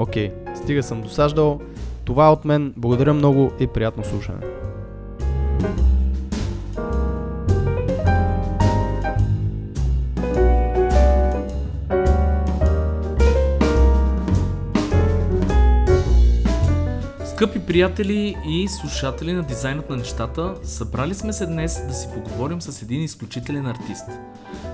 Окей, стига съм досаждал. Това е от мен. Благодаря много и приятно слушане. Скъпи приятели и слушатели на дизайнът на нещата, събрали сме се днес да си поговорим с един изключителен артист.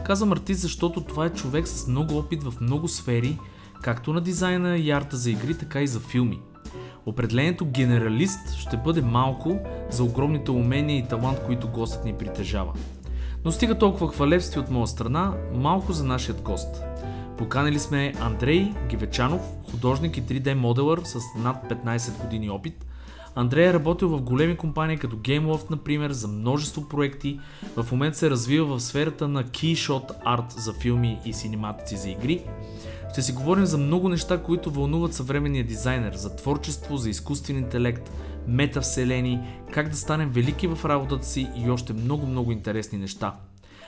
Казвам артист, защото това е човек с много опит в много сфери, както на дизайна и арта за игри, така и за филми. Определението генералист ще бъде малко за огромните умения и талант, които гостът ни притежава. Но стига толкова хвалебствие от моя страна, малко за нашият гост. Поканили сме Андрей Гивечанов, художник и 3D моделър с над 15 години опит. Андрей е работил в големи компании като GameLoft, например, за множество проекти. В момента се развива в сферата на Keyshot арт за филми и синематици за игри. Ще си говорим за много неща, които вълнуват съвременния дизайнер, за творчество, за изкуствен интелект, метавселени, как да станем велики в работата си и още много-много интересни неща.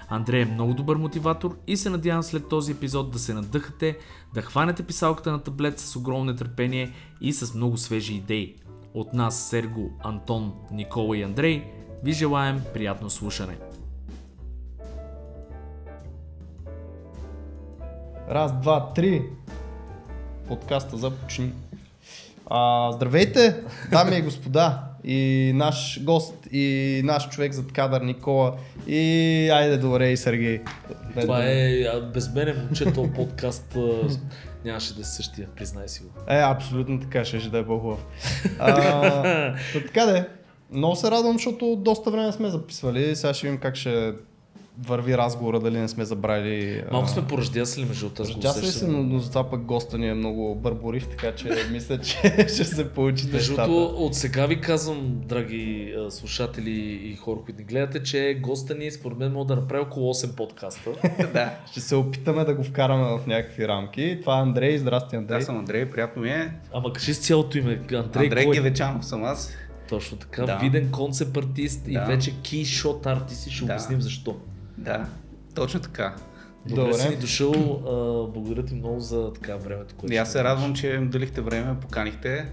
Андрей е много добър мотиватор и се надявам след този епизод да се надъхате, да хванете писалката на таблет с огромно нетърпение и с много свежи идеи. От нас Серго, Антон, Никола и Андрей ви желаем приятно слушане. Раз, два, три. Подкаста започни. А, здравейте, дами и господа, и наш гост, и наш човек зад кадър Никола, и айде добре и Сергей. Това е без мене, момче, този подкаст нямаше да е същия, признай си го. Е, абсолютно така, ще, ще да е по-хубав. Така де, много се радвам, защото доста време сме записвали, сега ще видим как ще върви разговора, дали не сме забрали. Малко сме поръждясали между тази Тя се се, но, но затова пък госта ни е много бърборив, така че мисля, че ще се получи Между другото, от сега ви казвам, драги слушатели и хора, които ни гледате, че госта ни според мен може да направи около 8 подкаста. Да, ще се опитаме да го вкараме в някакви рамки. Това е Андрей, здрасти Андрей. Аз съм Андрей, приятно ми е. Ама кажи с цялото име. Андрей, Андрей кой е? Гевечанов съм аз. Точно така, Да. виден концепт артист и Да. вече кейшот артист и ще Да. обясним защо. Да, точно така. Добре, Добре. си ни дошъл, а, благодаря ти много за така времето, което И аз се радвам, че ми дадихте време, поканихте.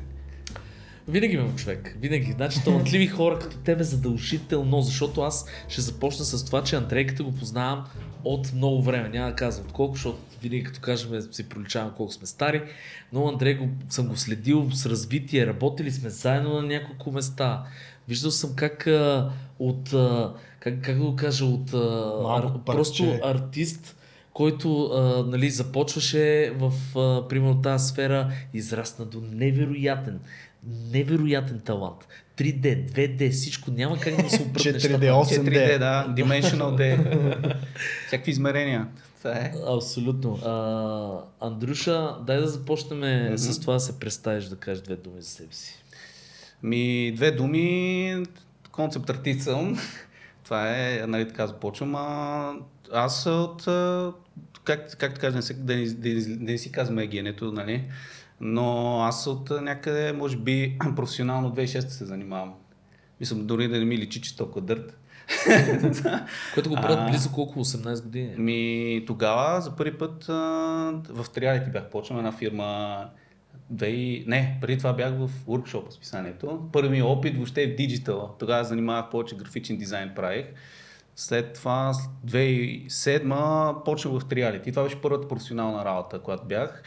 Винаги имам човек. Винаги. Значи талантливи хора като тебе задължително, защото аз ще започна с това, че Андрейката го познавам от много време. Няма да казвам от колко, защото винаги като кажем си проличаваме колко сме стари, но Андрей го, съм го следил с развитие, работили сме заедно на няколко места. Виждал съм как а, от, а, как, как да го кажа, от а, ар, просто артист, който а, нали, започваше в а, примерно тази сфера, израсна до невероятен, невероятен талант. 3D, 2D, всичко няма как да се опрат 4D, нещата. 8D. 3D, да, Dimensional D. Всякакви измерения. Това е. Абсолютно. А, Андрюша, дай да започнем mm-hmm. с това да се представиш да кажеш две думи за себе си. Ми, две думи, концепт артист съм. Това е, нали така започвам. А, аз от, как, как да кажа, не, се, да, не, да, не- си казваме генето, нали? Но аз от някъде, може би, професионално 2006 се занимавам. Мисля, дори да не ми личи, че толкова дърт. Което го правят А. близо колко 18 години. Ми, тогава за първи път а, в Триалити бях почнал една фирма. Две и... Не, преди това бях в workshop списанието. Първи ми опит въобще е в диджитал. Тогава занимавах повече графичен дизайн правих. След това, с 2007 почнах в Триалити. Това беше първата професионална работа, която бях.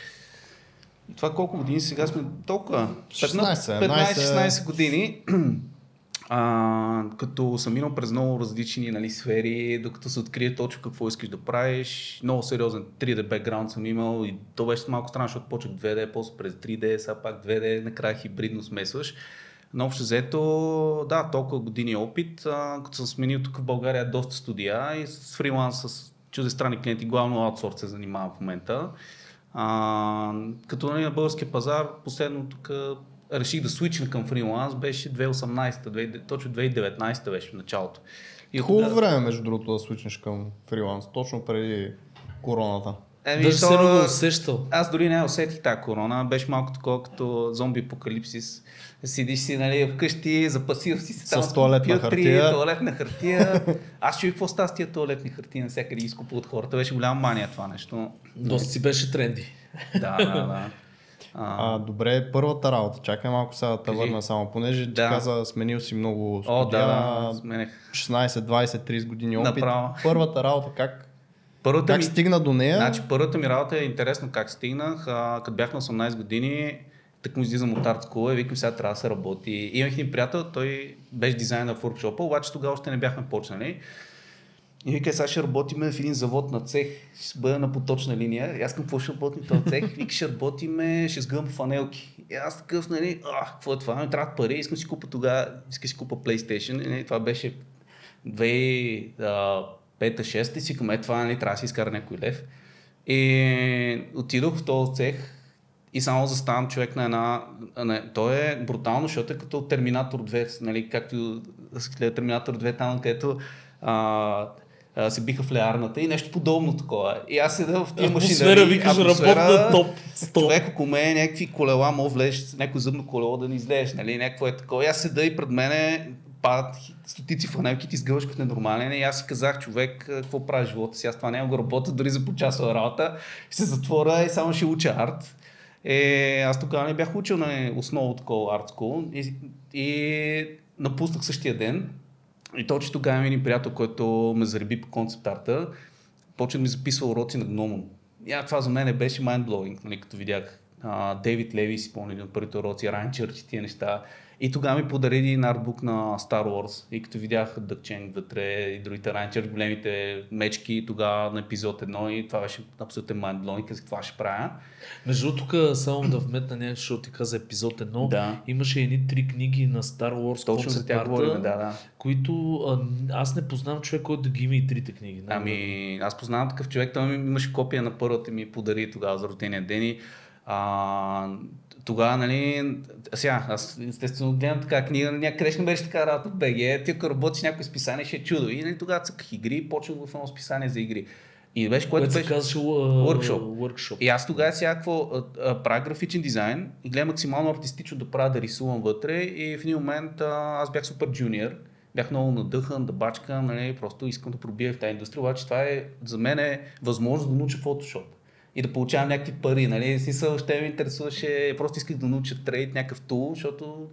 И това колко години сега сме? Толкова. 16, 15-16 години. А, като съм минал през много различни нали, сфери, докато се открие точно какво искаш да правиш. Много сериозен 3D бекграунд съм имал и то беше малко странно, защото почнах 2D, после през 3D, сега пак 2D, накрая хибридно смесваш. Но общо взето, да, толкова години опит, а, като съм сменил тук в България доста студия и с фриланс с чуждестранни клиенти, главно аутсорс се занимавам в момента. А, като нали, на българския пазар, последно тук реших да свична към фриланс, беше 2018, 2000, точно 2019 беше в началото. И Хубаво тогава- време, между другото, да свичнеш към фриланс, точно преди короната. Еми, Даже то- се го усещал. Аз дори не усетих тази корона, беше малко такова като зомби апокалипсис. Сидиш си нали, вкъщи, запасил си се С там тоалетна компютри, хартия. туалетна хартия. Аз чуих какво става с тия туалетни хартии, навсякъде ги изкупуват хората. Беше голяма мания това нещо. Доста си беше тренди. Да, да, да. А, А, добре, първата работа. Чакай малко сега да те върна само, понеже ти Да. каза, сменил си много студия, О, да, да, сменех. 16, 20, 30 години опит. Направо. Първата работа, как, Първата как ми, стигна до нея? значи, първата ми работа е интересно как стигнах. А, като бях на 18 години, так му излизам от арт и викам сега трябва да се работи. Имах един приятел, той беше дизайнер в workshop обаче тогава още не бяхме почнали. И вика, сега ще работиме в един завод на цех, ще бъда на поточна линия. И аз към какво ще работим този цех? Вика, ще работиме, ще сгъм фанелки. И аз такъв, нали, а, какво е това? Ми трябват пари, искам си купа тогава, искам си купа PlayStation. И, нали, това беше 2005-2006 и си към е това, нали, трябва да си изкара някой лев. И отидох в този цех и само заставам човек на една... Не, то е брутално, защото е като Терминатор 2, нали, както гледа Терминатор 2 там, където а, а, се биха в леарната и нещо подобно такова. И аз седа в тия машини. Атмосфера, викаш, работна топ 100. Човек, ако ме е някакви колела, мога влезеш с някое зъбно колело да не излезеш, нали, някакво е такова. И аз седа и пред мене падат стотици фанелки, ти сгъваш като ненормален. И аз си казах, човек, какво прави живота си? Аз това няма го работя дори за почасова работа. Ще се затворя и само ще уча арт. Е, аз тогава не бях учил на основа такова арт и, и напуснах същия ден. И точно тогава един приятел, който ме зареби по концепт арта, почна да ми записва уроци на гномон. И а, това за мен беше mind-blowing, нали, като видях а, Дейвид Леви, си спомня един от първите уроци, Райан Чърч и тия неща. И тогава ми подари един артбук на Star Wars. И като видях Дъкчен вътре и другите Райан Чърч, големите мечки тогава на епизод 1 и това беше абсолютен mind-blowing, казах това ще правя. Между другото, тук само да вметна някакво, защото ти каза епизод 1. Да. Имаше едни три книги на Star Wars Точно за тях говорим, да, да. които а, аз не познавам човек, който да ги има и трите книги. Не, Ами, аз познавам такъв човек, той ми имаше копия на първата ми подари тогава за рождения ден и а, тогава, нали, сега, аз естествено гледам така книга, някъде не беше така работа в БГ, ти ако работиш някое списание ще е чудо. И нали, тогава цъках игри, почнах в едно списание за игри. И беше, което което беше... казваше Workshop. workshop. И аз тогава сега какво правя графичен дизайн и гледам максимално артистично да правя да рисувам вътре и в един момент а, аз бях супер джуниор, бях много надъхан, да бачкам, нали, просто искам да пробия в тази индустрия, обаче това е за мен е възможност да науча Photoshop и да получавам някакви пари, нали, си още ме интересуваше, просто исках да науча трейд, някакъв тул, защото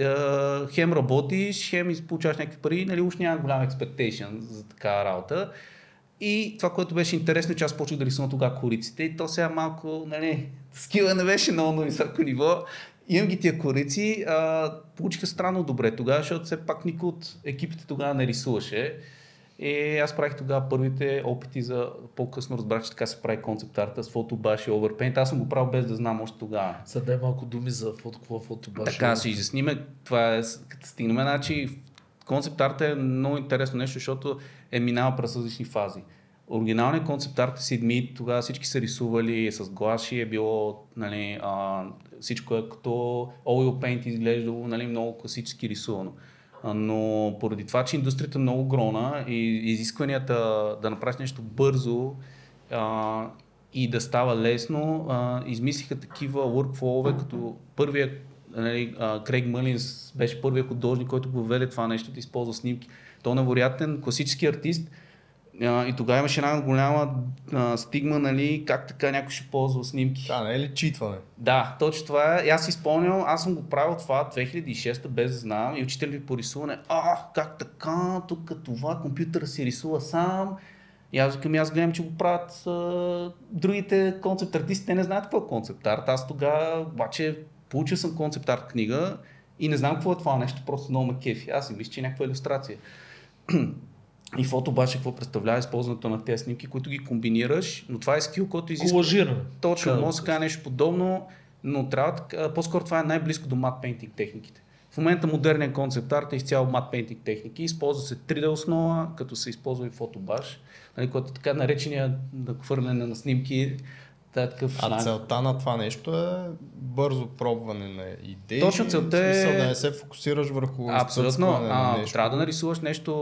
а, хем работиш, хем получаваш някакви пари, нали, уж няма голям expectation за такава работа. И това, което беше интересно, е, че аз почнах да рисувам тогава кориците и то сега малко, нали, скила не беше много на високо ниво. Имам ги тия корици, а, получиха странно добре тогава, защото все пак никой от екипите тогава не рисуваше. И аз правих тогава първите опити за по-късно разбрах, че така се прави концепт арта с фотобаш и overpaint. Аз съм го правил без да знам още тогава. Сега дай малко думи за фото, какво е фотобаш. Така ще изясним. Това е, като стигнем, значи концепт арта е много интересно нещо, защото е минава през различни фази. Оригиналният концепт арт е Сидми, тогава всички са рисували с глаши, е било нали, а, всичко е като oil paint изглеждало нали, много класически рисувано. Но поради това, че индустрията е много грона и изискванията да направиш нещо бързо а, и да става лесно, а, измислиха такива workflow като първия нали, а, Крейг Мълинс беше първият художник, който го въведе това нещо да използва снимки. Той е невероятен класически артист и тогава имаше една голяма а, стигма, нали, как така някой ще ползва снимки. Това не е ли читване? Да, точно това е. Аз си спомням, аз съм го правил това 2006 без да знам и учител ми по рисуване. А, как така, тук това, компютъра си рисува сам. И аз викам, аз гледам, че го правят а, другите концепт артисти, те не знаят какво е концепт арт. Аз тогава обаче получил съм концепт арт книга И не знам какво е това нещо, просто много ме кефи. Аз си мисля, че е някаква иллюстрация. И фото обаче какво представлява използването на тези снимки, които ги комбинираш, но това е скил, който изисква. Колажиране. Точно, да може да се каже нещо подобно, но трябва по-скоро това е най-близко до мат пейнтинг техниките. В момента модерният концепт арт е изцяло мат пейнтинг техники. Използва се 3D основа, като се използва и фотобаш, нали, който е така наречения на хвърляне на снимки. Та, такъв А целта на това нещо е бързо пробване на идеи. Точно целта е- смисъл да не се фокусираш върху Абсолютно. изцъцкване на А, нещо. трябва да нарисуваш нещо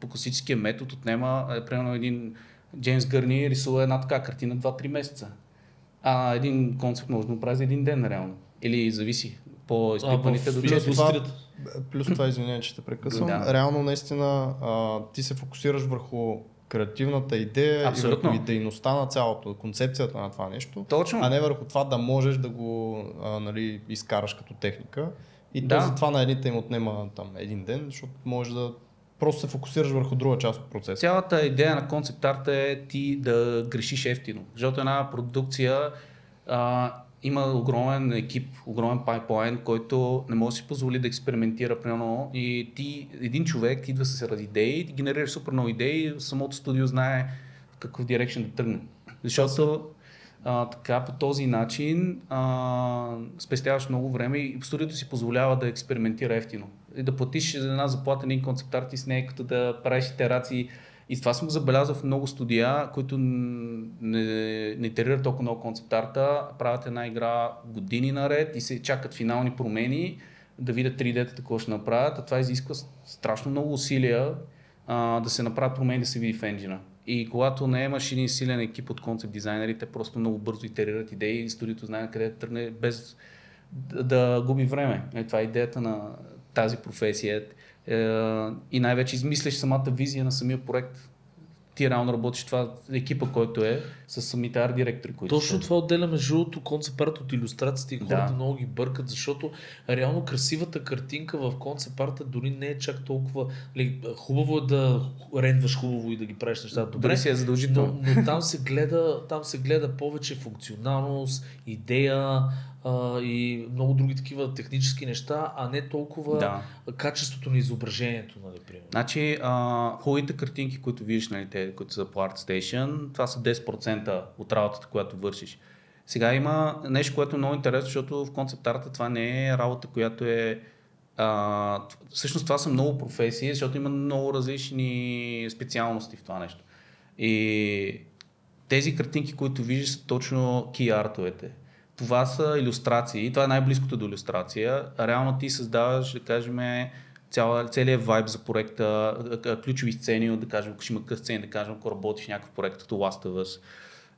по класическия метод, отнема, е, примерно един Джеймс Гърни рисува една така картина 2-3 месеца. А един концепт може да го прави за един ден, реално. Или зависи по изпипаните А, до Плюс това, плюс това, извинявай, че те прекъсвам. Да. Реално наистина а, ти се фокусираш върху креативната идея Абсолютно. и върху дейността на цялото, концепцията на това нещо, Точно. а не върху това да можеш да го а, нали, изкараш като техника. И Да. то затова на едните им отнема там един ден, защото можеш да просто се фокусираш върху друга част от процеса. Цялата идея на концепт арта е ти да грешиш ефтино. Защото една продукция а, има огромен екип, огромен пайплайн, който не може да си позволи да експериментира примерно и ти, един човек идва с идеи, ти генерираш супер много идеи, самото студио знае в какъв дирекшн да тръгне. Защото а, така по този начин а, спестяваш много време и студиото си позволява да експериментира ефтино. И да платиш за една заплата един концепт артист не е като да правиш итерации. И това съм забелязал в много студия, които не, не итерират толкова много концепт арта, правят една игра години наред и се чакат финални промени, да видят 3D-та какво ще направят, а това изисква страшно много усилия а, да се направят промени, да се види в енджина. И когато не имаш един силен екип от концепт дизайнери, те просто много бързо итерират идеи и студиото знае къде да тръгне без да, да губи време. Е, това е идеята на тази професия. Е, и най-вече измисляш самата визия на самия проект. Ти реално работиш това екипа, който е, с самите арт директори, които Точно са. това отделя между другото концепт от иллюстрациите и хората Да. много ги бъркат, защото реално красивата картинка в концепт арта дори не е чак толкова... Ли, хубаво е да рендваш хубаво и да ги правиш нещата добре, Дори си е но, задължително. но там, се гледа, там се гледа повече функционалност, идея а, и много други такива технически неща, а не толкова Да. качеството на изображението, нали, примерно. Значи, а, хубавите картинки, които виждаш, нали, те, които са по ArtStation, това са 10% от работата, която вършиш. Сега има нещо, което е много интересно, защото в концепт арта това не е работа, която е... А, всъщност това са много професии, защото има много различни специалности в това нещо. И тези картинки, които виждаш, са точно key-артовете. Това са иллюстрации. Това е най-близкото до иллюстрация. Реално ти създаваш, да кажем, цяла, целият вайб за проекта, ключови сцени, да кажем, ако ще има къс сцени, да кажем, ако работиш някакъв проект като Last of Us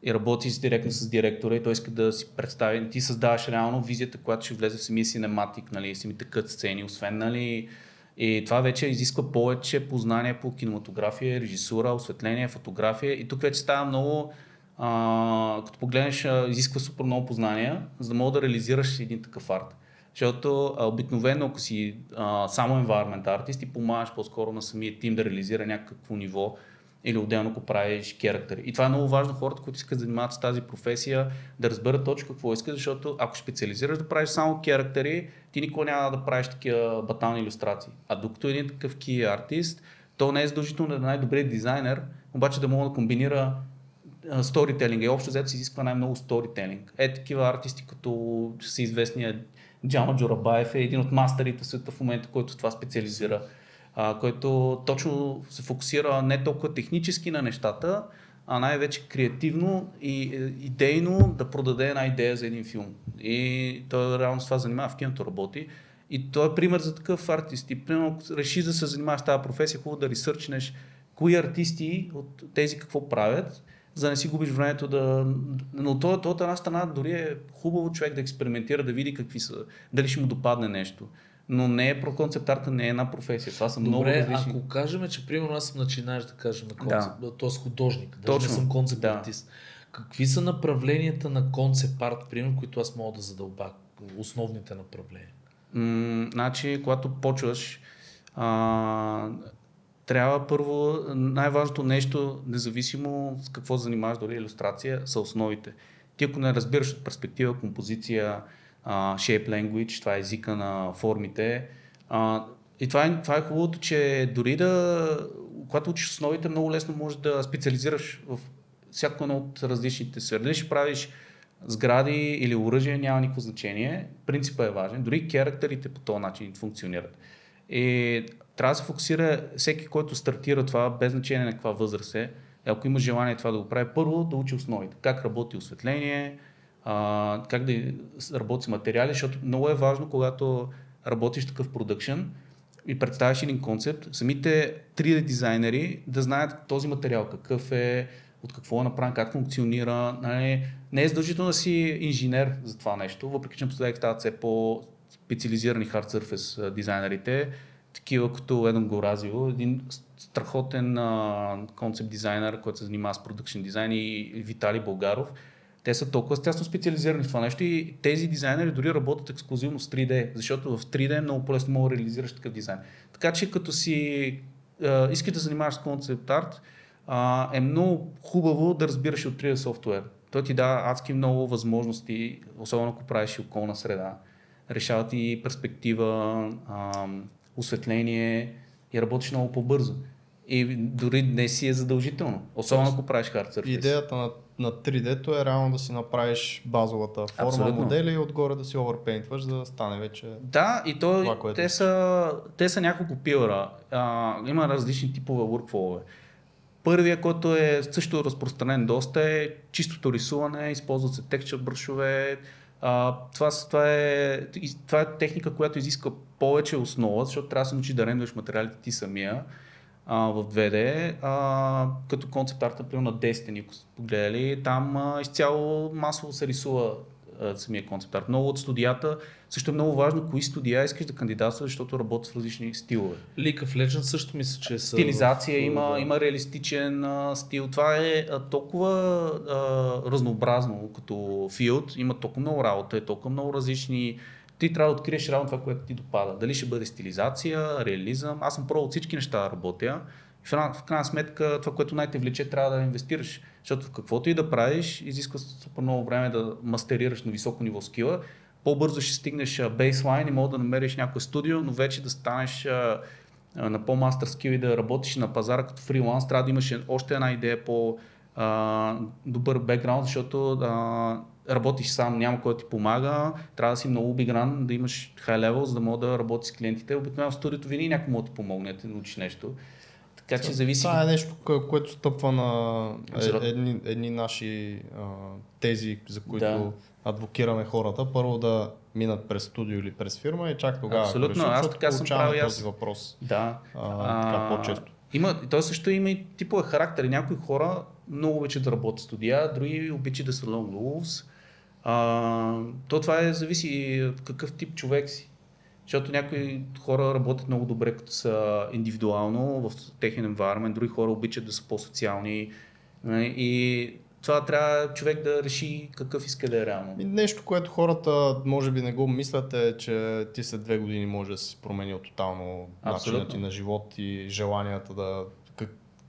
и работиш директно с директора и той иска да си представи, ти създаваш реално визията, която ще влезе в самия синематик, нали, самите кът сцени, освен нали, и това вече изисква повече познание по кинематография, режисура, осветление, фотография. И тук вече става много, а, като погледнеш, а, изисква супер много познания, за да мога да реализираш един такъв арт. Защото а, обикновено, ако си а, само environment артист, ти помагаш по-скоро на самия тим да реализира някакво ниво или отделно ако правиш керактери. И това е много важно хората, които искат да занимават с тази професия, да разберат точно какво искат, защото ако специализираш да правиш само керактери, ти никога няма да правиш такива батални иллюстрации. А докато един такъв ки артист, то не е задължително да е най-добрият дизайнер, обаче да мога да комбинира сторителинга и общо взето се изисква най-много сторителинг. Е такива артисти като са известния Джама Джорабаев е един от мастерите в света в момента, който това специализира, а, който точно се фокусира не толкова технически на нещата, а най-вече креативно и е, идейно да продаде една идея за един филм. И той реално с това занимава в киното работи. И той е пример за такъв артист. И примерно, ако решиш да се занимаваш с тази професия, хубаво да ресърчнеш кои артисти от тези какво правят, за да не си губиш времето да... Но то, то от една страна дори е хубаво човек да експериментира, да види какви са, дали ще му допадне нещо. Но не е про концепт арта, не е една професия. Това са много Добре, различни. ако кажем, че примерно аз съм начинаеш да кажем концепт, да. т.е. художник, даже Точно, не съм концепт да. артист. Какви са направленията на концепт арт, примерно, които аз мога да задълба? Основните направления. М, значи, когато почваш, а, трябва първо, най-важното нещо, независимо с какво занимаваш, дори иллюстрация, са основите. Ти ако не разбираш от перспектива, композиция, Shape Language, това е езика на формите. И това е, това е хубавото, че дори да, когато учиш основите, много лесно можеш да специализираш в всяко едно от различните сфери. Дали ще правиш сгради или оръжие, няма никакво значение. Принципът е важен. Дори характерите по този начин функционират. И трябва да се фокусира всеки, който стартира това, без значение на каква възраст е, ако има желание това да го прави, първо да учи основите. Как работи осветление, а, как да работи с материали, защото много е важно, когато работиш такъв продъкшен и представяш един концепт, самите 3D дизайнери да знаят този материал какъв е, от какво е направен, как функционира. Нали? Не е задължително да си инженер за това нещо, въпреки че напоследък стават все по-специализирани hard surface дизайнерите, такива като Едон Горазио, един страхотен концепт дизайнер, който се занимава с продъкшн дизайн и Виталий Болгаров. Те са толкова тясно специализирани в това нещо и тези дизайнери дори работят ексклюзивно с 3D, защото в 3D е много по-лесно мога да реализираш такъв дизайн. Така че като си е, искаш да занимаваш с концепт арт, а, е много хубаво да разбираш от 3D софтуер. Той ти дава адски много възможности, особено ако правиш и околна среда. Решава ти перспектива, а, осветление и работиш много по-бързо. И дори не си е задължително, особено ако правиш hard surface. Идеята на, на 3D-то е реално да си направиш базовата форма, Абсолютно. модели и отгоре да си оверпейнтваш, за да стане вече Да, и то, Това, което те, са, те са няколко пилъра. А, има различни типове workflow Първия, който е също разпространен доста е чистото рисуване, използват се текстчер бръшове. А, това, това, е, това е техника, която изисква повече основа, защото трябва да се научиш да рендваш материалите ти самия а, в 2D, а, като концепт арта, примерно на Destiny, ако сте погледали, там а, изцяло масово се рисува а, самия концепт арт. Много от студията, също е много важно кои студия искаш да кандидатстваш, защото работят в различни стилове. League of Legends също мисля, че са... Стилизация в- има, да. има реалистичен а, стил. Това е а, толкова а, разнообразно като филд, има толкова много работа, е толкова много различни. Ти трябва да откриеш реално това, което ти допада. Дали ще бъде стилизация, реализъм. Аз съм пробвал всички неща да работя. В, в крайна сметка това, което най-те влече, трябва да инвестираш. Защото каквото и да правиш, изисква супер много време да мастерираш на високо ниво скила. По-бързо ще стигнеш бейслайн и мога да намериш някое студио, но вече да станеш на по-мастър скил и да работиш на пазара като фриланс, трябва да имаш още една идея по добър бекграунд, защото а, работиш сам, няма кой да ти помага, трябва да си много обигран, да имаш high level, за да мога да работиш с клиентите. Обикновено в студиото винаги някой може да ти помогне, да ти научиш нещо. Така че зависи. Това е нещо, кое- което стъпва на е- едни, едни наши а, тези, за които Да. Адвокираме хората. Първо да минат през студио или през фирма и чак тогава. Абсолютно, аз така съм правил и аз. този въпрос. Да. А, така по-често. Има, той също има и типове характери. Някои хора много обичат да работят студия, други обичат да са long wolves. А, то това е, зависи от какъв тип човек си. Защото някои хора работят много добре, като са индивидуално в техен environment, други хора обичат да са по-социални. нали, И това трябва човек да реши какъв иска да е реално. И нещо, което хората може би не го мислят е, че ти след две години може да си променил тотално Абсолютно. начинът ти на живот и желанията да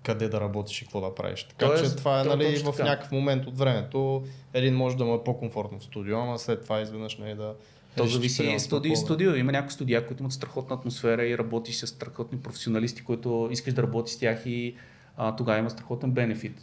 къде да работиш и какво да правиш. Така Тоест, че това е то нали, в някакъв момент от времето. Един може да му е по-комфортно в студио, ама след това изведнъж не е да. То зависи и студио и студио. Има някои студия, които имат страхотна атмосфера и работиш с страхотни професионалисти, които искаш да работиш с тях и а, тогава има страхотен бенефит.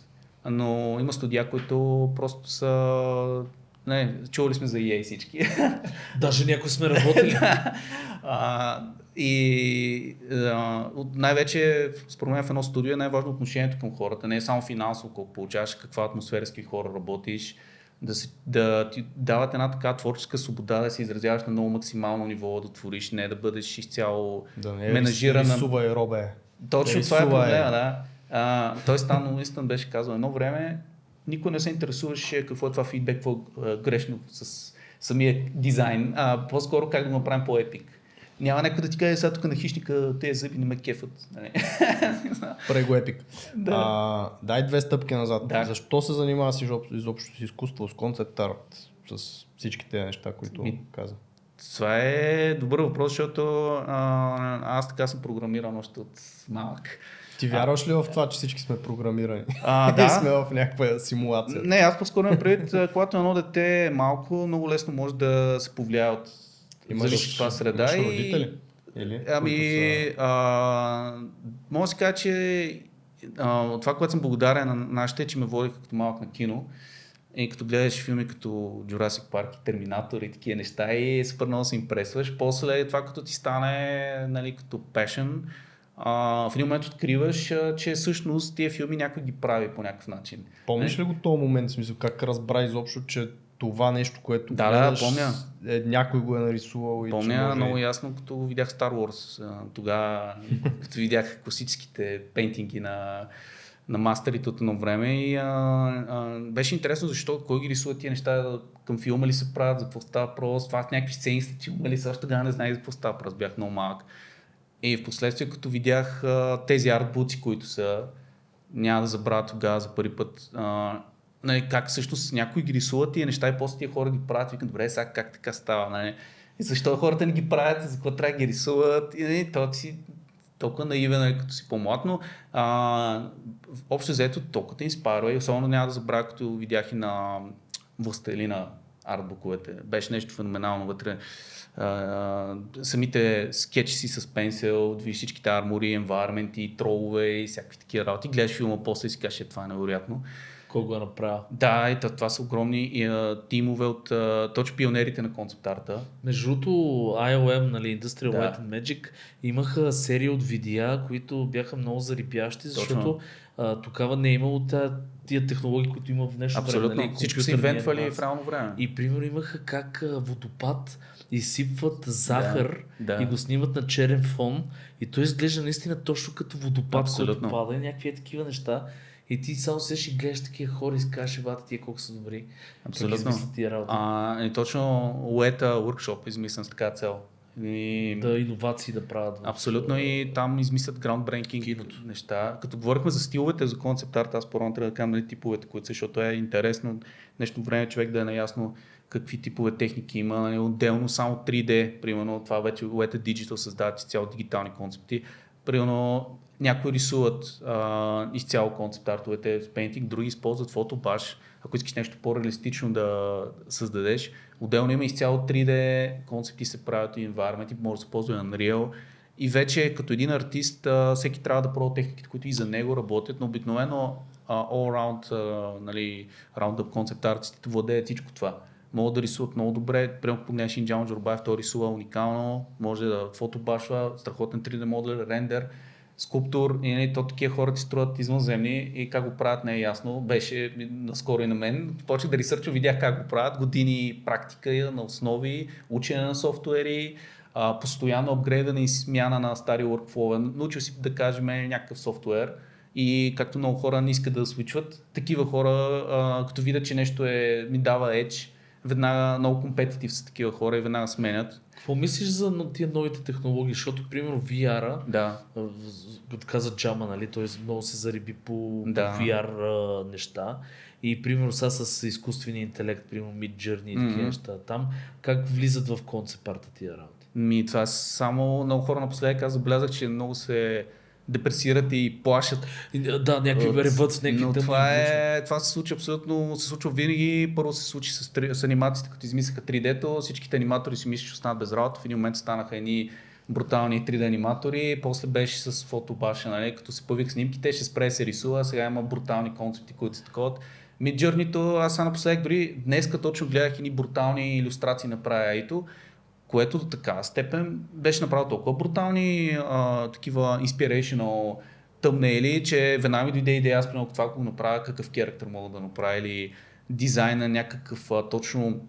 Но има студия, които просто са... Не, чували сме за EA всички. Даже някои сме работили. а, и а, най-вече, според мен в едно студио е най-важно отношението към хората. Не е само финансово колко получаваш, каква атмосфера с какви хора работиш. Да, се, да ти дават една така творческа свобода да се изразяваш на много максимално ниво, да твориш, не да бъдеш изцяло Да не е менажирана. Рисува и робе. Точно Да това е проблема, да. А, той Стан Уинстън беше казал едно време, никой не се интересуваше какво е това фидбек, какво е грешно с самия дизайн, а по-скоро как да го направим по-епик. Няма някой да ти каже сега тук на хищника тези зъби не ме кефът. Нали? Прави го епик. Да. А, дай две стъпки назад. Да. Защо се занимаваш изоб- изобщо с изкуство, с концепт арт, с всички тези неща, които Ми- каза? Това е добър въпрос, защото а, аз така съм програмиран още от малък. Ти вярваш ли в това, че всички сме програмирани? А, И да. сме в някаква симулация. Не, аз по-скоро имам предвид, а, когато едно дете е малко, много лесно може да се повлияе от от това среда. имаш и- родители? Или? Ами, са- а, мога да си кажа, че а, това, което съм благодарен на нашите, е, че ме водиха като малък на кино. И като гледаш филми като Jurassic Park и Терминатор и такива неща и супер много се импресваш. После това като ти стане нали, като passion, а, в един момент откриваш, а, че всъщност тия филми някой ги прави по някакъв начин. Помниш ли го този момент, смисъл, как разбра изобщо, че това нещо, което Да, да, помня. Е, някой го е нарисувал и че Помня може... много ясно, като видях Star Wars. Тогава, като видях класическите пейнтинги на, на мастерите от едно време и а, а, беше интересно защо, кой ги рисува тия неща, към филма ли се правят, за какво става въпрос, това някакви сцени след филма ли, също тогава не знаех за какво става въпрос, бях много малък. И в последствие, като видях а, тези артбуци, които са, няма да забравя тогава за първи път, а, нали, как всъщност някои ги рисуват тия неща и после тия хора ги правят, викат, добре, сега как така става, нали? И защо хората не ги правят, за какво трябва да ги рисуват, и нали, то си толкова наивен, нали, като си по-млад, но а, общо взето толкова те инспарва и особено няма да забравя, като видях и на властелина артбуковете. Беше нещо феноменално вътре. А, самите скетчи си с пенсил, виж всичките армори, енвайрменти, тролове и всякакви такива работи. Гледаш филма после и си кажеш, «Е, това е невероятно. Го е направил? Да, и това, са огромни и, а, тимове от а, точно пионерите на концепт арта. Между другото, IOM, нали, Industrial Да. Light and Magic, имаха серия от видеа, които бяха много зарипящи, защото а, тогава не е имало тия технологии, които има в днешно Абсолютно. време. Нали, Всичко компютърни инвентвали в реално време. И примерно имаха как водопад изсипват захар Да, да. и го снимат на черен фон и той изглежда наистина точно като водопад, Абсолютно. който пада и някакви е такива неща. И ти само седиш и гледаш такива хора и си кажеш, бата тия колко са добри. Абсолютно. Тия работи. А, и точно Уета Workshop измислен с така цел. И... Да, иновации да правят. в- Абсолютно и там измислят groundbreaking неща. Като говорихме за стиловете, за концепт арт, аз по-рано трябва да кажа нали, типовете, които са, защото е интересно днешно време човек да е наясно какви типове техники има. Нали, отделно само 3D, примерно това вече Weta Digital създават изцяло дигитални концепти. Примерно някои рисуват а, изцяло концепт артовете с Painting, други използват фотобаш. Ако искаш нещо по-реалистично да създадеш, отделно има изцяло 3D концепти се правят и environment, може да се ползва Unreal. И вече като един артист, а, всеки трябва да пробва техниките, които и за него работят, но обикновено а, all round, а, нали, round up концепт артистите владеят всичко това. Могат да рисуват много добре. Ако погледнеш Инджан Джорбаев, той рисува уникално, може да фотобашва, страхотен 3D моделер, рендер, скулптур и нали, то такива хора ти струват извънземни и как го правят не е ясно. Беше наскоро и на мен. Почнах да ресърча, видях как го правят, години практика на основи, учене на софтуери, постоянно апгрейдане и смяна на стари workflow. Научил си да кажем някакъв софтуер и както много хора не искат да свичват, такива хора, като видят, че нещо е, ми дава edge, веднага много компетитив са такива хора и веднага сменят. Какво мислиш за тия новите технологии? Защото, примерно, VR-а, Да. като каза Джама, нали, той много се зариби по, Да. по VR неща. И примерно сега с изкуствения интелект, примерно Mid Journey и такива Мгм. неща. Там как влизат в концепарта тия работи? Ми, това само много хора напоследък аз забелязах, че много се депресират и плашат. Да, някакви ревът с някакви Но тъмни това, е, това се случва абсолютно, се случва винаги. Първо се случи с, с анимациите, като измислиха 3D-то, всичките аниматори си мислят, че останат без работа. В един момент станаха едни брутални 3D аниматори, после беше с фотобаша, нали? като се появиха снимките, ще спре се рисува, сега има брутални концепти, които са такова. Midjourney-то, аз сега напоследък дори днеска точно гледах едни брутални иллюстрации на правя което до такава степен беше направил толкова брутални а, такива inspirational тъмнели, че веднага ми дойде идея, аз примерно това ако го направя, какъв керактер мога да направя или дизайна някакъв а, точно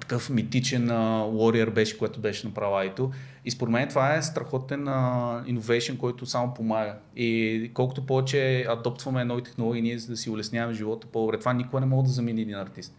такъв митичен warrior беше, което беше направил Айто. И според мен това е страхотен innovation, който само помага. И колкото повече адоптваме нови технологии, ние за да си улесняваме живота по-добре, това никога не може да замени един артист.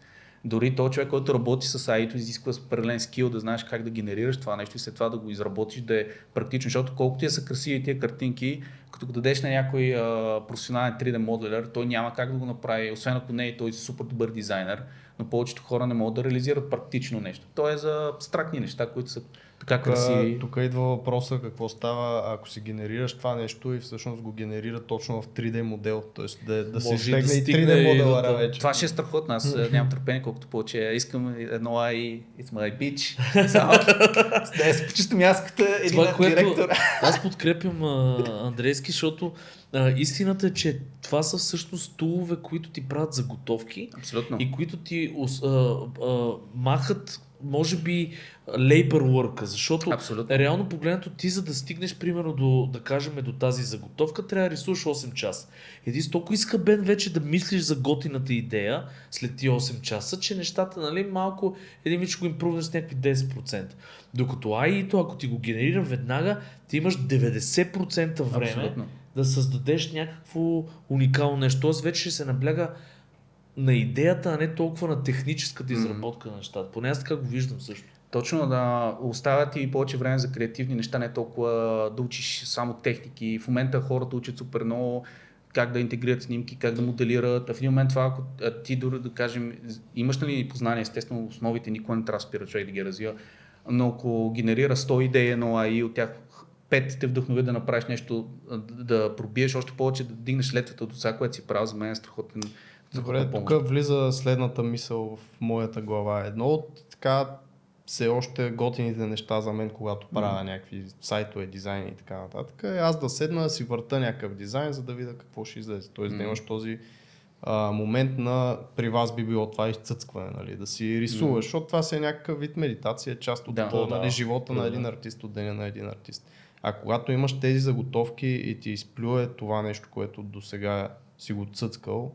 Дори този човек, който работи с AI, изисква определен скил да знаеш как да генерираш това нещо и след това да го изработиш да е практично, защото колкото да са красиви тия картинки, като го дадеш на някой а, професионален 3D моделер, той няма как да го направи, освен ако не е той супер добър дизайнер, но повечето хора не могат да реализират практично нещо. То е за абстрактни неща, които са така красиви. Тук идва въпроса какво става, ако си генерираш това нещо и всъщност го генерира точно в 3D модел, т.е. да, да се и да стегне и стигне 3D и до модела това. вече. Това ще е страхотно, аз нямам търпение, колкото повече. Искам едно AI, it's my bitch. Да е с чисто мяската, един Това, което директор. аз подкрепям а, Андрейски, защото а, истината е, че това са всъщност тулове, които ти правят заготовки Абсолютно. и които ти а, а, махат, може би, labor work, защото Абсолютно. реално погледнато ти за да стигнеш примерно до, да кажем, до тази заготовка, трябва да рисуваш 8 часа. Един си толкова изхъбен вече да мислиш за готината идея след ти 8 часа, че нещата, нали, малко един ще го импрувнеш с някакви 10%. Докато AI-то, ако ти го генерира веднага, ти имаш 90% време Абсолютно. да създадеш някакво уникално нещо. Тоест вече ще се набляга на идеята, а не толкова на техническата изработка на нещата. Поне аз така го виждам също. Точно да оставят и повече време за креативни неща, не толкова да учиш само техники. В момента хората учат супер много как да интегрират снимки, как да моделират. А в един момент това, ако ти дори да кажем, имаш ли познание, естествено основите никога не трябва да спира човек да ги развива, но ако генерира 100 идеи едно AI, от тях 5 те вдъхнови да направиш нещо, да пробиеш още повече, да дигнеш летвата от това, което си правил, за мен е страхотен. Добре, тук влиза следната мисъл в моята глава. Едно от така все още готините неща за мен, когато правя някакви сайтове, дизайни и така нататък, е аз да седна да си върта някакъв дизайн, за да видя какво ще излезе. Тоест да Мгм. имаш този а, момент на при вас би било това изцъцкване, нали? да си рисуваш, защото това си е някакъв вид медитация, част от Да, да, да, нали, живота на да. един артист, от деня на един артист. А когато имаш тези заготовки и ти изплюе това нещо, което до сега си го цъцкал,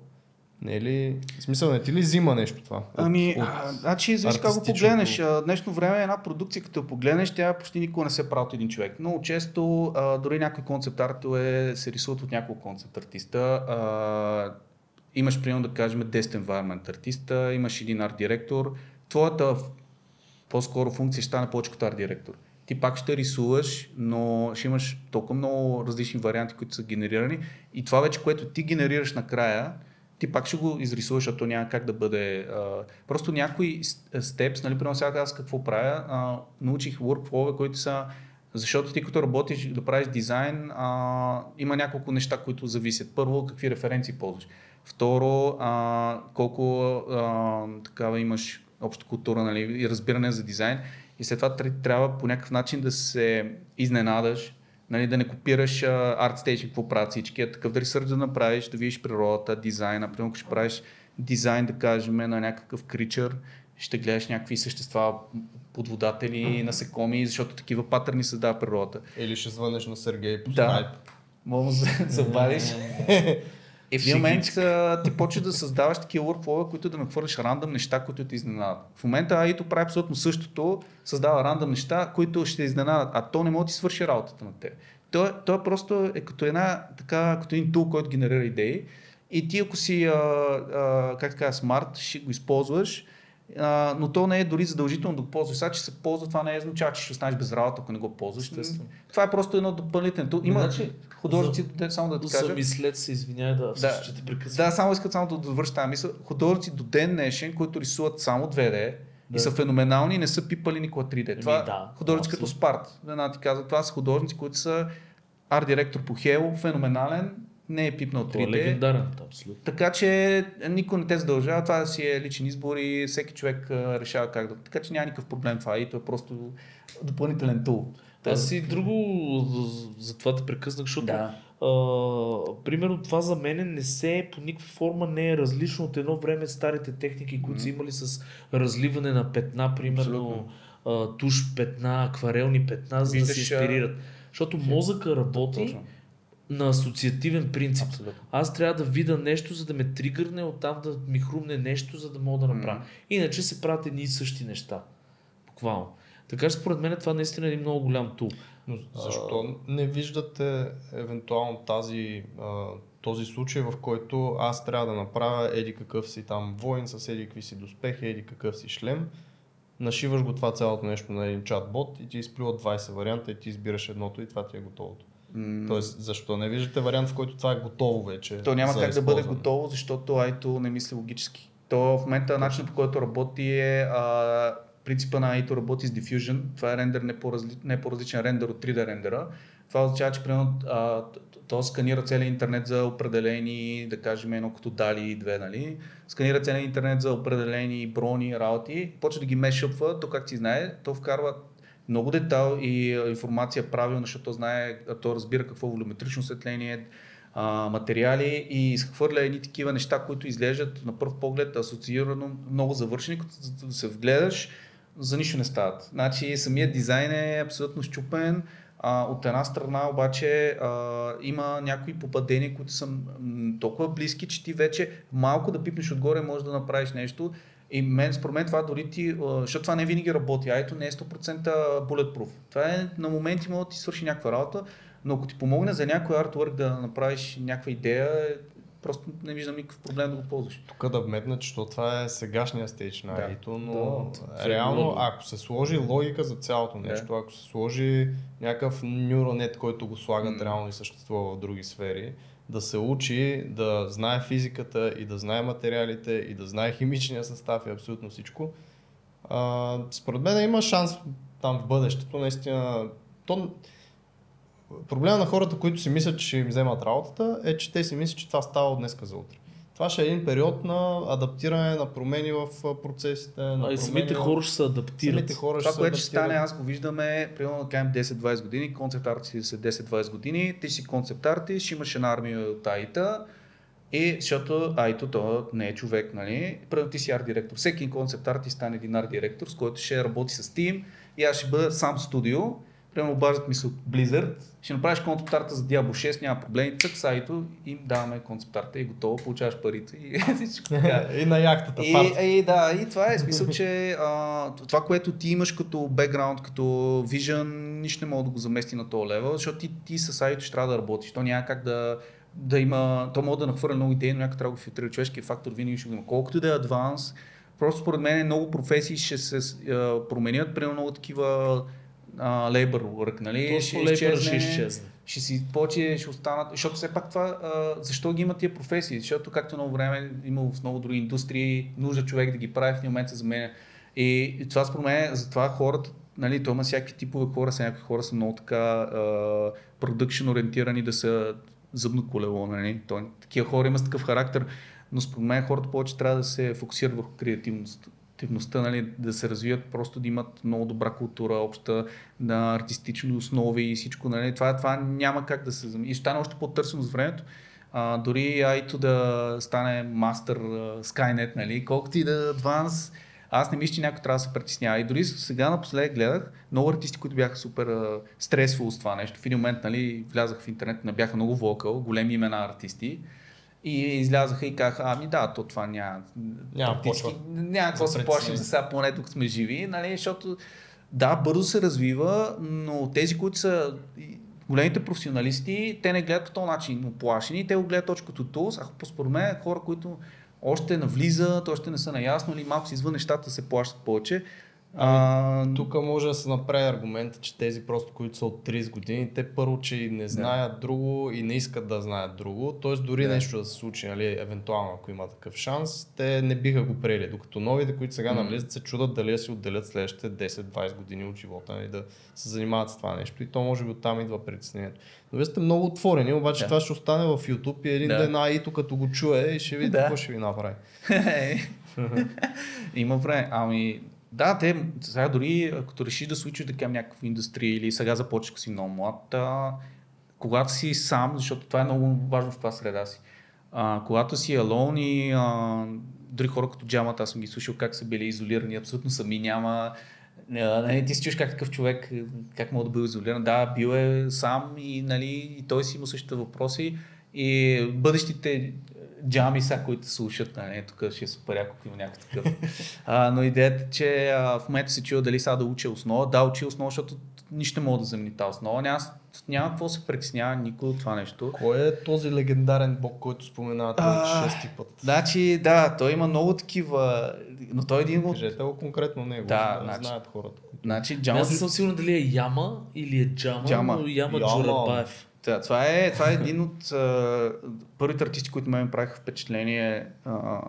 не е ли... В смисъл, не ти ли взима нещо това? От- Ами, от а, значи, зависи как го погледнеш. Днешно време една продукция, като я погледнеш, тя почти никога не се прави от един човек. Много често, а, дори някои концепт артове се рисуват от няколко концепт артиста. А, имаш, примерно, да кажем, 10 environment артиста, имаш един арт директор. Твоята по-скоро функция ще стане повече като арт директор. Ти пак ще рисуваш, но ще имаш толкова много различни варианти, които са генерирани. И това вече, което ти генерираш накрая, ти пак ще го изрисуваш, защото няма как да бъде. Просто някои степс, нали, примерно сега аз какво правя, научих workflow които са защото ти като работиш да правиш дизайн, има няколко неща, които зависят. Първо, какви референции ползваш. Второ, колко а, такава имаш обща култура нали, и разбиране за дизайн. И след това тр- трябва по някакъв начин да се изненадаш, нали, да не копираш а, ArtStation, какво правят всички, а такъв да ресърч да направиш, да видиш природата, дизайна. Примерно, ако ще правиш дизайн, да кажем, на някакъв кричър, ще гледаш някакви същества, подводатели, насекоми, защото такива патърни създава природата. Или ще звънеш на Сергей по Да. скайп. Мога да се И в един момент а, ти почваш да създаваш такива workflow, които да нахвърляш рандъм неща, които те изненадат. В момента AI-то прави абсолютно същото, създава рандъм неща, които ще изненадат, а то не може да ти свърши работата на теб. То, то е просто е като, една, така, като един тул, който генерира идеи и ти ако си, а, а, как така, смарт, ще го използваш, а, но то не е дори задължително да го ползваш. Сега, че се ползва, това не е означава, че ще останеш без работа, ако не го ползваш. Естествено. Това е просто едно допълнително. Има Значи, художници, де- само да ти кажа. За мислец се извиняй да, Да, ще те прекъсвам. да, само искат само да довърша тази мисъл. Художници до ден днешен, които рисуват само 2D Да. и са феноменални и не са пипали никога 3D. Това да, художници като. Спарт. Една ти казва, това са художници, които са арт директор по Хело, феноменален, не е пипнал Това е 3D. легендарен, да, абсолютно. Така че никой не те задължава, това да си е личен избор и всеки човек а, решава как да. Така че няма никакъв проблем това и то е просто допълнителен тул. Аз и друго, за- това те прекъснах, защото Да. а, примерно това за мен не се по никаква форма не е различно от едно време старите техники, които са имали с разливане на петна, примерно а, туш петна, акварелни петна, за да Виждаш, се инспирират. Защото мозъка работи Точно. На асоциативен принцип. Абсолютно. Аз трябва да видя нещо, за да ме тригърне, оттам да ми хрумне нещо, за да мога да направя. Мгм. Иначе се правят едни и същи неща. Буквално. Така че според мен това наистина е един много голям тул. Но защо не виждате евентуално тази, а, този случай, в който аз трябва да направя еди какъв си там воин с еди какви си доспехи, еди какъв си шлем, нашиваш го това цялото нещо на един чатбот и ти изплюва 20 варианта и ти избираш едното и това ти е готовото. Тоест, защо не виждате вариант, в който това е готово вече? То няма как да бъде готово, защото IT не мисли логически. То в момента начинът по който работи е а, принципа на IT работи с diffusion. Това е рендер не по-разли, не по-различен рендер от 3D рендера. Това означава, че примерно а, то сканира целият интернет за определени, да кажем едно като дали и две, нали? Сканира целият интернет за определени брони, работи, почва да ги мешъпва, то как ти знае, то вкарва много детал и информация правилно, защото то знае, то разбира какво волюметрично осветление, а, материали и изхвърля едни такива неща, които изглеждат на пръв поглед асоциирано много завършени, като се вгледаш, за нищо не стават. Значи самият дизайн е абсолютно щупен, а, от една страна обаче а, има някои попадения, които са толкова близки, че ти вече малко да пипнеш отгоре можеш да направиш нещо. И мен, според мен това дори ти, защото това не винаги работи, а ето не е 100% bulletproof. Това е на моменти може да ти свърши някаква работа, но ако ти помогне за някой артворк да направиш някаква идея, е, просто не виждам никакъв проблем да го ползваш. Тук да вметна, че то това е сегашния стейдж на Да. IT, но Да, реално, ако се сложи логика за цялото Да. нещо, ако се сложи някакъв neuronet, който го слагат М. реално и съществува в други сфери, да се учи, да знае физиката и да знае материалите и да знае химичния състав и абсолютно всичко, а, според мен има шанс там в бъдещето, наистина. То, проблема на хората, които си мислят, че им вземат работата, е, че те си мислят, че това става от днеска за утре. Това ще е един период на адаптиране, на промени в процесите. На А и самите в- хора ще се адаптират. самите хора Това, се което ще стане, аз го виждаме, примерно да кажем 10-20 години, концепт артисти са 10-20 години, ти си концепт артист, ще имаш една армия от АИТа, и защото Айто то не е човек, нали? Примерно ти си арт директор. Всеки концепт артист стане един арт директор, с който ще работи с тим и аз ще бъда сам студио. Примерно обаждат ми се от Blizzard, ще направиш концепт арта за Diablo 6, няма проблем, цък с Айто им даваме концепт арта и готово, получаваш парите и всичко така. и на яхтата. И, и, да, и това е смисъл, че а, това, което ти имаш като бекграунд, като вижън, нищо не мога да го замести на този левел, защото ти, ти с сайто ще трябва да работиш. То няма как да, да има, то може да нахвърля много идеи, но някак трябва да го филтрира човешкия фактор, винаги ще го има. Колкото да е адванс, просто според мен много професии ще се а, променят, примерно много такива labor work, нали? Точно лейбъра ще изчезне. ще си повече ще останат, защото все пак това, а, защо ги има тия професии? Защото както много време има в много други индустрии, нужда човек да ги прави, в един момент се заменя. И, и това според мен, затова хората, нали, то има всякакви типове хора, са някакви хора са много така а, продъкшн ориентирани да са зъбно колело, нали? То, такива хора имат с такъв характер, но според мен хората повече трябва да се фокусират върху креативност активността, нали, да се развият, просто да имат много добра култура, обща, на артистични основи и всичко. Нали. Това, това няма как да се замени. И стане още по-търсено с времето. А, дори Айто да стане мастър Skynet, нали, колкото и да адванс, аз не мисля, че някой трябва да се притеснява. И дори сега напоследък гледах много артисти, които бяха супер а, с това нещо. В един момент нали, влязах в интернет, не бяха много вокал, големи имена артисти. И излязаха и казаха, ами да, то това няма. Няма почва. Няма какво се плашим за сега, поне тук сме живи, нали, защото да, бързо се развива, но тези, които са големите професионалисти, те не гледат по този начин оплашени, те го гледат точно като тулс, а според мен хора, които още навлизат, още не са наясно или малко си извън нещата се плащат повече. А, Тук може да се направи аргумента, че тези просто, които са от 30 години, те първо, че и не знаят друго и не искат да знаят друго. Тоест дори Да. нещо да се случи, нали, евентуално ако има такъв шанс, те не биха го приели. Докато новите, които сега М. навлизат, се чудат дали да си отделят следващите 10-20 години от живота нали, да се занимават с това нещо. И то може би оттам идва притеснението. Но вие сте много отворени, обаче Да. това ще остане в YouTube и един Да. ден Аито като го чуе и ще види Да. какво ще ви направи. Има време. Ами, да, те сега дори ако решиш да случиш да кажем някаква индустрия или сега започваш, ако си много млад, а, когато си сам, защото това е много важно в каква среда си. А, когато си alone и а, дори хора като джамата, аз съм ги слушал как са били изолирани, абсолютно сами, няма нали, ти си чуеш как такъв човек, как мога да бъде изолиран. Да, бил е сам и, нали, и той си има същите въпроси. И бъдещите джами са, които слушат, нали, тук ще е супер яко, ако има някакъв такъв. А, но идеята е, че а, в момента се чува дали сега да уча основа. Да, учи основа, защото нищо не мога да замени тази основа. Няма, няма какво се притеснява никой от това нещо. Кой е този легендарен бог, който споменавате А, от шести път? Значи, да, той има много такива, но той е един от... Кажете го конкретно него, Да, значи- знаят хората. Значи, Ама Джама... Аз не съм сигурен дали е Яма или е Джама, Джама. но Яма, Яма. Джурабаев. Това, е, това е един от а, първите артисти, които ме правиха впечатление а,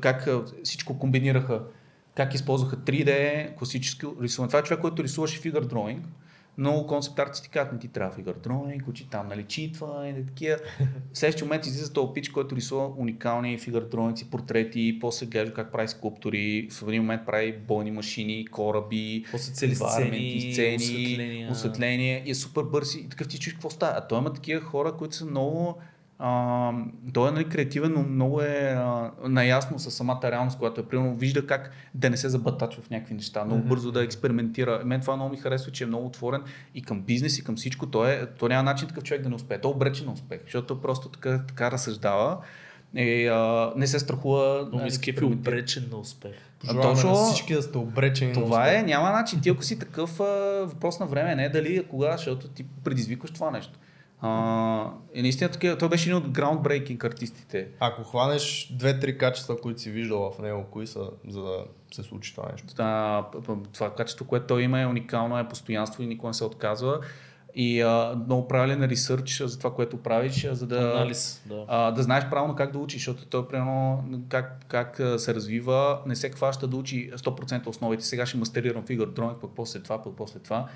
как всичко комбинираха, как използваха 3D, класическо рисуване. Това е човек, който рисуваше фигър дроинг. Много концепт артисти казват, не ти трябва фигър дроинг, учи там, нали, читва и такива. В следващия момент излиза този пич, който рисува уникални фигър дроинци, портрети, после гледа как прави скулптури, в един момент прави бойни машини, кораби, После цели сцени, сцени, осветления. осветление и е супер бърз и такъв ти чуеш какво става. А той има такива хора, които са много а, той е нали, креативен, но много е а, наясно с самата реалност, която е примерно вижда как да не се забатачва в някакви неща, много бързо да експериментира. Мен това много ми харесва, че е много отворен и към бизнес, и към всичко. Той, е, той няма начин такъв човек да не успее. Той е обречен на успех, защото просто така, така разсъждава. И, а, не се страхува. Но нали, ми експериментира. обречен на успех. Пожелаваме точно- на всички да сте обречени. на Това успех. е, няма начин. Ти ако си такъв а, въпрос на време, не е дали а кога, защото ти предизвикваш това нещо. А, и наистина такива, той беше един от groundbreaking артистите. Ако хванеш две-три качества, които си виждал в него, кои са, за да се случи това нещо? А, п- п- това качество, което той има е уникално, е постоянство и никога не се отказва. И а, много правилен ресърч за това, което правиш, за да, Анализ, да. а, да знаеш правилно как да учиш, защото той примерно как, как се развива, не се хваща да учи 100% основите. Сега ще мастерирам фигър дроинг, пък после това, пък после това.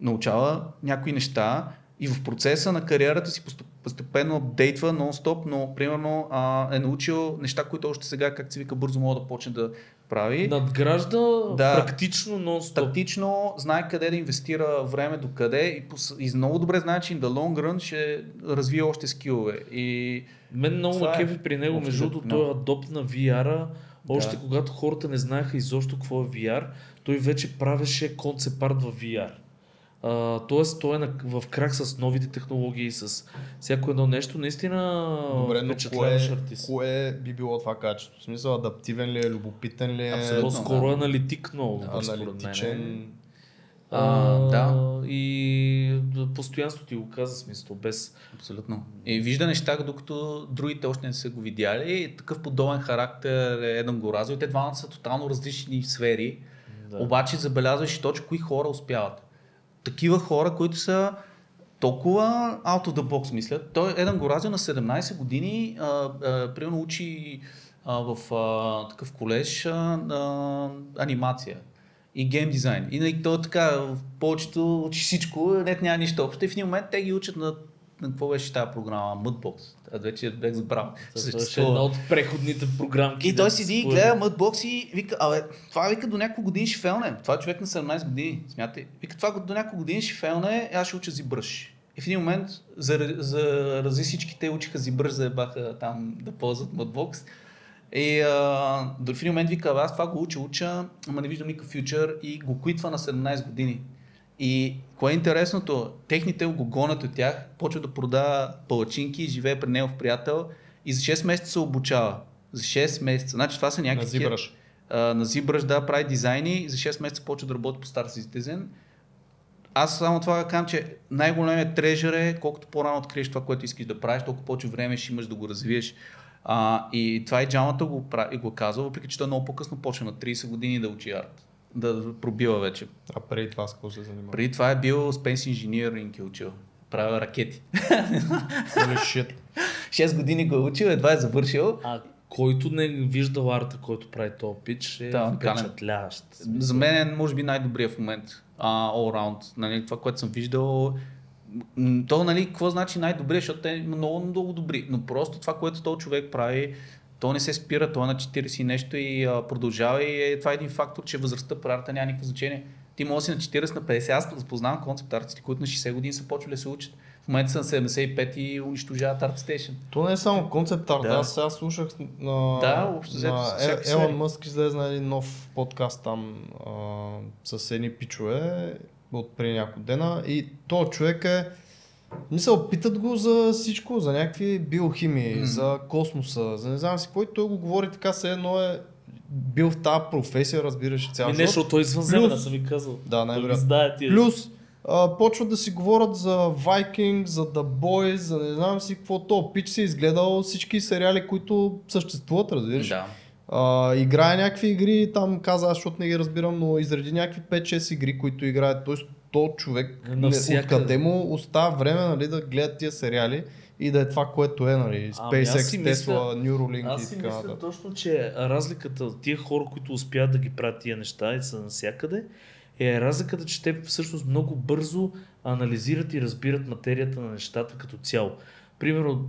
Научава някои неща и в процеса на кариерата си постеп- постепенно апдейтва нон-стоп, но примерно а, е научил неща, които още сега, как се вика, бързо мога да почне да прави. Надгражда Да. практично нон-стоп. Тактично знае къде да инвестира време до къде и, и много добре знае, че in the long run ще развие още скилове. И Мен много ме е кефи при него, между другото, той е адопт на VR-а. Още Да. когато хората не знаеха изобщо какво е VR, той вече правеше концепт в VR. А, тоест, той е на, в крак с новите технологии, с всяко едно нещо. Наистина Добре, но кое, артист. кое би било това качество? В смисъл, адаптивен ли е, любопитен ли е? Абсолютно. По-скоро да. аналитик много, Да, според мен. аналитичен. А, да. И постоянство ти го каза смисъл, без... абсолютно. И вижда неща, докато другите още не са го видяли. И такъв подобен характер е Едан Горазо. И те двамата са тотално различни сфери. Да. Обаче забелязваш и точно кои хора успяват. Такива хора, които са толкова out of the box мислят. Той Едан Горазио на 17 години а, а, примерно учи а, в а, такъв колеж а, а, анимация и гейм дизайн. И нали, той така, повечето учи всичко, не няма нищо общо. И в един момент те ги учат на, на какво беше тази програма? Mudbox. Аз вече бях забрал. Е Съществува. една от преходните програмки. И той седи и гледа Mudbox и вика, абе, това вика до няколко години ще фелне. Това е човек на 17 години. Смятай. Вика, това до няколко години ще фелне, аз ще уча зибръж. И в един момент за, зарази всички те учиха зибръж, заебаха там да ползват Mudbox. И а, до в един момент вика, «Абе, аз това го уча, уча, ама не виждам никакъв фьючер и го куитва на 17 години. И кое е интересното, техните го гонят от тях, почва да продава палачинки, живее при негов приятел и за 6 месеца се обучава. За 6 месеца. Значи това са някакви... На такива- Зибраш. а, на Зибраш, да, прави дизайни и за 6 месеца почва да работи по Star Citizen. Аз само това кажа, че най-големият трежър е колкото по-рано откриеш това, което искаш да правиш, толкова повече време ще имаш да го развиеш. А, и това и Джамата го, прави, го казва, въпреки че той много по-късно почва на 30 години да учи арт. Да пробива вече. А преди това с какво се занимава? Преди това е бил Space Engineering е учил. Правил ракети. Shit. 6 години го е учил, едва е завършил. А който не виждал арта, който прави този пич, е Да, уникален. впечатляващ. За мен е, може би, най-добрият в момент. Uh, all round. Нали, това, което съм виждал. То, нали, какво значи най-добрият, защото те има много, много добри. Но просто това, което този човек прави, то не се спира, то е на 40 и нещо и а, продължава и е, това е един фактор, че възрастта при арта няма никакво значение. Ти може да си на 40, на 50. Аз познавам концепт артисти, които на 60 години са почвали да се учат. В момента са на 75 и унищожават ArtStation. То не е само концепт арт. Да. Аз сега слушах на, Да, общо на Е- Елон. Мъск излезна един нов подкаст там а, с едни пичове от преди няколко дена и то човек е Мисъл, питат го за всичко, за някакви биохимии, Мгм. за космоса, за не знам си какво и той го говори така, все едно е бил в тази професия, разбираш цял Ми не, живот. защото той е извънземен, Плюс- аз съм ви казал. Да, най-вероятно. Плюс а, почват да си говорят за Vikings, за The Boys, за не знам си какво. То пич си е изгледал всички сериали, които съществуват, разбираш. Да. А, играе някакви игри, там каза аз, защото не ги разбирам, но изреди някакви 5-6 игри, които играят. Тоест, то човек Навсякъде. откъде му остава време нали, да гледа тия сериали и да е това, което е, нали, Ами SpaceX, Tesla, мисля- Neuralink Аз и си така мисля нататък. точно, че разликата от тия хора, които успяват да ги правят тия неща и са навсякъде, е разликата, че те всъщност много бързо анализират и разбират материята на нещата като цяло. Примерно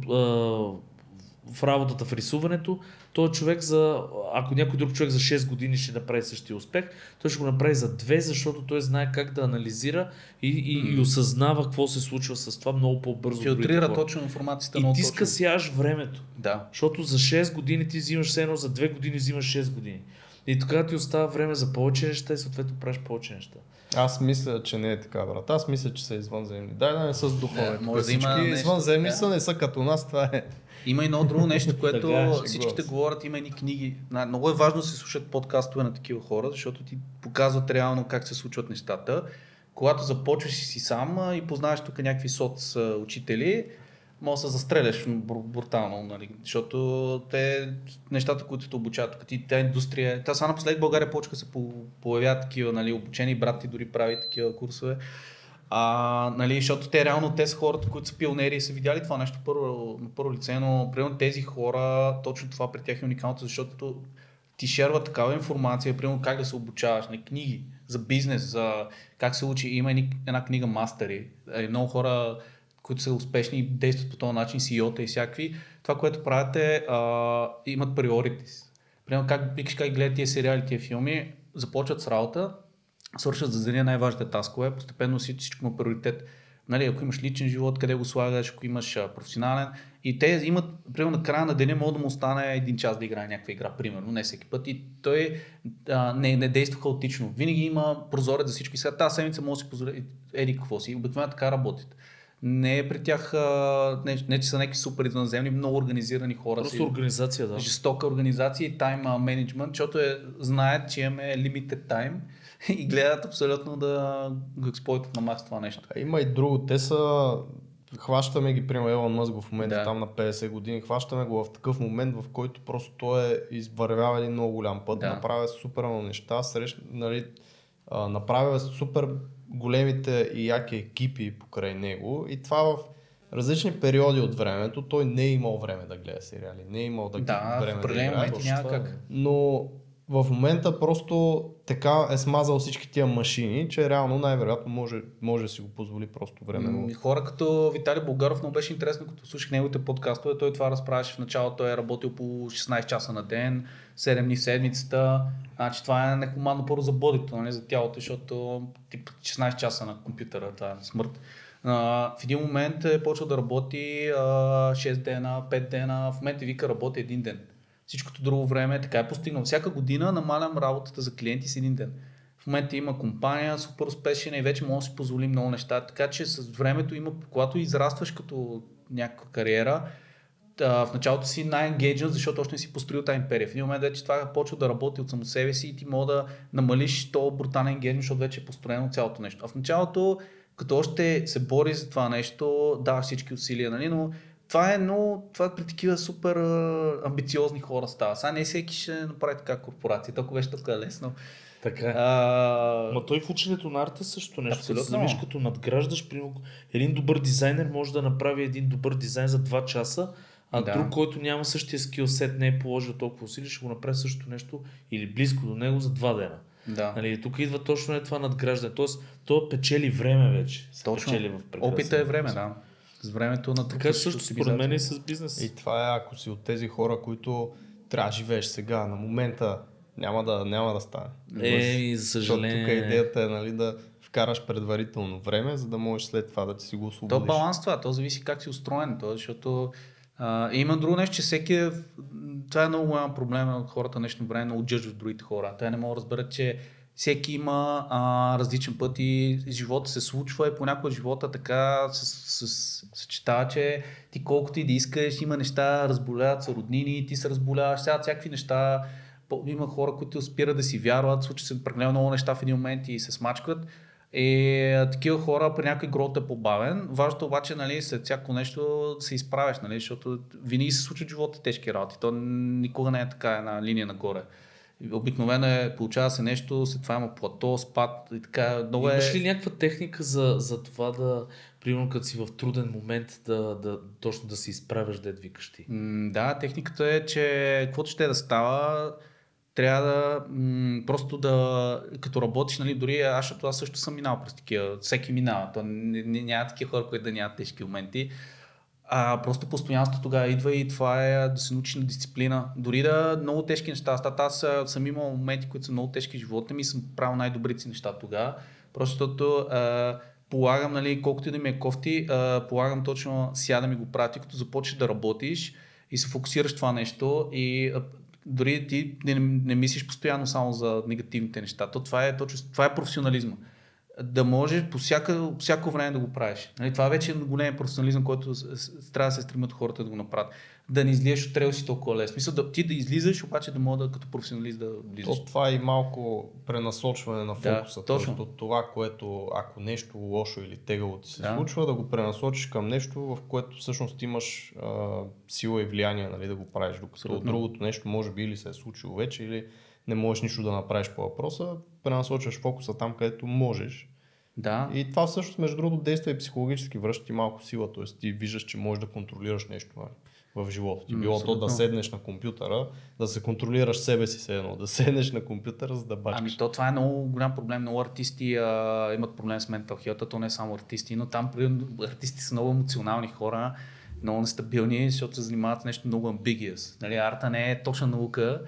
в работата в рисуването, той човек за, ако някой друг човек за 6 години ще направи същия успех, той ще го направи за 2, защото той знае как да анализира и, и, и осъзнава какво се случва с това много по-бързо. Филтрира точно информацията И ти скъсяваш времето. Да. Защото за 6 години ти взимаш все едно, за 2 години взимаш 6 години. И тогава ти остава време за повече неща и съответно правиш повече неща. Аз мисля, че не е така, брат. Аз мисля, че са извънземни. Дай да не са с духове. Да, може да има нещо, извънземни са, не са като нас, това е. Има и едно друго нещо, което Така е, всичките говорят, има едни книги. Много е важно да се слушат подкастове на такива хора, защото ти показват реално как се случват нещата. Когато започваш и си сам и познаваш тук някакви соц учители, може да се застреляш бру- брутално, нали? защото те, нещата, които те обучават, тук ти, тя индустрия, та сега напоследък в България почва да се по- появяват такива нали, обучени брати, дори прави такива курсове. А, нали, защото те реално те са хората, които са пионери и са видяли това нещо първо, на първо лице, но примерно тези хора, точно това при тях е уникалното, защото ти шерва такава информация, примерно как да се обучаваш на книги за бизнес, за как се учи. Има една книга Мастери. Е, Много хора, които са успешни и действат по този начин, CEO-та и всякакви. Това, което правят е, а, имат priorities. Примерно как викаш как гледат тия сериали, тия филми, започват с работа, свършат за деня най-важните таскове, постепенно всичко, всичко има приоритет. Нали, ако имаш личен живот, къде го слагаш, ако имаш професионален. И те имат, примерно на края на деня може да му остане един час да играе някаква игра, примерно, не всеки път. И той а, не, не действа хаотично. Винаги има прозорец за всичко. И сега тази седмица може да си позволи еди какво си. Обикновено така работят. Не е при тях, не, не че са някакви супер извънземни, много организирани хора. Просто си организация, да. жестока организация и тайм менеджмент, защото е, знаят, че имаме limited time и гледат абсолютно да го експлойтват на макс това нещо. А има и друго. Те са... Хващаме ги, примерно, Елон Мъск в момента Да. там на 50 години. Хващаме го в такъв момент, в който просто той е извървял един много голям път. Да. Направя супер много неща. Срещ, нали, а, направя супер големите и яки екипи покрай него. И това в различни периоди от времето той не е имал време да гледа сериали. Не е имал да, Да, време да определен играе. момент няма как. Но в момента просто така е смазал всички тия машини, че реално най-вероятно може, може да си го позволи просто временно. М, Хора като Виталий Българов много беше интересно, като слушах неговите подкастове, той това разправяше в началото, той е работил по 16 часа на ден, 7 дни в седмицата. Значи това е нехуманно първо за бодито, нали, за тялото, защото тип 16 часа на компютъра, това е смърт. А, в един момент е почел да работи а, 6 дена, 5 дена, в момента вика работи един ден. Всичкото друго време така е постигнал. Всяка година намалям работата за клиенти с един ден. В момента има компания, супер успешна и вече може да си позволи много неща. Така че с времето има, когато израстваш като някаква кариера, в началото си най-енгейджен, защото още не си построил тази империя. В един момент вече това почва да работи от само себе си и ти мога да намалиш то брутален енгейджмент, защото вече е построено цялото нещо. А в началото, като още се бори за това нещо, даваш всички усилия, нали? но това е, но това при такива супер а, амбициозни хора става. Сега не всеки ще направи така корпорация, толкова беше е лесно. Така е. А, Ма той в ученето на арта също нещо. Абсолютно. Замиш, като надграждаш, примерно, един добър дизайнер може да направи един добър дизайн за 2 часа, а Да. друг, който няма същия скил сет, не е положил толкова усилия, ще го направи същото нещо или близко до него за 2 дена. да. Нали, тук идва точно е това надграждане. Тоест, то печели време вече. Точно. Печели в Опита е време, да. С времето на Така че също според мен и с бизнес. И това е ако си от тези хора, които трябва да живееш сега, на момента, няма да, няма да стане. Е, за Защото тук съжаление. идеята е нали, да вкараш предварително време, за да можеш след това да ти си го То освободиш. баланс това, то зависи как си устроен, то, защото а, има друго нещо, че всеки е, това е много голям проблем от хората днешно време, много джъджват другите хора. Те не могат да разберат, че всеки има а, различен път и живота се случва и понякога живота така се, съчетава, че ти колкото и да искаш, има неща, разболяват се роднини, ти се разболяваш, сега всякакви неща, има хора, които спират да си вярват, случва се прекалено много неща в един момент и се смачкват. И такива хора при някой грот е по-бавен. Важното обаче, нали, след всяко нещо се изправяш, нали, защото винаги се случват живота тежки работи. То никога не е така една линия нагоре. Обикновено е, получава се нещо, след това има плато, спад и така. Много е... Имаш ли някаква техника за, за това да, примерно като си в труден момент, да, да точно да се изправяш, да викаш ти? М, Да, техниката е, че каквото ще да става, трябва да м- просто да, като работиш, нали, дори аз, защото аз също съм минал през такива, всеки минава, то няма такива хора, които да нямат тежки моменти. А просто постоянство тогава идва и това е да се научи на дисциплина. Дори да много тежки неща. Аз а, съм имал моменти, които са много тежки в живота ми и съм правил най-добрите си неща тогава. Просто защото полагам, нали, колкото и да ми е кофти, а, полагам точно сядам и го правя, Ти като започнеш да работиш и се фокусираш това нещо и а, дори ти не, не мислиш постоянно само за негативните неща. То това е точно, това е професионализма. Да можеш по всяка, всяко време да го правиш. Нали, това вече е големия професионализъм, който с- с- трябва да се стремят хората да го направят. Да не излизаш от релси толкова лесно. Смисъл, да, ти да излизаш, обаче да мога да като професионалист да влизаш. То, това е и малко пренасочване на Да, фокуса. точно. Тоест от това, което ако нещо лошо или тегаво ти се Да. случва, да го пренасочиш към нещо, в което всъщност имаш а, сила и влияние нали, да го правиш. Докато Абсолютно. другото нещо може би или се е случило вече, или не можеш нищо да направиш по въпроса, пренасочваш фокуса там, където можеш. Да. И това всъщност, между другото, действа и психологически, връща ти малко сила, т.е. ти виждаш, че можеш да контролираш нещо нали, в живота ти. Било то да седнеш на компютъра, да се контролираш себе си все едно, да седнеш на компютъра, за да бачкаш. Ами то това е много голям проблем. Много артисти а, имат проблем с ментал health, то не е само артисти, но там артисти са много емоционални хора, много нестабилни, защото се занимават с нещо много ambiguous. Нали, арта не е точна наука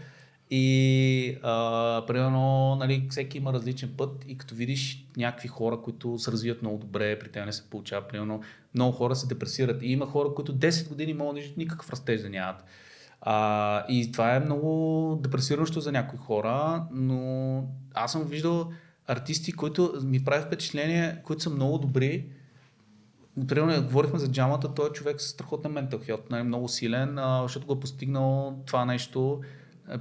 и а, примерно нали, всеки има различен път и като видиш някакви хора, които се развиват много добре, при тях не се получава, примерно много хора се депресират и има хора, които 10 години могат да виждат никакъв растеж да нямат. А, и това е много депресиращо за някои хора, но аз съм виждал артисти, които ми прави впечатление, които са много добри. Примерно, говорихме за джамата, той е човек с страхотен ментал health, нали, много силен, защото го е постигнал това нещо,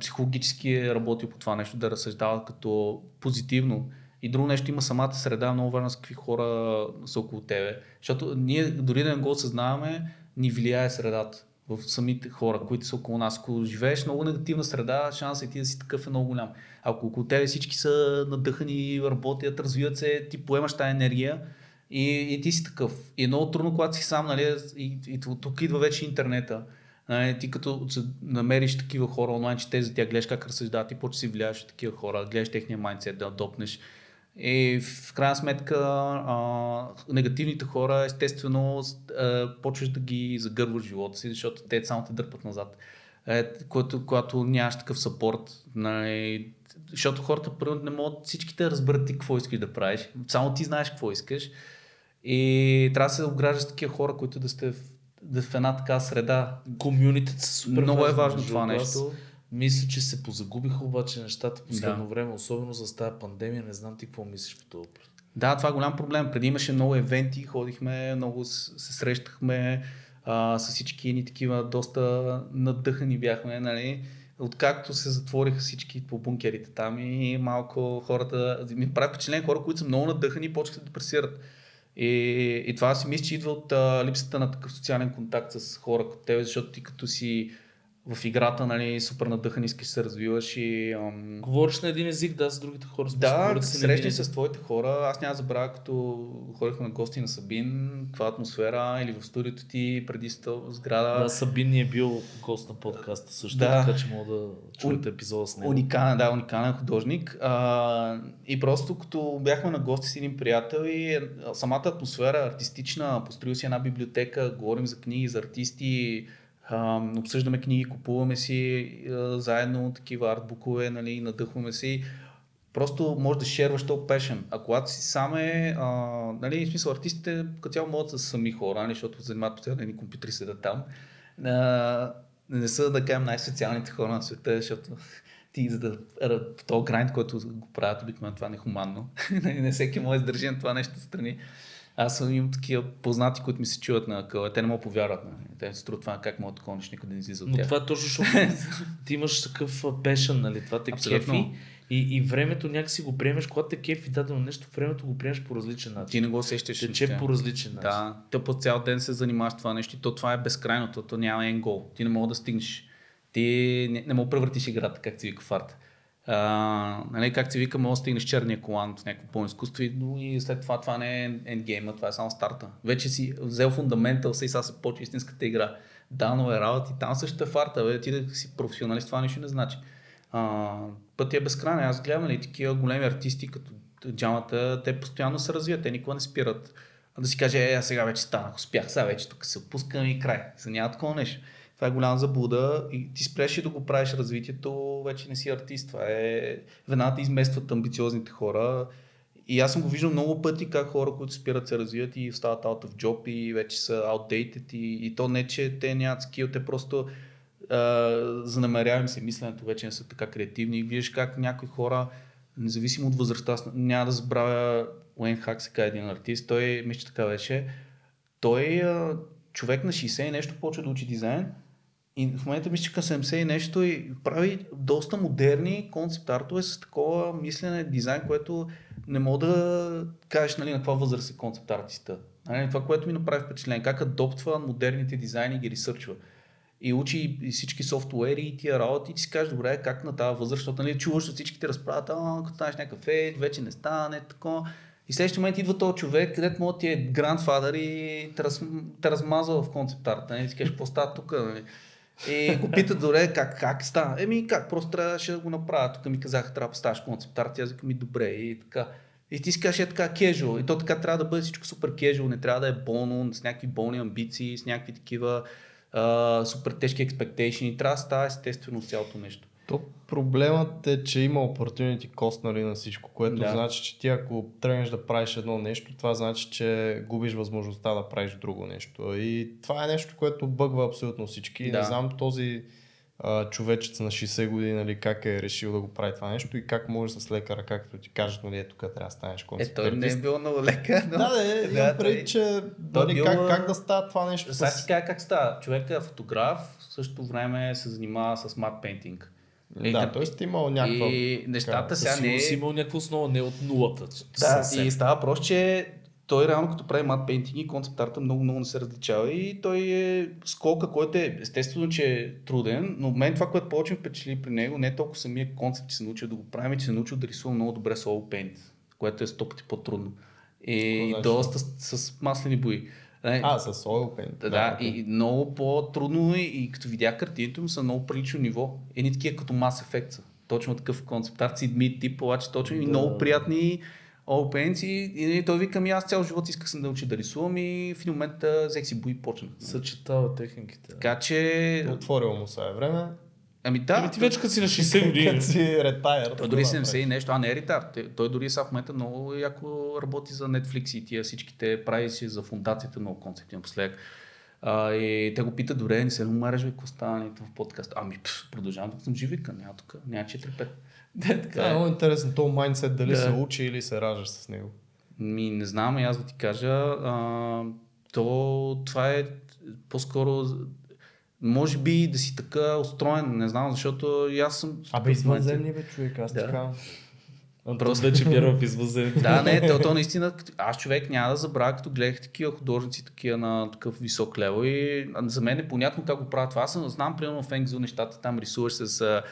психологически е работил по това нещо, да разсъждава като позитивно. И друго нещо има самата среда, много важно с какви хора са около тебе. Защото ние дори да не го осъзнаваме, ни влияе средата в самите хора, които са около нас. Ако живееш в много негативна среда, шансът ти да си такъв е много голям. Ако около тебе всички са надъхани, работят, развиват се, ти поемаш тази енергия и, и ти си такъв. И е много трудно, когато си сам, нали, и, и тук идва вече интернета. Нали, ти като намериш такива хора онлайн, че те за тях гледаш как разсъждават и почва си влияеш от такива хора, гледаш техния майндсет да допнеш. И в крайна сметка а, негативните хора естествено а, почваш да ги загърваш живота си, защото те само те дърпат назад. Е, което, когато нямаш такъв сапорт, нали, защото хората първо не могат всичките да разберат ти какво искаш да правиш. Само ти знаеш какво искаш. И трябва да се обграждаш такива хора, които да сте в, да в една така среда. Комюнитета са супер Много е важно това нещо. Мисля, че се позагубиха обаче нещата последно Да. време, особено за тази пандемия. Не знам ти какво мислиш по това. Да, това е голям проблем. Преди имаше много евенти, ходихме, много се срещахме а, с всички ни такива, доста надъхани бяхме, нали. Откакто се затвориха всички по бункерите там и малко хората, ми прави впечатление хора, които са много надъхани, почнаха да депресират. И, и това си мисля, че идва от а, липсата на такъв социален контакт с хора като тебе, защото ти като си в играта, нали, супер надъхан, искаш се развиваш и... Ам... Говориш на един език, да, с другите хора. сме Да, срещни с твоите хора, аз няма забравя, като ходихме на гости на Сабин, каква атмосфера или в студиото ти преди сто сграда. Да, Сабин ни е бил гост на подкаста също, Да. така че мога да чуете епизода с него. Уникален, да, уникален художник. А, и просто като бяхме на гости с един приятел и е, самата атмосфера артистична, построил си една библиотека, говорим за книги, за артисти, обсъждаме книги, купуваме си а, заедно такива артбукове, нали, надъхваме си. Просто може да шерваш то пешен. А когато си сам е, а, нали, в смисъл артистите като цяло могат да са сами хора, нали, защото занимават постоянно едни компютри седят там. А, не са, да кажем, най-специалните хора на света, защото ти за да в този грайнд, който го правят обикновено, това не е не всеки може да държи на това нещо страни. Аз съм имам такива познати, които ми се чуват на къла. Те не могат повярват. Нали. Те се това как могат такова нещо никъде не излиза от Но тях. това е точно, защото ти имаш такъв пешън, нали? Това те Абсолютно. кефи. И, и времето някакси го приемеш, когато те кефи дадено нещо, времето го приемаш по различен начин. Ти не го усещаш. Тече въобще. по различен начин. Да, те по цял ден се занимаваш с това нещо и то това е безкрайно, то, то няма енгол. Ти не мога да стигнеш. Ти не, не мога да превъртиш играта, как ти вика фарт. Нали, как се вика, може да стигнеш черния колан в някакво по-изкуство, но и след това това не е ендгейма, това е само старта. Вече си взел фундаментал, сега се почва истинската игра. Данове работи, там също е фарта, бе, ти да си професионалист, това нищо не значи. А, пътя е безкрайен. Аз гледам нали, такива големи артисти, като джамата, те постоянно се развиват, те никога не спират. А да си каже, е, аз сега вече станах, успях, сега вече тук се опускам и край. За няма такова нещо. Това е голяма заблуда и ти спреш да го правиш развитието, вече не си артист. Това е... Веднага изместват амбициозните хора. И аз съм го виждал много пъти как хора, които спират се развиват и стават out of job и вече са outdated и, и то не, че те нямат скил, те просто uh, занамерявам се мисленето, вече не са така креативни. И виждаш как някои хора, независимо от възрастта, няма да забравя Уейн Хак, сега един артист, той, мисля, така беше, той uh, човек на 60 и нещо почва да учи дизайн и в момента мисля, че към 70 и нещо и прави доста модерни концепт артове с такова мислене, дизайн, което не мога да кажеш нали, на каква възраст е концепт артиста. Нали, това, което ми направи впечатление, как адоптва модерните дизайни и ги ресърчва. И учи и всички софтуери и тия работи и ти си кажеш, добре, как на тази възраст, защото нали, чуваш от всички ти разправят, а, като станеш някакъв фейт, вече не стане, такова. И в следващия момент идва този човек, където му ти е грандфадър и те, раз, те размазва в концепт арта. Нали? Ти кажеш, какво става тук? Нали? И го питат, добре, как, как стана? Еми, как, просто трябваше да го направя. Тук ми казаха, трябва да поставиш концепт арт. Аз ми, добре, и така. И ти си кажеш, е така кежуал. И то така трябва да бъде всичко супер кежуал, не трябва да е болно, с някакви болни амбиции, с някакви такива а, супер тежки expectation. Трябва да става естествено цялото нещо. То проблемът е, че има opportunity cost нали, на всичко, което да. значи, че ти ако тръгнеш да правиш едно нещо, това значи, че губиш възможността да правиш друго нещо. И това е нещо, което бъгва абсолютно всички. Да. Не знам този а, човечец на 60 години, нали, как е решил да го прави това нещо и как може с лекара, както ти кажат, нали, тук трябва да станеш концерт. Е, той не е бил много лека. Но... Да, да, да, преди, че нали, бил... как, как да става това нещо. Сега с... как става. Човекът е фотограф, в същото време се занимава с мат пейнтинг. И, да, т.е. имал някаква... И нещата сега не е... си имал някаква основа, не от нулата. Да, и става просто, че той реално като прави мат пейнтинг и концепт арта много, много не се различава и той е скока, който е естествено, че е труден, но мен това, което повече впечатли при него, не е толкова самия концепт, че се научил да го прави, че се научил да рисува много добре с All Paint, което е сто пъти по-трудно. И значи? доста с, с маслени бои. А, с oil paint. Да, да okay. и много по-трудно и, и като видях картините му са много прилично ниво. Едни такива като Mass Effect са. Точно такъв концепт. Арт мид тип, обаче точно да. и много приятни all и, и, той вика ми аз цял живот исках съм да учи да рисувам и в един момент взех си бои и почнах. Съчетава техниките. Така че... Отворило му се е време. Ами да. Ами ти вече като си на 60 години. като си ретайр. Той дори 70 и нещо. А не е ретар. Той дори сега в момента много яко работи за Netflix и тия всичките прави си за фундацията много концепти напоследък. А, и те го питат, добре, не се умараш, бе, какво става в подкаст. Ами, пш, продължавам тук съм живика, няма тук, няма 4-5. Да, така да, е много интересно, то майндсет дали да. се учи или се раждаш с него. Ми, не знам, аз да ти кажа, а, то това е по-скоро може би да си така устроен, не знам, защото и аз съм... Абе, извънземни бе, човек, аз да. така... Просто вече вярвам в извънземни. да, не, то, то наистина, аз човек няма да забравя, като гледах такива художници, такива на такъв висок лево и за мен е понятно как го правят това. Аз съм, знам, примерно в Енгзо нещата, там рисуваш с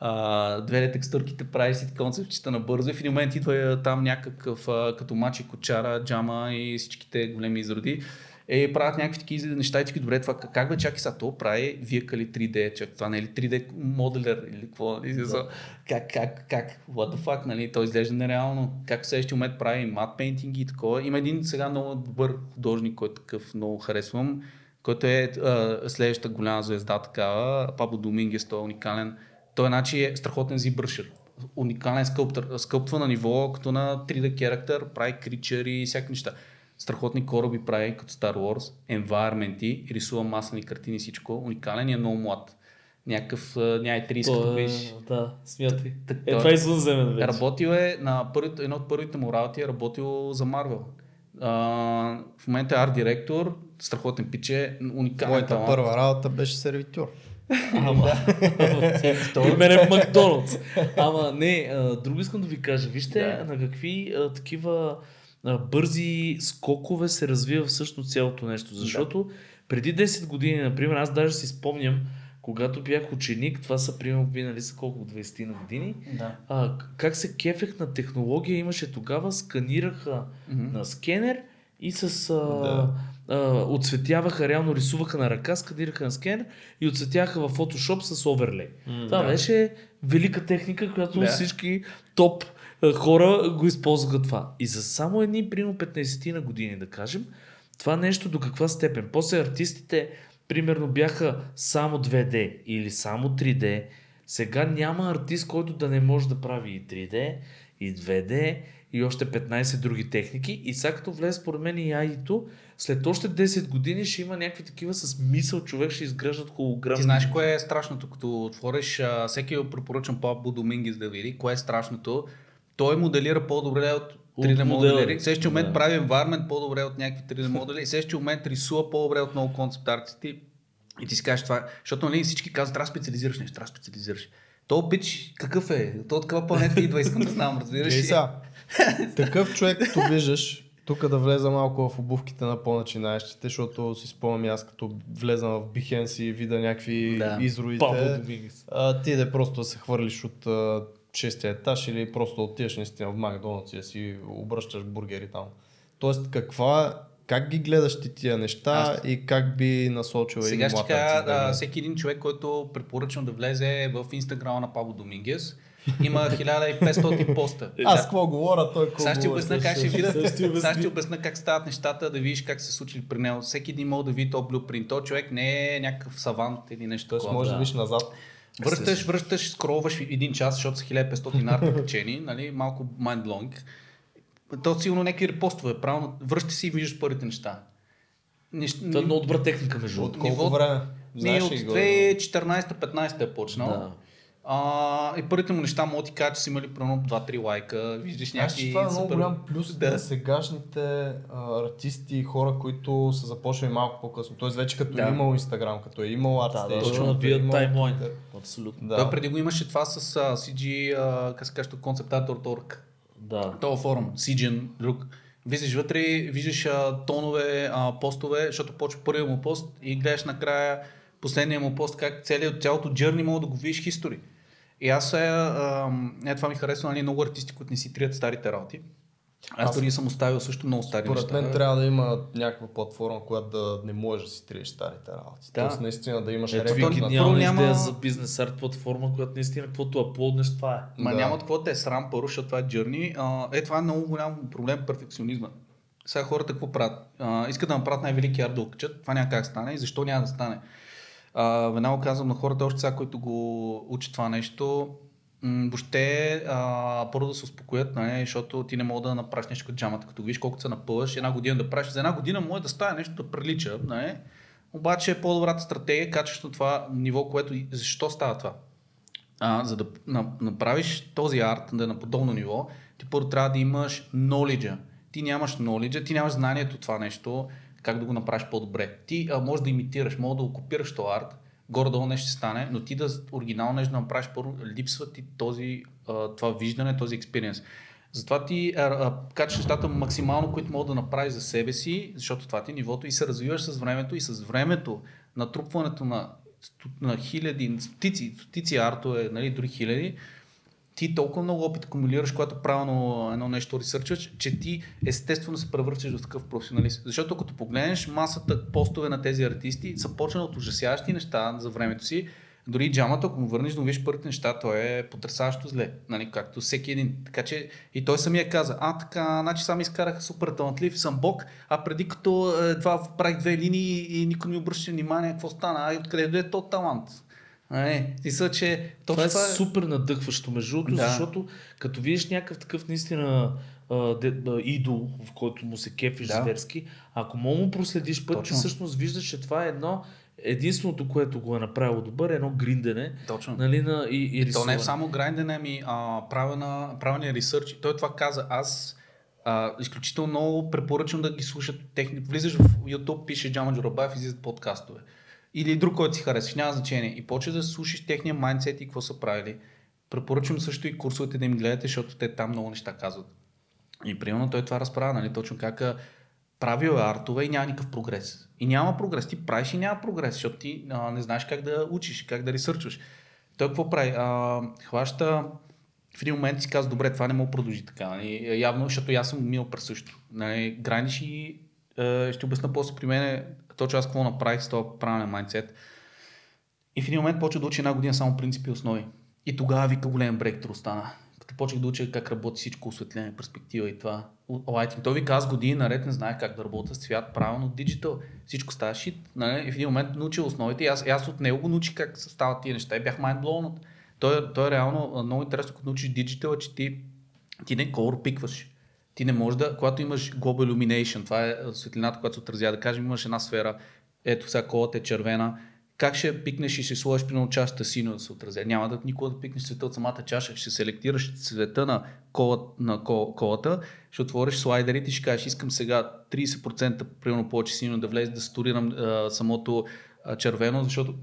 а, две текстурките, правиш си концептчета набързо и в един момент идва там някакъв а, като мачи, кочара, джама и всичките големи изроди е, правят някакви такива неща и таки, добре, това как бе, чакай сега, то прави виекали 3D, чак, това не е ли 3D моделер или какво, нали? Да. как, как, как, what the fuck, нали, то изглежда нереално, как в следващия момент прави мат пейнтинги и такова. Има един сега много добър художник, който такъв много харесвам, който е а, следващата голяма звезда такава, Пабло Домингес, той е уникален. Той значи е страхотен зибършер уникален скълптър, скълптва на ниво, като на 3D характер, прави кричери и всякакви неща страхотни кораби прави като Star Wars, environment рисува маслени картини, всичко. Уникален и е много млад. Някакъв, няма и 30 като виж. Да, смятай. Е, това е извънземен вече. Работил е на първите, едно от първите му работи е работил за Марвел. в момента е арт директор, страхотен пиче, уникален Моята талант. първа работа беше сервитьор. Ама, той мен е в Макдоналдс. Ама не, друго искам да ви кажа. Вижте да. на какви а, такива бързи скокове се развива всъщност цялото нещо. Защото да. преди 10 години, например, аз даже си спомням, когато бях ученик, това са примерно минали са колко 20 на години, Да. а, как се кефех на технология имаше тогава, сканираха Мгм. на скенер и с а, Да. а, отцветяваха, реално рисуваха на ръка, сканираха на скенер и отцветяха в Photoshop с оверлей. Това да. беше велика техника, която Да. всички топ хора го използваха това. И за само едни, примерно 15 на години, да кажем, това нещо до каква степен. После артистите, примерно, бяха само 2D или само 3D. Сега няма артист, който да не може да прави и 3D, и 2D, и още 15 други техники. И сега като влезе според мен и AI-то, след още 10 години ще има някакви такива с мисъл, човек ще изграждат холограмни. Ти знаеш кое е страшното, като отвориш, всеки го препоръчам Пабlo Домингес да види, кое е страшното. Той моделира по-добре от 3D От модела. модели. В следващия момент Да. прави environment по-добре от някакви 3D модели. В следващия момент рисува по-добре от много концепт артисти. И ти си кажеш това, защото нали, всички казват, трябва специализираш нещо, трябва специализираш. То бич, какъв е? То от каква планета идва, искам да знам, разбираш Ей ли? сега, такъв човек, като виждаш, тук да влеза малко в обувките на по-начинаещите, защото си спомням аз като влезам в Behance и видя някакви Да. изроите, а, ти да просто да се хвърлиш от шестия етаж или просто отидеш наистина в Макдоналдс и да си обръщаш бургери там. Тоест, каква, как ги гледаш ти тия неща и как би насочил Сега ще кажа, да всеки един човек, който препоръчвам да влезе в инстаграма на Пабло Домингес, има 1500 поста. Аз какво говоря, той какво Сега ще обясна как ще видят. Сега ще обясна как стават нещата, да видиш как се случили при него. Всеки един може да види то блюпринт. То човек не е някакъв савант или нещо Тоест може да виж назад. Връщаш, връщаш, скролваш един час, защото са 1500 арта качени, нали, малко mindblowing. То сигурно някакви репостове, правилно. Връщаш си и виждаш първите неща. Нещ... Това е много добра техника, между От колко Ниво- време? Знаеш от ли го? 2014-15 е почнал. Да. А, и първите му неща могат да ти кажа, че са имали примерно 2-3 лайка, виждаш някакви... това е много супер- голям плюс Да. на сегашните а, артисти и хора, които са започнали малко по-късно. Тоест вече като Да. е имал Инстаграм, като е имал Да, ArtStation, да, като точно е навият имал- таймлайн. Абсолютно. Да. Той преди го имаше това с а, CG, а, как се казва, conceptator.org. Да. Това форум, CGN, друг. Влизаш вътре, виждаш а, тонове, а, постове, защото почва първият му пост и гледаш накрая последния му пост, как целият, цялото джърни мога да го видиш хистори. И аз е, е, това ми харесва, нали, много артисти, които не си трият старите работи. Аз, Аз- дори съм оставил също много стари Според неща. мен трябва да има някаква платформа, която да не можеш да си триеш старите работи. Да. Тоест наистина да имаш Ето рефит ви то на няма- идея за бизнес арт платформа, която наистина каквото аплоднеш, това е. Ма Да. няма такова да е срам първо, защото това е джърни. Е, това е много голям проблем перфекционизма. Сега хората какво правят? А, искат да направят най-велики арт да го качат, това няма как да стане и защо няма да стане. А, веднага казвам на хората, още сега, които го учат това нещо, въобще първо да се успокоят, нали, защото ти не мога да направиш нещо като джамата, като виж колко се напълваш, една година да правиш, за една година може да стане нещо да прилича, нали? обаче е по-добрата стратегия, качество на това ниво, което защо става това? а, за да на- направиш този арт да е на подобно ниво, ти първо трябва да имаш knowledge. Ти нямаш knowledge, ти нямаш знанието това нещо, как да го направиш по-добре. Ти а, можеш да имитираш, можеш да окупираш този арт, горе-долу нещо ще стане, но ти да оригинално нещо да направиш първо, липсва ти този, а, това виждане, този експириенс. Затова ти а, нещата максимално, които мога да направиш за себе си, защото това ти е нивото и се развиваш с времето и с времето, натрупването на, на хиляди, стотици, стотици артове, нали, дори хиляди, ти толкова много опит акумулираш, когато правилно едно нещо ресърчваш, че ти естествено се превръщаш в такъв професионалист. Защото като погледнеш масата постове на тези артисти, са почнали от ужасяващи неща за времето си, дори джамата, ако му върнеш му видиш първите неща, то е потрясаващо зле, нали, както всеки един. Така че и той самия каза, а така, значи сам изкараха супер талантлив, съм бог, а преди като е, това правих две линии и никой не обръща внимание, какво стана, а откъде дойде то талант? Ти са, че Това точно е супер надъхващо, между другото, Да. защото като видиш някакъв такъв наистина а, де, а, идол, в който му се кефиш Да. зверски, ако мога му проследиш път, Точно. всъщност виждаш, че това е едно, единственото, което го е направило добър, е едно гриндене, Точно. нали, на, и, и То рисуване. не е само грайндене, ми а, правена, е ресърч. Той това каза. Аз а, изключително много препоръчвам да ги слушат техни. Влизаш в YouTube, пише Джама Джурабаев, излизат подкастове. Или друг, който си харесаш, няма значение. И почва да слушаш техния майндсет и какво са правили. Препоръчвам също и курсовете да им гледате, защото те там много неща казват. И примерно той това разправя, нали, точно как правил е артове и няма никакъв прогрес. И няма прогрес. Ти правиш и няма прогрес, защото ти а, не знаеш как да учиш, как да ресърчваш. Той какво прави? А, хваща в един момент си казва, добре, това не мога продължи така. Нали? Явно, защото аз съм минал през също. Нали? Граниш и ще обясна после при мен точно аз какво направих с този правилен майндсет. И в един момент почва да учи една година само принципи и основи. И тогава вика голям брейктур стана. Като почнах да уча как работи всичко, осветление, перспектива и това. Лайтинг. Той вика, аз години наред не знаех как да работя с цвят правилно, диджитал. Всичко става шит. Нали? И в един момент научи основите и аз, и аз от него го научих как стават тия неща и бях майндблоунат. Той, той е реално много интересно, като научиш диджитал, че ти, ти не колор пикваш. Ти не можеш да, когато имаш Global Illumination, това е светлината, която се отразява, да кажем имаш една сфера, ето сега колата е червена, как ще пикнеш и ще сложиш примерно чашата сино да се отразя? Няма да никога да пикнеш цвета от самата чаша, ще селектираш цвета на, кола, на колата, ще отвориш слайдерите и ще кажеш, искам сега 30% примерно повече сино да влезе, да стурирам а, самото а, червено, защото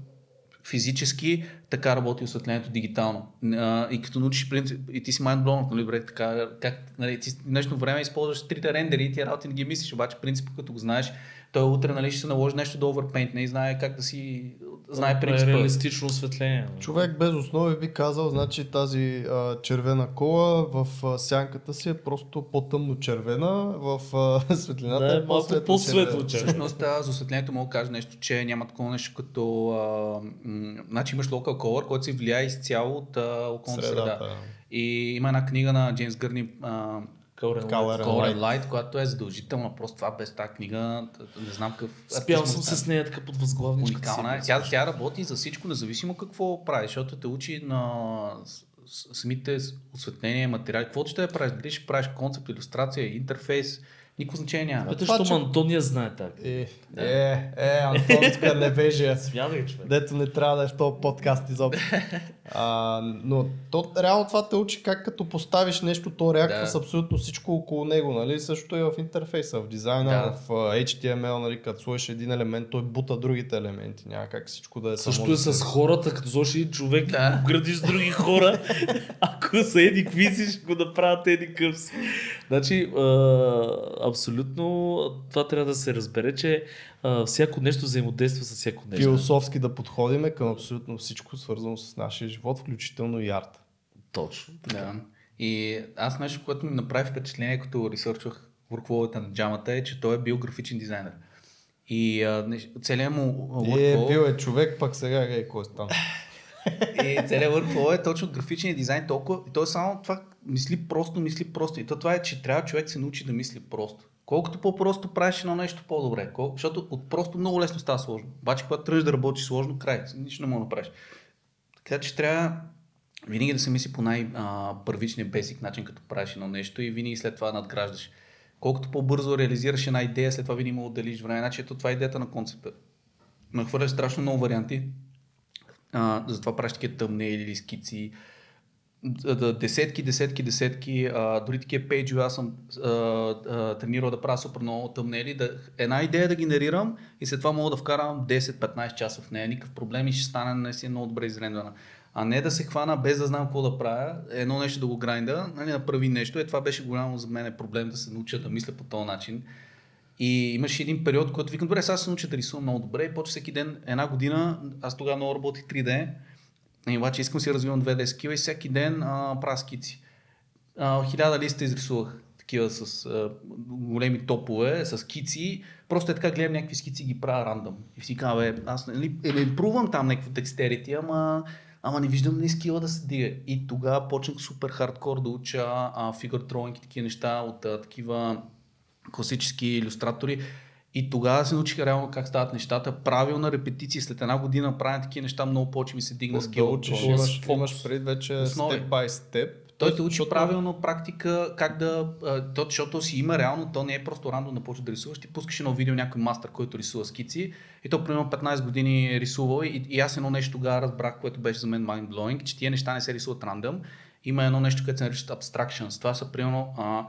физически, така работи осветлението дигитално. А, и като научиш принцип, и ти си mindblown, нали, добре, така, как, нали, ти днешно време използваш трите рендери и ти работи не ги мислиш, обаче принципът, като го знаеш, той утре нали, ще се наложи нещо да overpaint, не знае как да си знае принципа. Реалистично осветление. Човек без основи би казал, значи тази а, червена кола в а, сянката си е просто по-тъмно червена, в а, светлината Да, е по-светло по-светло червена. Всъщност за осветлението мога да кажа нещо, че няма такова нещо като... А, м- значи имаш local color, който се влияе изцяло от а, околната среда. И има една книга на Джеймс Гърни, а, Light. Color and Light, която е задължителна. Просто това без тази книга, не знам какъв... Спял съм да с нея така под възглавничката Уникална е. Тя, тя работи за всичко, независимо какво прави, защото те учи на самите осветления, материали. Каквото ще да правиш, дали ще правиш концепт, иллюстрация, интерфейс, никакво значение няма. Ето, защото че- Антония знае така. Е, е, е, Антонска невежия. Смядай, човек. Дето не трябва да е в този подкаст изобщо. А, но то, реално това те учи как като поставиш нещо, то реаква Да. с абсолютно всичко около него. Нали? Също и в интерфейса, в дизайна, Да. в HTML, нали? като сложиш един елемент, той бута другите елементи. Няма как всичко да е само Също е с хората, като сложиш един човек Да. градиш с други хора, ако са еди какви си, ще го направят еди къв си. Значи, а, абсолютно това трябва да се разбере, че а, всяко нещо взаимодейства с всяко нещо. Философски да подходиме към абсолютно всичко, свързано с нашия живот, включително и арт. Точно. Да. И аз нещо, което ми направи впечатление, като ресърчвах workflow на джамата е, че той е бил графичен дизайнер. И а, целият му е workflow... бил е човек, пък сега е кой стана. И целият workflow е точно графичния дизайн толкова. И той само това мисли просто, мисли просто. И то това е, че трябва човек се научи да мисли просто. Колкото по-просто правиш едно нещо, по-добре. Кол... Защото от просто много лесно става сложно. Обаче, когато тръгнеш да работиш сложно, край. Нищо не мога да направиш. Така че трябва винаги да се мисли по най-първичния бесик начин, като правиш едно нещо и винаги след това надграждаш. Колкото по-бързо реализираш една идея, след това винаги му отделиш време. Значи ето това е идеята на концепта. Нахвърляш страшно много варианти, а, затова правиш такива тъмнели или скици. Десетки, десетки, десетки, а, дори такива пейджове аз съм а, а, тренирал да правя супер много тъмнели. Да, една идея да генерирам и след това мога да вкарам 10-15 часа в нея. Никакъв проблем и ще стане наистина много добре изрендана. А не да се хвана без да знам какво да правя, едно нещо да го грайнда, нали, направи нещо. Е, това беше голямо за мен проблем да се науча да мисля по този начин. И имаше един период, който викам, добре, сега се науча да рисувам много добре и почва всеки ден, една година, аз тогава много работих 3D, и обаче искам си развивам 2D скила и всеки ден а, правя скици. А, хиляда листа изрисувах такива с а, големи топове, с скици. Просто е така гледам някакви скици ги правя рандъм. И си казвам, аз нали, е, импрувам там някакво декстерити, ама, ама не виждам ни скила да се дига. И тогава почнах супер хардкор да уча а, фигър drawing и такива неща от а, такива класически иллюстратори. И тогава се научих реално как стават нещата. Правилна репетиция. След една година правя такива неща, много повече ми се дигна скил. имаш, имаш пред вече Основи. степ бай степ. Той те учи правилно практика, как да, то, защото си има реално, то не е просто рандом да почнеш да рисуваш, ти пускаш едно видео някой мастър, който рисува скици и то примерно 15 години е рисувал и, и аз едно нещо тогава разбрах, което беше за мен mind-blowing, че тия неща не се рисуват рандъм. Има едно нещо, което се нарича abstractions. Това са примерно а,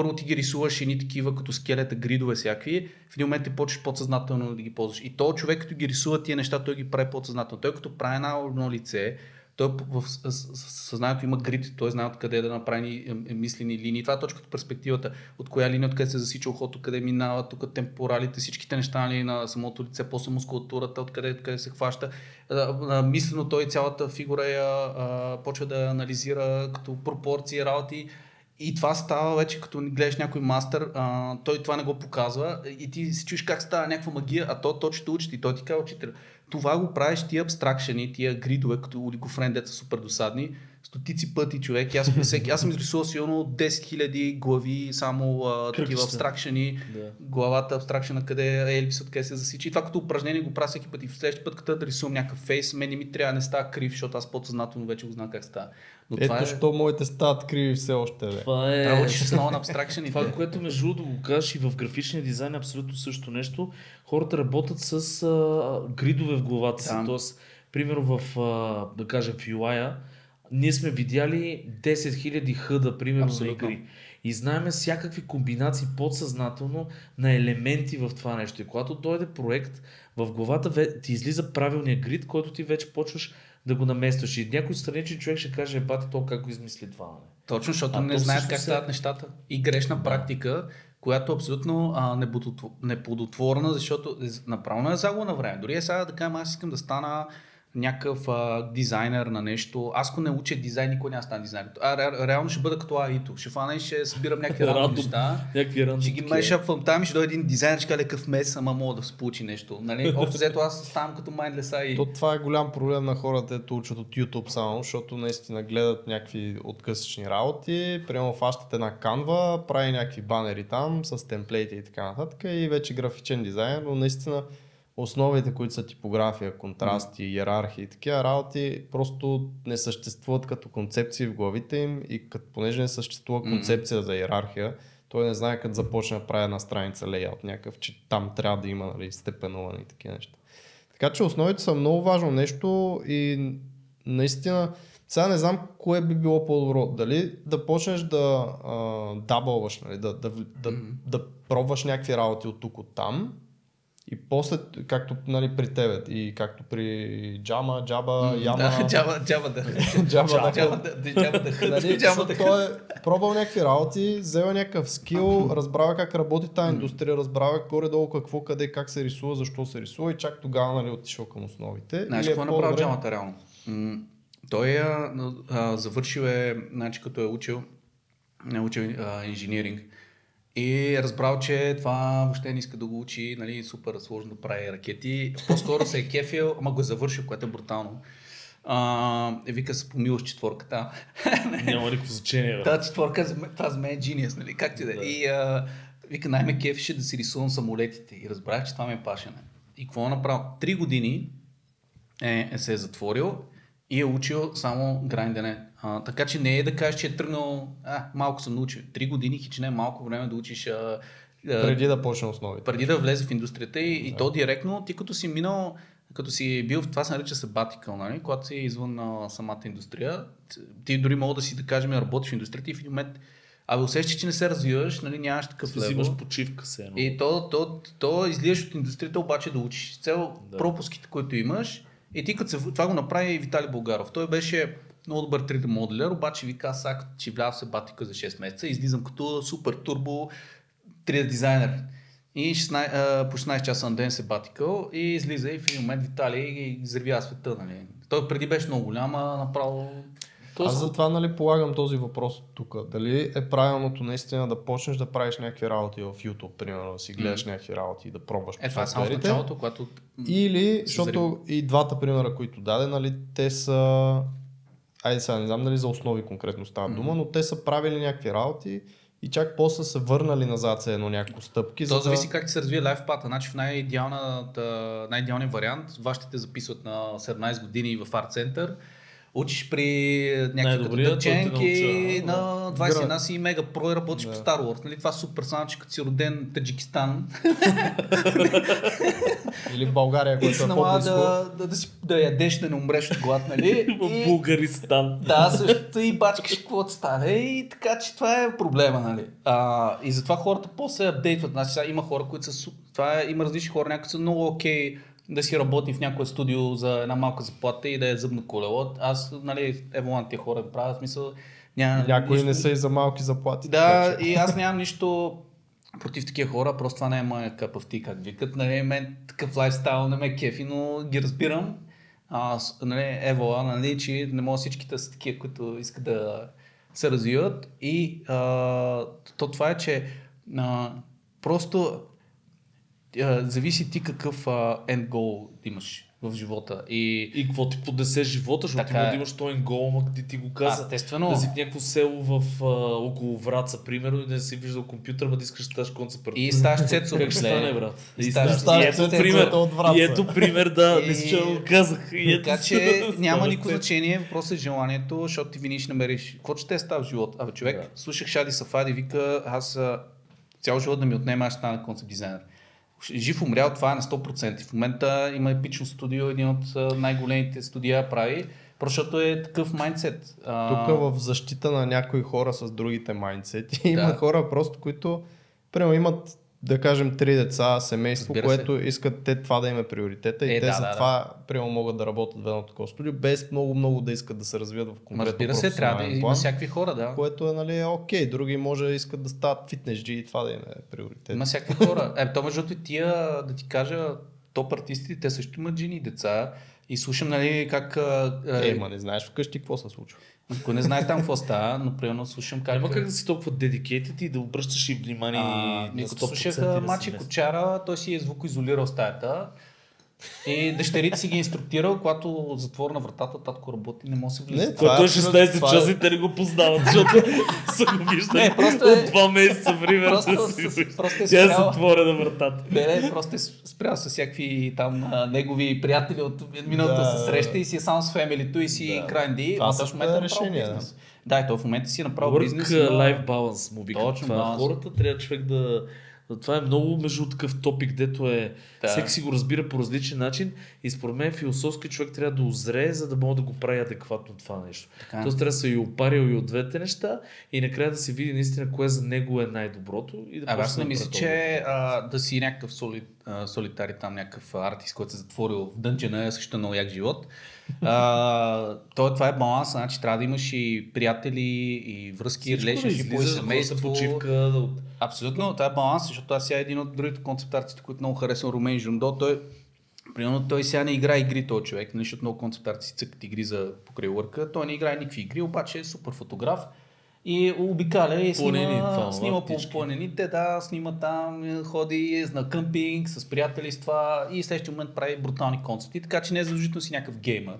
първо ти ги рисуваш едни такива като скелета, гридове всякакви, в един момент ти почваш подсъзнателно да ги ползваш. И то човек, като ги рисува тия неща, той ги прави подсъзнателно. Той като прави една едно лице, той в съзнанието има грид, той знае откъде да направи е, е, мислени линии. Това е точка от перспективата. От коя линия, откъде се засича ухото, къде минава, тук темпоралите, всичките неща нали, на самото лице, после мускулатурата, откъде, откъде се хваща. Мислено той цялата фигура я почва да анализира като пропорции, работи. И това става вече като гледаш някой мастър, а, той това не го показва и ти си чуеш как става някаква магия, а то, то ще учи и той ти казва учител. Това го правиш тия абстракшени, тия гридове, като Олигофрен, деца супер досадни, стотици пъти човек. Аз, съм- всеки, аз съм изрисувал силно 10 000 глави, само а, такива абстракшени, Да. главата абстракшена, къде е елипс, откъде се засича. И това като упражнение го правя всеки път. И в следващия път, като да рисувам някакъв фейс, мен не ми трябва да не става крив, защото аз подсъзнателно вече го знам как става. Но това Ето, е... що моите стават криви все още, бе. Това е... Учиш основа на абстракшените. Това, което между другото го кажеш и в графичния дизайн е абсолютно също нещо. Хората работят с а, гридове в главата си. Да. Тоест, примерно в, а, да кажем, в UI, ние сме видяли 10 000 хъда, примерно, Абсолютно. на игри. И знаем всякакви комбинации подсъзнателно на елементи в това нещо. И когато дойде проект, в главата ти излиза правилния грид, който ти вече почваш да го наместваш. И някой страничен човек ще каже, бати, то как го измисли това. Не? Точно, защото А не знаят как е- стават нещата. И грешна практика, която е абсолютно а, неплодотво- неплодотворна, защото е- направо е загуба на време. Дори е сега да кажем, аз искам да стана някакъв а, дизайнер на нещо. Аз ако не уча дизайн, никой няма стане дизайнер. А, ре, реално ще бъда като Аито. Ще фана и ще събирам някакви рандом неща. Някакви рандом Ще ги мешапвам там и ще дойде един дизайнер, ще каже какъв мес, ама мога да се получи нещо. Нали? Общо взето аз ставам като Mindless и... То това е голям проблем на хората, ето учат от YouTube само, защото наистина гледат някакви откъсъчни работи, прямо фащат една канва, прави някакви банери там с темплейти и така нататък и вече графичен дизайн, но наистина основите, които са типография, контрасти, иерархии и такива работи, просто не съществуват като концепции в главите им и като, понеже не съществува концепция за иерархия, той не знае като започне да прави една страница лейаут някакъв, че там трябва да има нали, степенуване и такива неща. Така че основите са много важно нещо и наистина сега не знам кое би било по-добро. Дали да почнеш да а, дабълваш, нали, да, да, да, да пробваш някакви работи от тук от там и после, както нали, при тебе и както при Джама, Джаба, Яма, Да, джаба, джаба да. Джаба да Джаба да. Джаба да. Нали, Джаба да. той е пробвал някакви работи, взел някакъв скил, разбрава как работи тази индустрия, разбрава горе-долу какво, къде, как се рисува, защо се рисува и чак тогава нали, отишъл към основите. Знаеш е какво е направил джамата реално? Той е завършил е, значи като е учил, е учил а, инжиниринг и е разбрал, че това въобще не иска да го учи, нали, супер сложно да прави ракети. По-скоро се е кефил, ама го е завършил, което е брутално. А, е, вика се помилаш четворката. Няма никакво значение. бе. Тази четворка, това за мен е genius, нали? Както и да е. Да. И а, вика, най-ме кефише да си рисувам самолетите. И разбрах, че това ми е пашене. И какво е направил? Три години е, е се е затворил и е учил само грайндене. А, така че не е да кажеш, че е тръгнал, а, малко съм научил. Три години хич не е малко време да учиш а, а, Преди да почне основите. преди да влезе в индустрията и, и то директно, ти като си минал, като си бил, това се нарича sabbatical, нали? когато си извън а, самата индустрия, ти дори мога да си, да кажем, работиш в индустрията и в един момент, абе усещаш, че не се развиваш, нали, нямаш такъв левел. взимаш почивка се едно. И то, то, то излизаш от индустрията, обаче да учиш. Цел Да. пропуските, които имаш. И ти като се, това го направи и Виталий Болгаров. Той беше много добър 3D моделер, обаче сега като че вляза в себатика за 6 месеца, излизам като супер турбо 3D дизайнер. И 16, а, по 16 часа на ден се батикъл и излиза и в един момент Виталий ги взривя света. Нали. Той преди беше много голям, а направо... Аз затова нали, полагам този въпрос тук. Дали е правилното наистина да почнеш да правиш някакви работи в YouTube, примерно, да си гледаш някакви работи и да пробваш Е, това е само в началото, когато... Или, се защото и двата примера, които даде, нали, те са... Айде сега, не знам дали за основи конкретно става дума, но те са правили някакви работи и чак после са върнали назад се едно няколко стъпки. То за зависи да... как ти се развие лайфпата. Значи в най-идеалният вариант, вашите те записват на 17 години в арт център, учиш при някакви той те дъченки на 21 си мега про и работиш Да. по Star Wars. Нали? Това е супер само, че като си роден Таджикистан Или в България, което се е по-близко. да, да, да, си, да ядеш, да не умреш от глад, нали? В Булгаристан. Да, също и бачкаш каквото стане. И така че това е проблема, нали? А, и затова хората после апдейтват. Значи, сега има хора, които са... Това е, има различни хора, някои са много окей да си работи в някое студио за една малка заплата и да е зъбно колело. Аз, нали, ево тия хора правят, смисъл, няма Някои нищо- не са и за малки заплати. да, и аз нямам нищо против такива хора, просто това не е моя къпъв ти, как викат. Нали, мен такъв лайфстайл не ме кефи, но ги разбирам. А, нали, евола, нали, че не могат всичките са такива, които искат да се развиват. И а, то това е, че а, просто а, зависи ти какъв а, end goal имаш в живота. И И какво ти поднесе живота, защото ти Така може е. да имаш този гол, ма ти, ти го каза. естествено. Да си в някакво село в, а, около Враца, примерно, и да не си виждал компютър, ма да искаш да ставаш концепт. И ставаш Цецо. Как ще стане, брат? И И, ставаш ставаш- и Цецо ето пример, от Враца. и ето пример, да, не си че И- го казах. И ето Така че няма никакво значение, въпросът е желанието, защото ти винаги ще намериш. Какво ще те става в живота? Абе, човек, Да. слушах Шади Сафади, вика, аз а, цял живот да ми отнема, аз ще стана концепт дизайнер. Жив умрял, това е на 100%. В момента има епично студио, един от най-големите студия прави, защото е такъв майндсет. Тук в защита на някои хора с другите майндсети, има Да. хора просто, които примерно имат да кажем три деца, семейство, Разбира се. което искат те това да им е приоритета и Е, те да, за да, това примерно могат да работят в едно такова студио, без много много да искат да се развият в конкретно разбира се, трябва да има всякакви хора, да. което е нали, е окей. Други може да искат да стават фитнесджи и това да им е приоритет. Има всякакви хора. Е, то между другото и тия, да ти кажа, топ артистите, те също имат жени и деца. И слушам, нали, как... а, Е, ма не знаеш вкъщи какво се случва. Ако не знае там какво става, но примерно слушам как... Няма как да си толкова dedicated и да обръщаш и внимание А, 100% слушах и да Мачи. Кочара, той си е звукоизолирал стаята. И дъщерите си ги е инструктирал, когато затворна вратата, татко работи, не може да се влиза. Не, това е абсолютно- 16 това е- часа и те не го познават, защото са го виждали Не, просто е- от два месеца, примерно. Просто, да си просто е Тя е спрял. затворена вратата. Не, не, просто е спрял с всякакви там негови приятели от миналата Да. се среща и си е само с фемилито и си Да. гранди. Това а също в момента е е решение, бизнес. Да, и той в момента си е направил бизнес. Work-life balance му викат Точно, това. Хората трябва човек да... Това е много между такъв топик, дето е... Да. Всеки си го разбира по различен начин и според мен философски човек трябва да озрее, за да може да го прави адекватно това нещо. Така. Тоест трябва да се и опарил и от двете неща и накрая да се види наистина кое за него е най-доброто и да Абе, аз не да мисля, че а, да си някакъв соли, а, солитари там, някакъв артист, който се е затворил в дънчена, също много як живот. А, то, това е баланс, значи трябва да имаш и приятели, и връзки, да и да ходиш семейство. на почивка, да... Абсолютно, това е баланс, защото аз сега един от другите концептартите, които много харесвам, Румен Жундо, той Примерно той сега не играе игри този човек, нали, защото много концептарци цъкат игри за покрай лърка. Той не играе никакви игри, обаче е супер фотограф. И обикаля и Планини, снима, това, снима по планините, да, снима там, е, ходи на къмпинг с приятели с това и в следващия момент прави брутални концерти, така че не е задължително си някакъв геймър.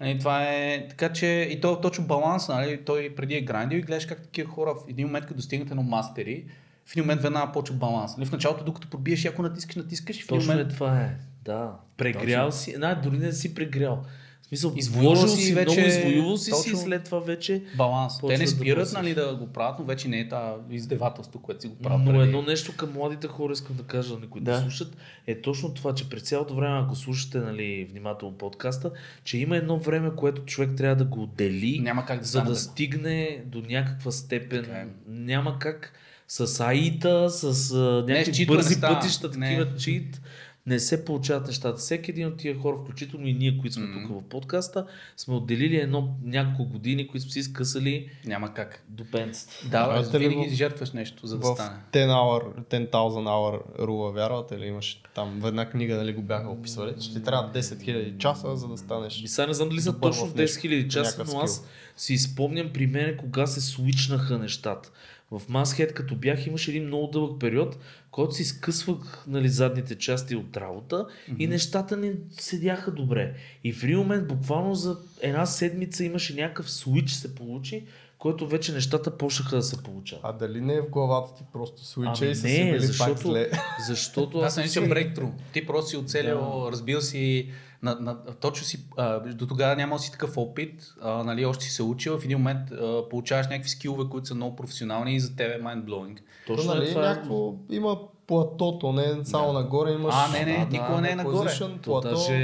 Нали, това е, така че и то е точно баланс, нали, той преди е грандил и гледаш как такива хора в един момент, като достигнат едно мастери, в един момент веднага почва баланс. Нали, в началото, докато пробиеш, ако натискаш, натискаш и в един Точно е момент това е. Да. Прегрял Точно. си. Не, дори не си прегрял. В смисъл, Извоювал си си вече- много, извоювал си си точно. след това вече... баланс. Те не да спират бръсваш. нали, да го правят, но вече не е това издевателство, което си го правят. Но преди. едно нещо към младите хора искам да кажа, на които да. Да. слушат, е точно това, че през цялото време, ако слушате нали, внимателно подкаста, че има едно време, което човек трябва да го отдели, Няма как да за да така. стигне до някаква степен. Така е. Няма как с аита, с а, някакви не бързи става. пътища, Не. такива чит. Не се получават нещата. Всеки един от тия хора, включително и ние, които сме Мгм. тук в подкаста, сме отделили едно няколко години, които сме си скъсали Няма как. до пенцата. Да, бе, Вярвате ли винаги в- жертваш нещо, за да в стане. 10 hour, 10,000 hour рула, вярвате ли? Имаш там в една книга, нали го бяха описвали, че ти трябва 10 000 часа, за да станеш. Ми сега не знам дали са точно в 10 000 часа, но аз си спомням при мен кога се свичнаха нещата. В Mashead, като бях, имаше един много дълъг период, който си скъсвах нали, задните части от работа и нещата не седяха добре. И в един момент, буквално за една седмица имаше някакъв свич се получи, който вече нещата почнаха да се получават. А дали не е в главата ти просто свича Ами и са не, си били пак защото- зле? Защото Аз аз съм си... брейктру. Ти просто си оцелил, разбил си, на, на, точно си, а, до тогава нямал си такъв опит, а, нали, още си се учил, в един момент а, получаваш някакви скилове, които са много професионални и за теб е mind-blowing. Точно нали, е това. някакво има платото, не е само нагоре имаш... А, не, не, никога не е нагоре. position, плато. даже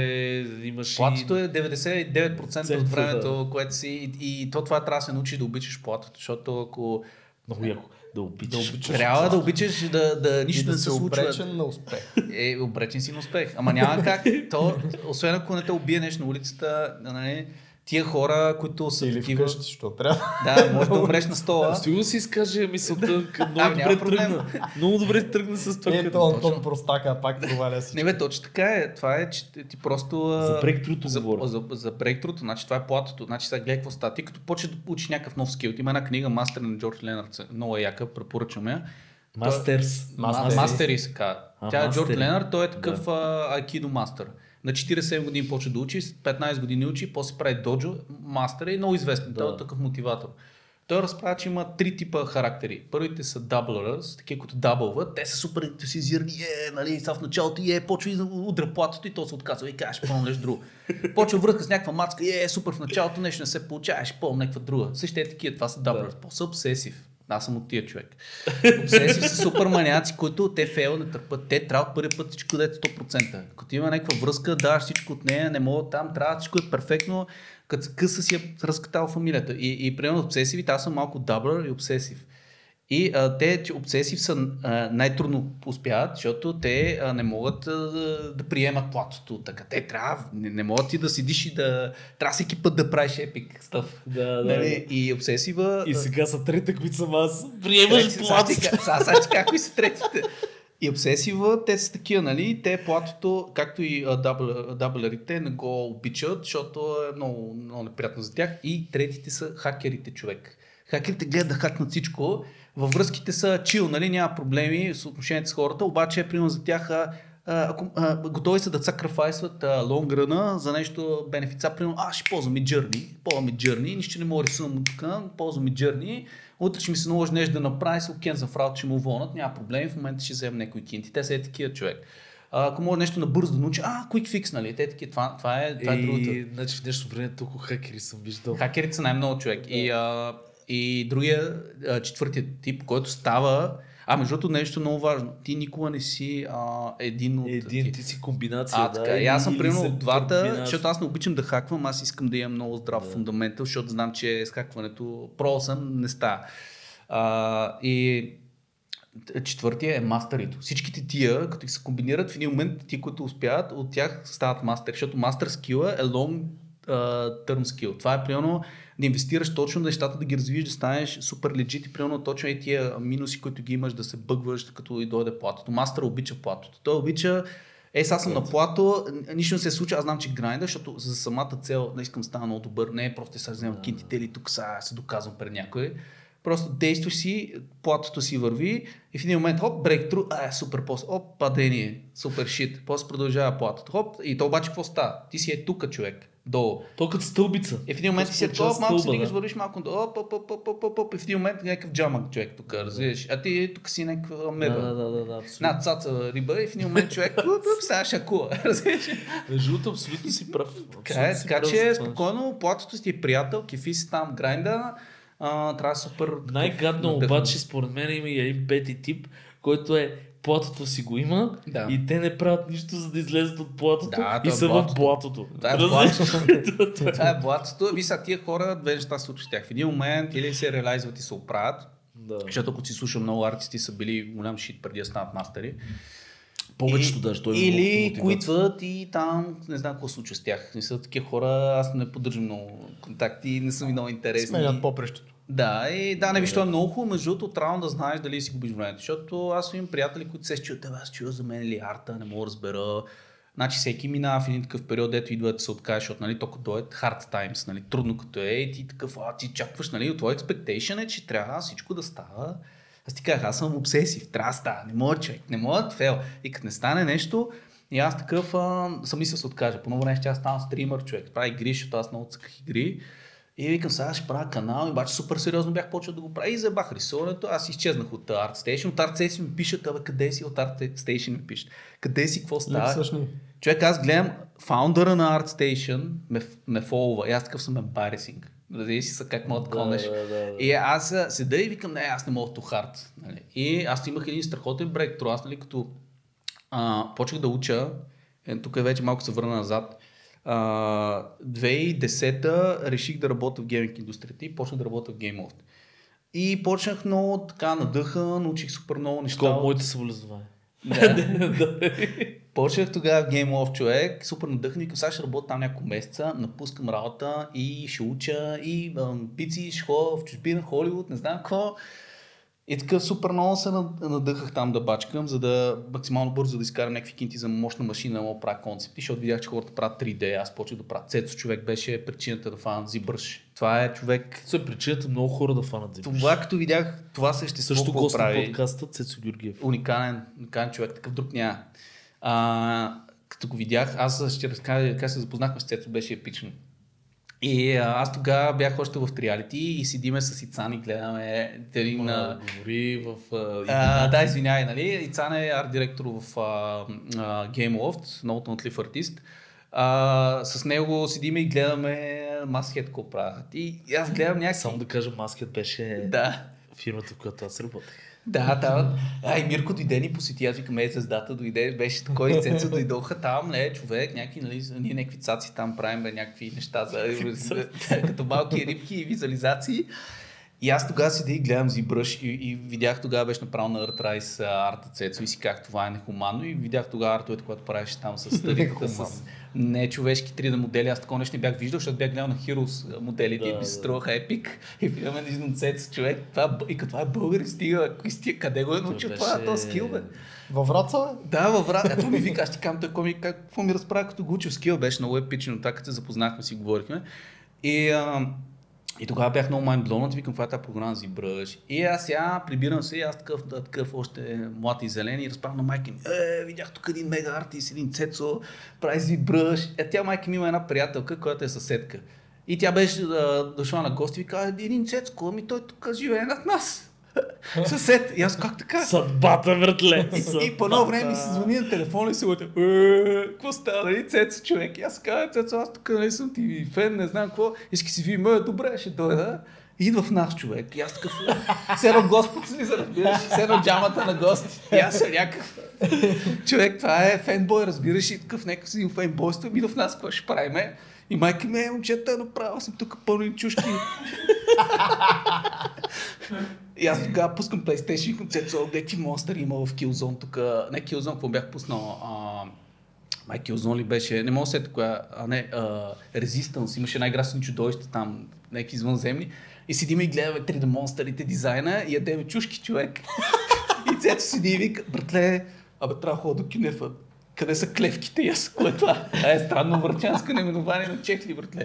имаш Платото и... е 99% Центъра, от времето, което си и, и то това трябва да се научиш да обичаш платото, защото ако Много яко. Да обичаш. Да обичаш. Трябва да обичаш да, да И нищо да не си се случва. обречен на успех. Е, обречен си на успех. Ама няма как. То, освен ако не те убие нещо на улицата, нали, тия хора, които са Или такива... вкъщи, защото трябва. Да, може да умреш на стола. Сигурно си изкаже мисълта, Ами, много няма добре тръгна. Много добре тръгна с това. Ето, Антон Простака пак проваля си. Не бе, точно така е. Това е, че ти просто... За брейктрото за, говоря. за, за брейктрото, значи това е платото. Значи сега гледай какво става. Ти като почнеш да учиш някакъв нов скил. Има една книга Мастер на Джордж Ленард. Много е яка, препоръчвам я. Мастерс. Мастери. Се казва. Тя е Джордж. Ленард, той е такъв да. айкидо мастер. На 47 години почва да учи, с 15 години учи, после прави доджо, мастер е много известен. Той е Да. такъв мотиватор. Той разправя, че има три типа характери. Първите са даблърс, такива които дабълват. Те са супер ентусиазирани, е, нали, са в началото, е, почва и да удря платото и то се отказва и каже, ще пробвам нещо друго. Почва връзка с някаква мацка, е, супер в началото, нещо не се получава, ще пробвам някаква друга. Също е такива, това са даблърс. После обсесив. Аз съм от тия човек. Обсесив са супер маняци, които те фейл не търпат. Те трябва първи път всичко да е 100%. Като има някаква връзка, даваш всичко от нея, не мога там, трябва всичко е перфектно. Като къса си е разкатал фамилията. И, и примерно обсесивите, аз съм малко дабър и обсесив. И а, те, обсесив са а, най-трудно успяват, защото те а, не могат а, да приемат платото. Така, те трябва, не, не могат ти да седиш и да... Трябва всеки път да правиш епик стъв. Да, да. Нали? И обсесива... И сега са трета, които съм аз. Приемаш плата. Сега, сега, сега, кои са третите? И обсесива, те са такива, нали? Те платото, както и даблерите, не го обичат, защото е много, много неприятно за тях. И третите са хакерите, човек. Хакерите гледат да хакнат всичко. Във връзките са чил, нали? Няма проблеми с отношението с хората, обаче, примерно за тях, а, ако, а, готови са да сакрафайсват лонгръна за нещо бенефица. Примерно, аз ще ползвам и Journey, ползвам и Journey, нищо не мога да рисувам тук, ползвам и Journey. Утре ще ми се наложи нещо да направи, се окен за фраут, ще му вълнат, няма проблем, в момента ще вземем някои кинти. Те са е такива човек. А, ако може нещо набързо да научи, а, quick fix, нали? Те такива, това, това е, това е другото. И, значи в днешно време толкова хакери съм виждал. Хакерите са най-много човек. И, а, и другия, четвъртият тип, който става, а между другото нещо много важно, ти никога не си а, един от... Един, ти си комбинация. А, да, така. И аз съм примерно от двата, комбинация. защото аз не обичам да хаквам, аз искам да имам много здрав Да. фундаментал, защото знам, че с хакването про съм, не става. А, и четвъртия е мастерито. Всичките тия, като се комбинират в един момент, ти, които успяват, от тях стават мастер, защото мастер скила е long term skill. Това е примерно да инвестираш точно нещата, да ги развиеш, да станеш супер легит и примерно точно и тия минуси, които ги имаш, да се бъгваш, като и дойде платото. Мастер обича платото. Той обича е, сега съм на плато, нищо не се случва, аз знам, че грайнда, защото за самата цел да искам да стана много добър, не е просто да се вземам кинтите или тук сега се доказвам пред някой. Просто действаш си, платото си върви и в един момент, хоп, брейктру, а, супер, после, оп, падение, супер шит, после продължава платото, хоп, и то обаче какво става? Ти си е тук, човек, долу. То като стълбица. И в един момент си е топ, малко се стълба, дигаш, вървиш малко, до- оп, оп, оп, оп, оп, оп, и в един момент някакъв джамък човек тук, разбираш. А ти тук си някаква меба. Да, да, да, да, абсолютно. Една цаца риба и в един момент човек, сега шакула. Разбираш? Между другото, абсолютно си прав. Така, е, си така че това. спокойно, платото си е приятел, кефи си там грайнда, трябва е супер... Най-гадно обаче, според мен, има и един пети тип, който е платото си го има Да. и те не правят нищо, за да излезат от платото Да, и е са в блатото. блатото. Това е блатото. Това е блатото. Ви са тия хора, две неща се случват с тях. В един момент или се реализват и се оправят, Да. защото ако си слушал много артисти са били голям шит преди да станат мастери. Повечето И- даже той има Или куитват и там не знам какво се случва с тях. Не са такива хора, аз не поддържам много контакти, не са ми много интересни. Сменят попрещето. Да, и да, не виж, това е много хубаво, между другото, трябва да знаеш дали си губиш времето, защото аз имам приятели, които се чуят, «Абе, аз чуя за мен ли арта, не мога да разбера. Значи всеки минава в един такъв период, дето идва да се откаже, защото нали, толкова дойдат hard times, нали, трудно като е, и ти такъв, а ти чакваш, нали, от твой expectation е, че трябва всичко да става. Аз ти казах, аз съм обсесив, трябва да става, не мога човек, не мога да фейл. И като не стане нещо, и аз такъв а, съм мисля се откажа. По много време ще аз ставам стример, човек, правя игри, защото аз много цъках игри. И викам, сега ще правя канал, и обаче супер сериозно бях почел да го правя и забах рисуването. Аз изчезнах от Art Station. От Art Station ми пишат, абе къде си? От Art Station ми пишат. Къде си, какво става? Човек, аз гледам фаундъра на Art Station, ме, ме фолва. И аз такъв съм embarrassing. Разбираш си как мога да конеш. да, да, да. И аз седа и викам, не, аз не мога to hard. Нали? И аз имах един страхотен брейк. Аз, нали, като а, почнах да уча, е, тук вече малко се върна назад, а, 2010-та реших да работя в гейминг индустрията и почнах да работя в GameLoft. И почнах много така надъха, научих супер много неща. Такова от- моите съболезнования. Да. Почнах тогава в Game Off човек, супер надъхан, викам, сега ще работя там няколко месеца, напускам работа и ще уча и ам, пици, ще ходя в чужбина, Холивуд, не знам какво. И така супер много се над- надъхах там да бачкам, за да максимално бързо да изкарам някакви кинти за мощна машина, да правя концепти, защото видях, че хората правят 3D, аз почнах да правя. Цецо човек беше причината да фанат ZBrush. Това е човек. Това е причината много хора да фанат Зипиш. Това като видях това същество, Също гост на подкаста Цецо Георгиев. уникален, уникален човек, такъв друг няма. А, като го видях, аз ще разкажа как се запознахме с Цецо, беше епично. И а, аз тогава бях още в триалити и седиме с Ицан и гледаме един... На... Говори в... а, да, извинявай, нали? Ицан е арт-директор в а, а, GameLoft, много талантлив артист. А, с него седиме и гледаме Masthead какво правят. И, и аз гледам някакви... Само да кажа, Маскет беше Да. фирмата, в която аз работех. Да, да. А, и Мирко дойде ни посети, аз викам, е, звездата дойде, беше такой с Цецо, дойдоха там, не, човек, някакви, нали, ние някакви цаци там правим, бе, някакви неща за, като малки рибки и визуализации. И аз тогава седя и гледам ZBrush и, и видях тогава беше направил на Earthrise арта Цецо и си как това е нехуманно и видях тогава артовете, което правеше там с стариката, с нечовешки 3D модели. Аз такова нещо не бях виждал, защото бях гледал на Heroes а, моделите Да, и ми се струваха епик. И видяме един Цецо човек. Това, бъ- и като това е българи стига, стига, къде го е научил беше- това, този скил, бе? Във Враца, бе? Да, във врата. Ето ми вика, аз ти кам, какво ми, как, какво ми разправя, като го учил скил, беше много епично, така като се запознахме, си говорихме. И, а, и тогава бях много майнблонът, викам, това е тази програма за бръж. И аз сега прибирам се, аз такъв, такъв още млад и зелен и разправям на майка ми, е, видях тук един мега артист, един Цецо, прави си бръж. Е, тя майка ми има една приятелка, която е съседка. И тя беше дошла на гости и вика, «А, един Цецко, ами той тук живее над нас. Съсед. И аз как така? Съдбата, братле! И, и по едно време ми се звъни на телефона и се лътя. «Е, Какво става, нали, Цецо, човек? И аз казвам, Цецо, аз тук нали съм ти фен, не знам какво. Иска си ви, ме, добре, ще дойда. И идва в нас човек. И аз такъв, все едно Господ слиза, разбираш, все едно джамата на гости. И аз съм някакъв. Човек, това е фенбой, разбираш, и такъв някакъв си фенбойство. И в нас какво ще правиме? И майка ми е, момчета, направил съм тук пълни чушки. И аз тогава пускам PlayStation и гледай какви монстъри има в Killzone тук. Не Killzone, какво бях пуснал? А, май Killzone ли беше? Не мога да се коя. А, не, а, Resistance. Имаше една игра с едни чудовища там, някакви извънземни. И седиме и гледаме 3D монстърите, дизайна и ядеме чушки човек. и Цецо седи и вика, братле, абе трябва да ходя до кинефа. Къде са клевките? И аз, кое е това? А е странно върчанско наименование на чехли, братле.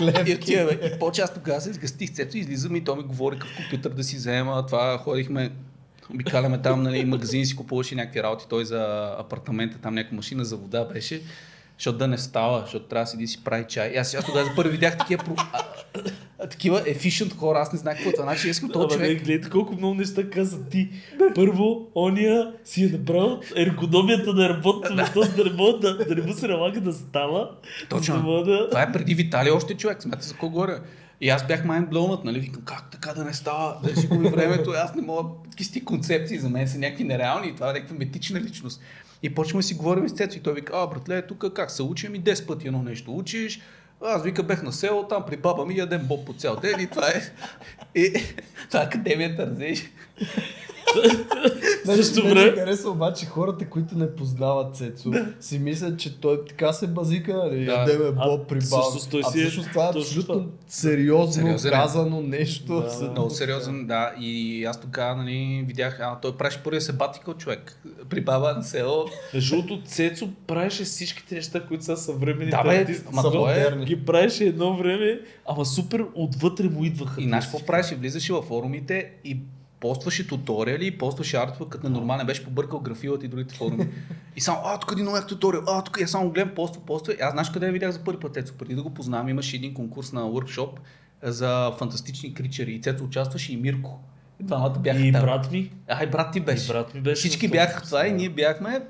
И отиваме. И по-част тогава се изгъстих цето, излизам и той ми говори какъв компютър да си взема. Това ходихме, обикаляме там, нали, магазин си купуваше някакви работи. Той за апартамента, там някаква машина за вода беше. Защото да не става, защото трябва да седи си прави чай. И аз, аз тогава за първи видях такива, про... а, а, такива efficient хора, аз не знаех какво е това. Значи искам този човек. гледайте колко много неща каза ти. Първо, ония си е направил ергономията на работното место, за да не, мога да, да не му се налага да става. Точно. Да да... Това е преди Виталий още човек, смята за какво говоря. И аз бях майнблоунат, нали, викам, как така да не става, да си губи времето, аз не мога, такива концепции за мен са някакви нереални, това е някаква метична личност. И почваме си говорим с Цецо и той вика, а, братле, тук как се учим и 10 пъти едно нещо учиш, аз вика, бех на село, там при баба ми ядем боб по цял ден и това е. И това е академията, разбираш. Също време- ми хареса обаче хората, които не познават Цецо, си мислят, че той така се базика, нали, Да. ядеме боб при А е всъщност това е абсолютно сериозно Сериозен е. казано нещо. Да, Много сериозен, да. И аз тогава, нали, видях, а той правеше първия себатикъл човек. При баба на село. Между другото, Цецо правеше всичките неща, които са съвременните Да, бе, ама той е-. Ги правеше едно време, ама супер отвътре му идваха. И знаеш какво правеше? Влизаше във форумите и постваше туториали, и постваше артва, като на нормален беше побъркал графилата и другите форуми. И само, а, тук един новия туториал, а, тук я само гледам, поства, поства. И аз знаеш къде я видях за първи път Цецо? Преди да го познавам, имаше един конкурс на workshop за фантастични кричери. И Цецо участваше и Мирко. И Двамата бяха И там. брат ми. А, и брат ти беше. И брат ми беше Всички бяха това и ние бяхме.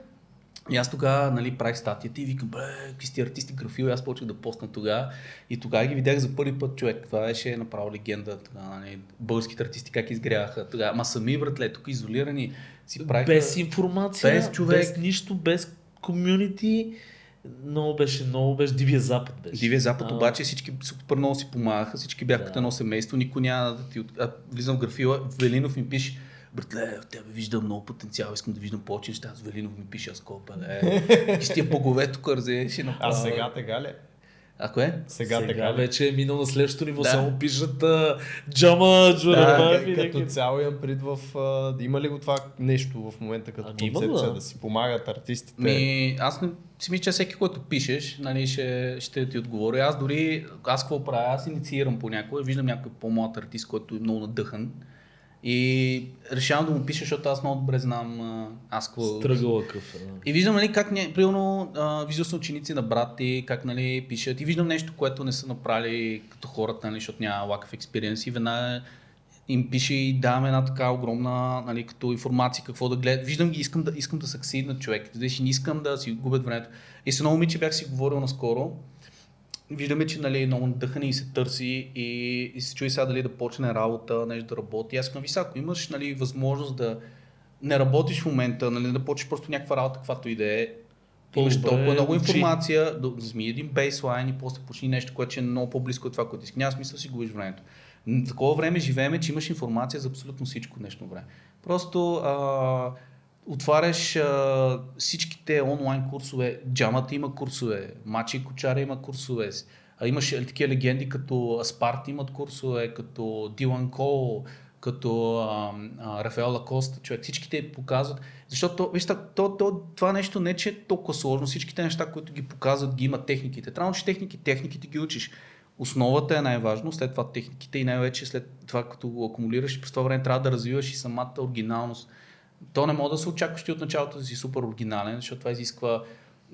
И аз тогава нали, правих статията и викам, бе, какви сте артисти графил, и аз почнах да постна тогава. И тогава ги видях за първи път човек. Това беше направо легенда. Тогава, нали, българските артисти как изгряха. Тогава, ма сами, братле, тук изолирани си правиха... Без информация, Без човек. без нищо, без комюнити. много беше, много беше Дивия Запад беше. Дивия Запад А, обаче всички супер много си помагаха, всички бяха Да. като едно семейство, никой няма да ти... А, влизам в графила, Велинов ми пише, братле, в тебе виждам много потенциал, искам да виждам повече неща. Аз Велинов ми пише, аз колко е. И с тия богове тук разеш и направо. А сега тега ли? А кое? Сега, Сега, ли? вече е минал на следващото ниво, Да. само пишат а, Джама Джурабаев Да, и като цяло имам пред в... а, има ли го това нещо в момента като Ами концепция да. да си помагат артистите? Ми, аз не си мисля, че всеки, който пишеш, нали, ще, ще ти отговори. Аз дори, аз какво правя? Аз инициирам по някой, виждам някой по-млад артист, който е много надъхан. И решавам да му пиша, защото аз много добре знам аз какво... Стръгъла къв. е, да. И виждам, нали, как, не, примерно, а, виждал съм ученици на брат ти, как, нали, пишат и виждам нещо, което не са направили като хората, нали, защото няма лакъв експириенс и веднага им пише и давам една така огромна, нали, като информация, какво да гледат. Виждам ги, искам да, искам да съксидна човек, не искам да си губят времето. И с едно момиче бях си говорил наскоро, виждаме, че нали, много надъхане и се търси и, и се чуи сега дали да почне работа, нещо да работи. Аз казвам, ви сега, ако имаш нали, възможност да не работиш в момента, нали, да почнеш просто някаква работа, каквато и да е, имаш толкова много информация, да вземи един бейслайн и после почни нещо, което ще е много по-близко от това, което искаш. Няма смисъл си губиш времето. В такова време живееме, че имаш информация за абсолютно всичко днешно време. Просто а, отваряш а, всичките онлайн курсове, джамата има курсове, Мачи Кочара има курсове, а имаш е, такива легенди като Аспарт имат курсове, като Дилан Кол, като а, а, Рафаел Лакоста, човек, всичките показват, защото, виж, то, то, то, това нещо не че е толкова сложно, всичките неща, които ги показват, ги имат техниките. Трябва да учиш техники, техниките ги учиш. Основата е най-важно, след това техниките и най-вече след това, като го акумулираш, през това време трябва да развиваш и самата оригиналност. То не може да се очакваш ти от началото да си супер оригинален, защото това изисква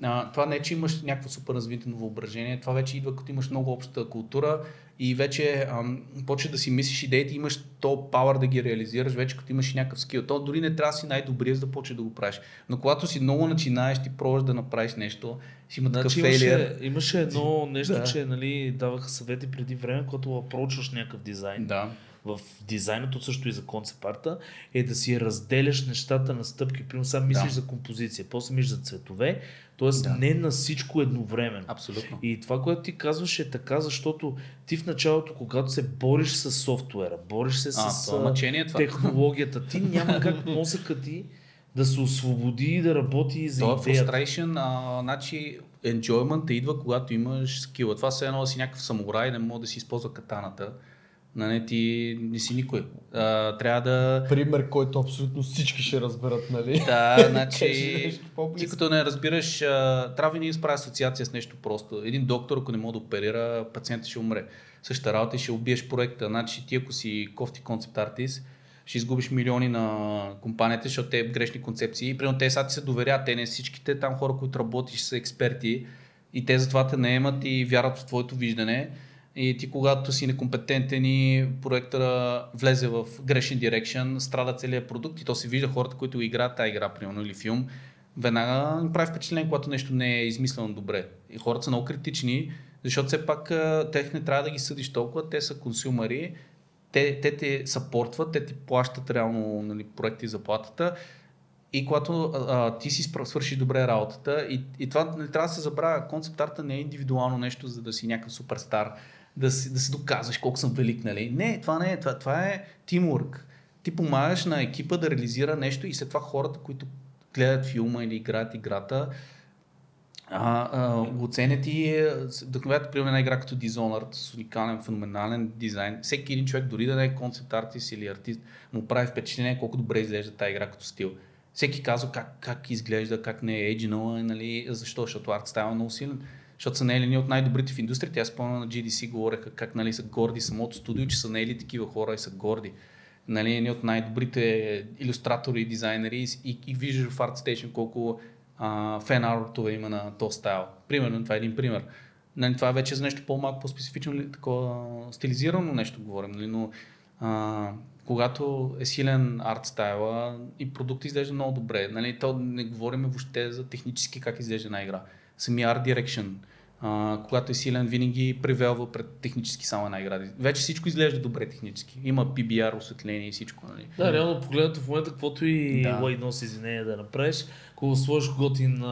а, това не е, че имаш някакво супер развитено въображение, това вече идва като имаш много обща култура и вече ам, почваш да си мислиш идеите, имаш то пауър да ги реализираш, вече като имаш някакъв скил. То дори не трябва да си най-добрия, за да почнеш да го правиш. Но когато си много начинаеш, ти пробваш да направиш нещо, си има такъв Значи фейлиер. имаше, имаше едно нещо, Да. че нали, даваха съвети преди време, когато апрочваш някакъв дизайн. Да. В дизайното също и за концепт арта е да си разделяш нещата на стъпки. Примерно сам мислиш Да. за композиция, после мислиш за цветове, т.е. Да. не на всичко едновременно. Абсолютно. И това, което ти казваш е така, защото ти в началото, когато се бориш с софтуера, бориш се А, с мъчение технологията, ти няма как мозъка ти да се освободи и да работи за Това е идеята. frustration, а, значи enjoyment идва, когато имаш скила. Това все едно да си някакъв самурай, не може да си използва катаната. Нали, ти не си никой. А, трябва да... Пример, който абсолютно всички ще разберат, нали? Да, значи, ти като не разбираш, а, трябва винаги да справя асоциация с нещо просто. Един доктор, ако не може да оперира, пациентът ще умре. Същата работа и ще убиеш проекта. Значи ти ако си кофти концепт артист, ще изгубиш милиони на компанията, защото те грешни концепции. Примерно те сега ти се доверят, те не всичките там хора, които работиш са експерти и те затова те наемат и вярват в твоето виждане. И ти когато си некомпетентен и проекта влезе в грешен дирекшн, страда целият продукт и то се вижда хората, които играят тази игра, примерно, или филм, веднага им прави впечатление, когато нещо не е измислено добре. И хората са много критични, защото все пак тех не трябва да ги съдиш толкова, те са консюмари, те, те те съпортват, те ти плащат реално нали, проекти за платата и когато а, ти си свършиш добре работата и, и това не трябва да се забравя, концепт арта не е индивидуално нещо, за да си някакъв суперстар, да си, да си доказваш колко съм велик, нали? Не, това не е, това, това е тимворк. Ти помагаш на екипа да реализира нещо и след това хората, които гледат филма или играят играта, а, а, оценят и е, се вдъхновят, примерно една игра като Dishonored с уникален, феноменален дизайн. Всеки един човек, дори да не е концепт артист или артист, му прави впечатление колко добре изглежда тази игра като стил. Всеки казва как, как изглежда, как не е еджинала, нали, защо, защото арт стайл е много силен. Защото са наели едни от най-добрите в индустрията. Аз спомням на GDC говореха как нали, са горди самото студио, че са наели такива хора и са горди. Нали, едни от най-добрите иллюстратори и дизайнери и, и виждаш в ArtStation колко фен артове има на този стайл. Примерно, това е един пример. Нали, това е вече за нещо по-малко, по-специфично, такова стилизирано нещо говорим, нали, но а, когато е силен арт стайла и продукт изглежда много добре. Нали, то не говорим въобще за технически как изглежда една игра. Самия арт direction, а, когато е силен, винаги превелва пред технически само награди. Вече всичко изглежда добре технически. Има PBR, осветление и всичко. Нали? Да, реално погледнато в момента, каквото и Да. да. носи извинение да направиш, ако сложиш готин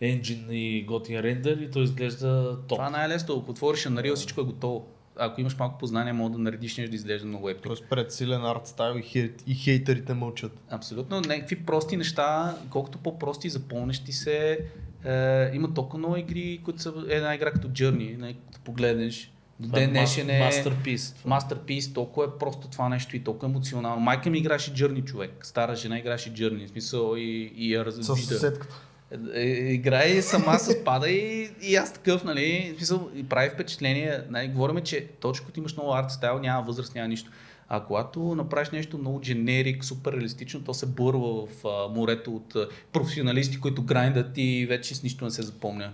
енджин и готин рендер и то изглежда топ. Това най-лесно. Ако отвориш Unreal, всичко е готово. Ако имаш малко познание, мога да наредиш нещо да изглежда много епик. Тоест пред силен арт стайл и, хейт, и хейтерите мълчат. Абсолютно. Някакви прости неща, колкото по-прости и запомнящи се, е, има толкова много игри, които са една игра като Journey, не, като погледнеш. До Това е ден днешен е това. Masterpiece, толкова е просто това нещо и толкова емоционално. Майка ми играше Journey човек, стара жена играше Journey, в смисъл и, и я С развижда. съседката. Е, е, Играе сама с пада и, и аз такъв, нали, в смисъл, и прави впечатление. Нали, говорим, че точно като имаш много арт стайл, няма възраст, няма нищо. А когато направиш нещо много дженерик, супер реалистично, то се бърва в а, морето от а, професионалисти, които грайндат и вече с нищо не се запомня.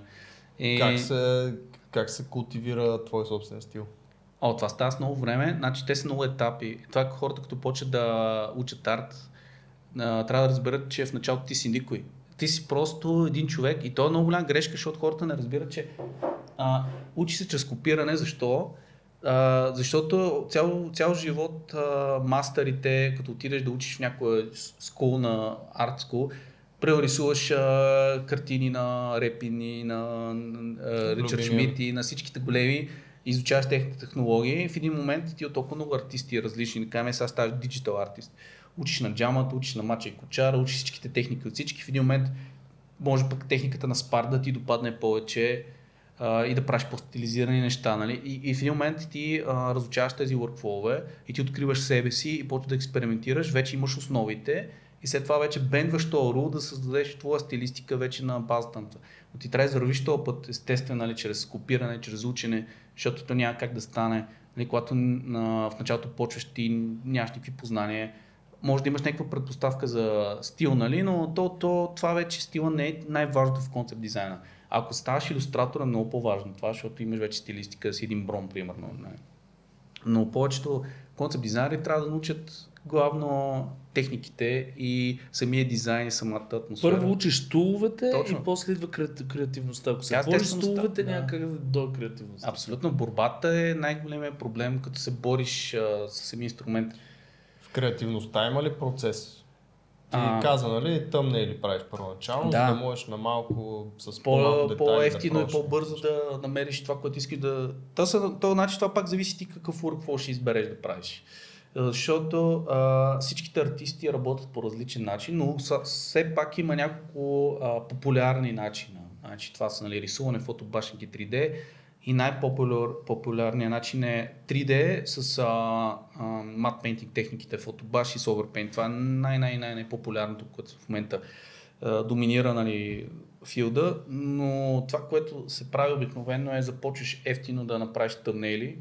И... Как се, как се култивира твой собствен стил? О, това става с много време. Значи те са много етапи. Това е хората, като почват да учат арт, трябва да разберат, че в началото ти си никой. Ти си просто един човек и то е много голяма грешка, защото хората не разбират, че а, учи се чрез копиране. Защо? А, защото цял, цял живот а, мастерите, като отидеш да учиш в някоя скул на арт скул, прерисуваш а, картини на Репини, на а, Ричард. Шмидт и на всичките големи, изучаваш техните технологии и в един момент ти от толкова много артисти различни, да кажем, сега ставаш диджитал артист. Учиш на джамата, учиш на мача и кочара, учиш всичките техники от всички. В един момент може пък техниката на спар да ти допадне повече и да правиш по-стилизирани неща. Нали? И, и в един момент ти а, разучаваш тези workflow и ти откриваш себе си и почваш да експериментираш, вече имаш основите и след това вече бендваш този да създадеш твоя стилистика вече на базата на това. Но ти трябва да завървиш този път, естествено, нали, чрез копиране, чрез учене, защото то няма как да стане. Нали, когато на, в началото почваш ти нямаш никакви познания, може да имаш някаква предпоставка за стил, нали, но то, то, това вече стила не е най-важното в концепт дизайна. Ако ставаш илюстратор е много по-важно това, защото имаш вече стилистика си един бром, примерно. Не. Но повечето концепт дизайнери трябва да научат главно техниките и самия дизайн и самата атмосфера. Първо учиш туловете Точно. и после идва креати- креативността. Ако се бориш с туловете, да. някак да дойде креативността. Абсолютно. Борбата е най-големият проблем, като се бориш а, с самия инструмент. В креативността има ли процес? Ти А. каза, нали, тъмнели правиш първоначално, Да. за да можеш на малко с по-малко По, детайли по-ефтино да и по-бързо да намериш това, което искаш да... То, са, то значи това пак зависи ти какъв workflow ще избереш да правиш. Е, Защото а, всичките артисти работят по различен начин, но са, все пак има няколко а, популярни начина. Значи, това са нали, рисуване, фотобашенки 3D и най-популярният начин е 3D с а, а, matte painting техниките, фотобаш и overpaint. Това е най-най-най-най-популярното, което в момента а, доминира нали, филда, но това, което се прави обикновено е започваш ефтино да направиш тъмнели,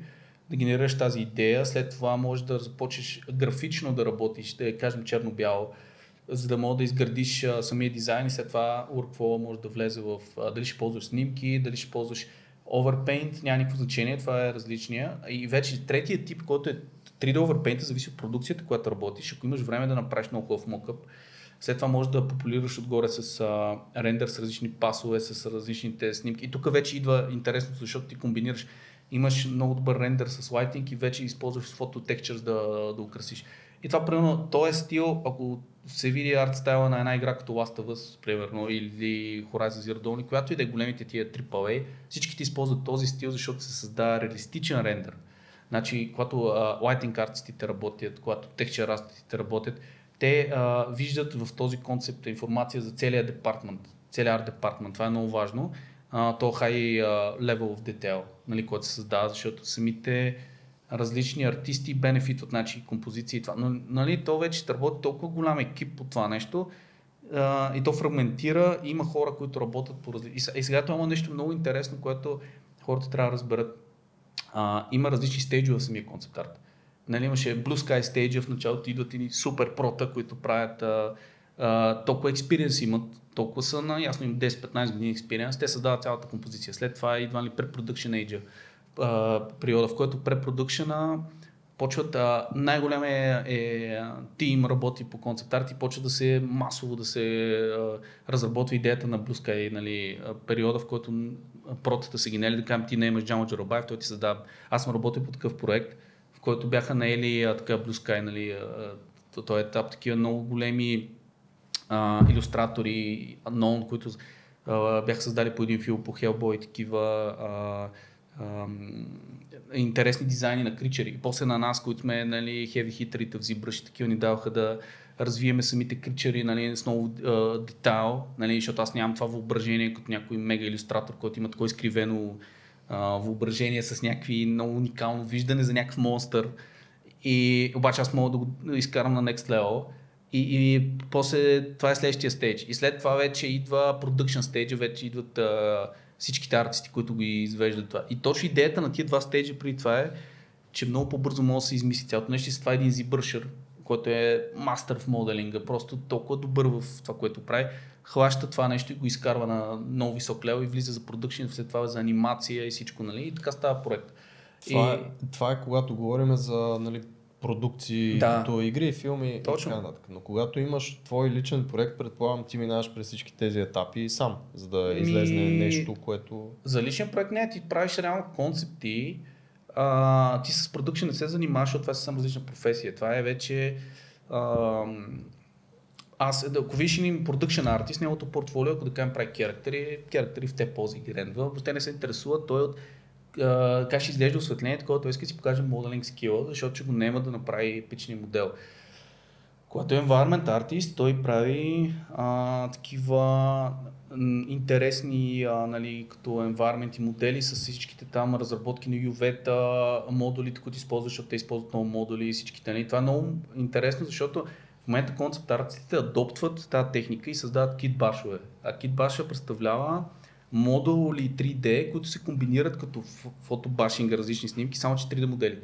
да генерираш тази идея, след това можеш да започнеш графично да работиш, да кажем черно-бяло, за да мога да изградиш самия дизайн и след това workflow може да влезе в а, дали ще ползваш снимки, дали ще ползваш overpaint, няма никакво значение, това е различния. И вече третия тип, който е 3D overpaint, зависи от продукцията, която работиш. Ако имаш време да направиш много хубав мокъп, след това можеш да популираш отгоре с а, рендър, с различни пасове, с различните снимки. И тук вече идва интересно, защото ти комбинираш. Имаш много добър рендър с lighting и вече използваш фото да, да украсиш. И това, примерно, този стил, ако се види арт стайла на една игра като Last of Us, примерно, или Horizon Zero Dawn, която и да е големите тия AAA, всички ти използват този стил, защото се създава реалистичен рендър. Значи, когато а, lighting артистите работят, когато texture артистите работят, те а, виждат в този концепт информация за целия департмент, целият арт департмент. Това е много важно. А, то high а, level of detail, нали, който се създава, защото самите различни артисти бенефитват, значи композиции и това. Но нали, то вече работи толкова голям екип по това нещо а, и то фрагментира, и има хора, които работят по различни... И, се- и сега това има нещо много интересно, което хората трябва да разберат. А, има различни стейджове в самия концепт арт. Нали, имаше Blue Sky Stage, в началото идват и супер прота, които правят а, а, толкова експириенс имат, толкова са на, ясно им 10-15 години експириенс, те създават цялата композиция. След това идва ли препродукшн age, периода, в който препродукшена почват, а, най-големия е, тим работи по концепт арт и почва да се масово да се а, разработва идеята на Blue Sky, нали, периода, в който протата се генели, да кажем ти не имаш Джамо Джарабаев, той ти създава. Аз съм работил по такъв проект, в който бяха наели а, така Blue Sky, нали, а, то- този етап, такива много големи а, иллюстратори, unknown, които а, бяха създали по един филм по Hellboy, такива а, интересни дизайни на кричери. После на нас, които сме нали, хеви хитрите в ZBrush такива ни даваха да развиеме самите кричери нали, с много а, детайл, нали, защото аз нямам това въображение като някой мега иллюстратор, който има такова изкривено а, въображение с някакви много уникално виждане за някакъв монстър. И обаче аз мога да го изкарам на next level. И, и после това е следващия стейдж. И след това вече идва production stage, вече идват а, всичките артисти, които го извеждат това. И точно идеята на тия два стейджа преди това е, че много по-бързо може да се измисли цялото нещо. С това е един ZBrushер, който е мастър в моделинга, просто толкова добър в това, което прави, хваща това нещо и го изкарва на много висок лево и влиза за продъкшн, след това за анимация и всичко, нали? И така става проект. Това, и... е, това е когато говорим за нали, продукции, Да. като игри, филми Точно. и така нататък. Но когато имаш твой личен проект, предполагам ти минаваш през всички тези етапи сам, за да Ми- излезне нещо, което... За личен проект не, ти правиш реално концепти, а, ти с продукшн не се занимаваш, защото това е съвсем различна професия. Това е вече... А, аз, ако видиш един продукшн артист, неговото портфолио, ако да кажем прави керактери, керактери в те пози ги рендва, въобще не се интересува той от а, как ще изглежда осветлението, когато той иска да си покаже моделинг скила, защото ще го няма да направи пичния модел. Когато е environment artist, той прави а, такива интересни а, нали, като environment и модели с всичките там разработки на UV-та, модулите, които използват, защото те използват много модули и всичките. Нали. Това е много интересно, защото в момента концепт артистите адоптват тази техника и създават кит башове. А кит баша представлява модули 3D, които се комбинират като ф- фотобашинга, различни снимки, само че 3D модели.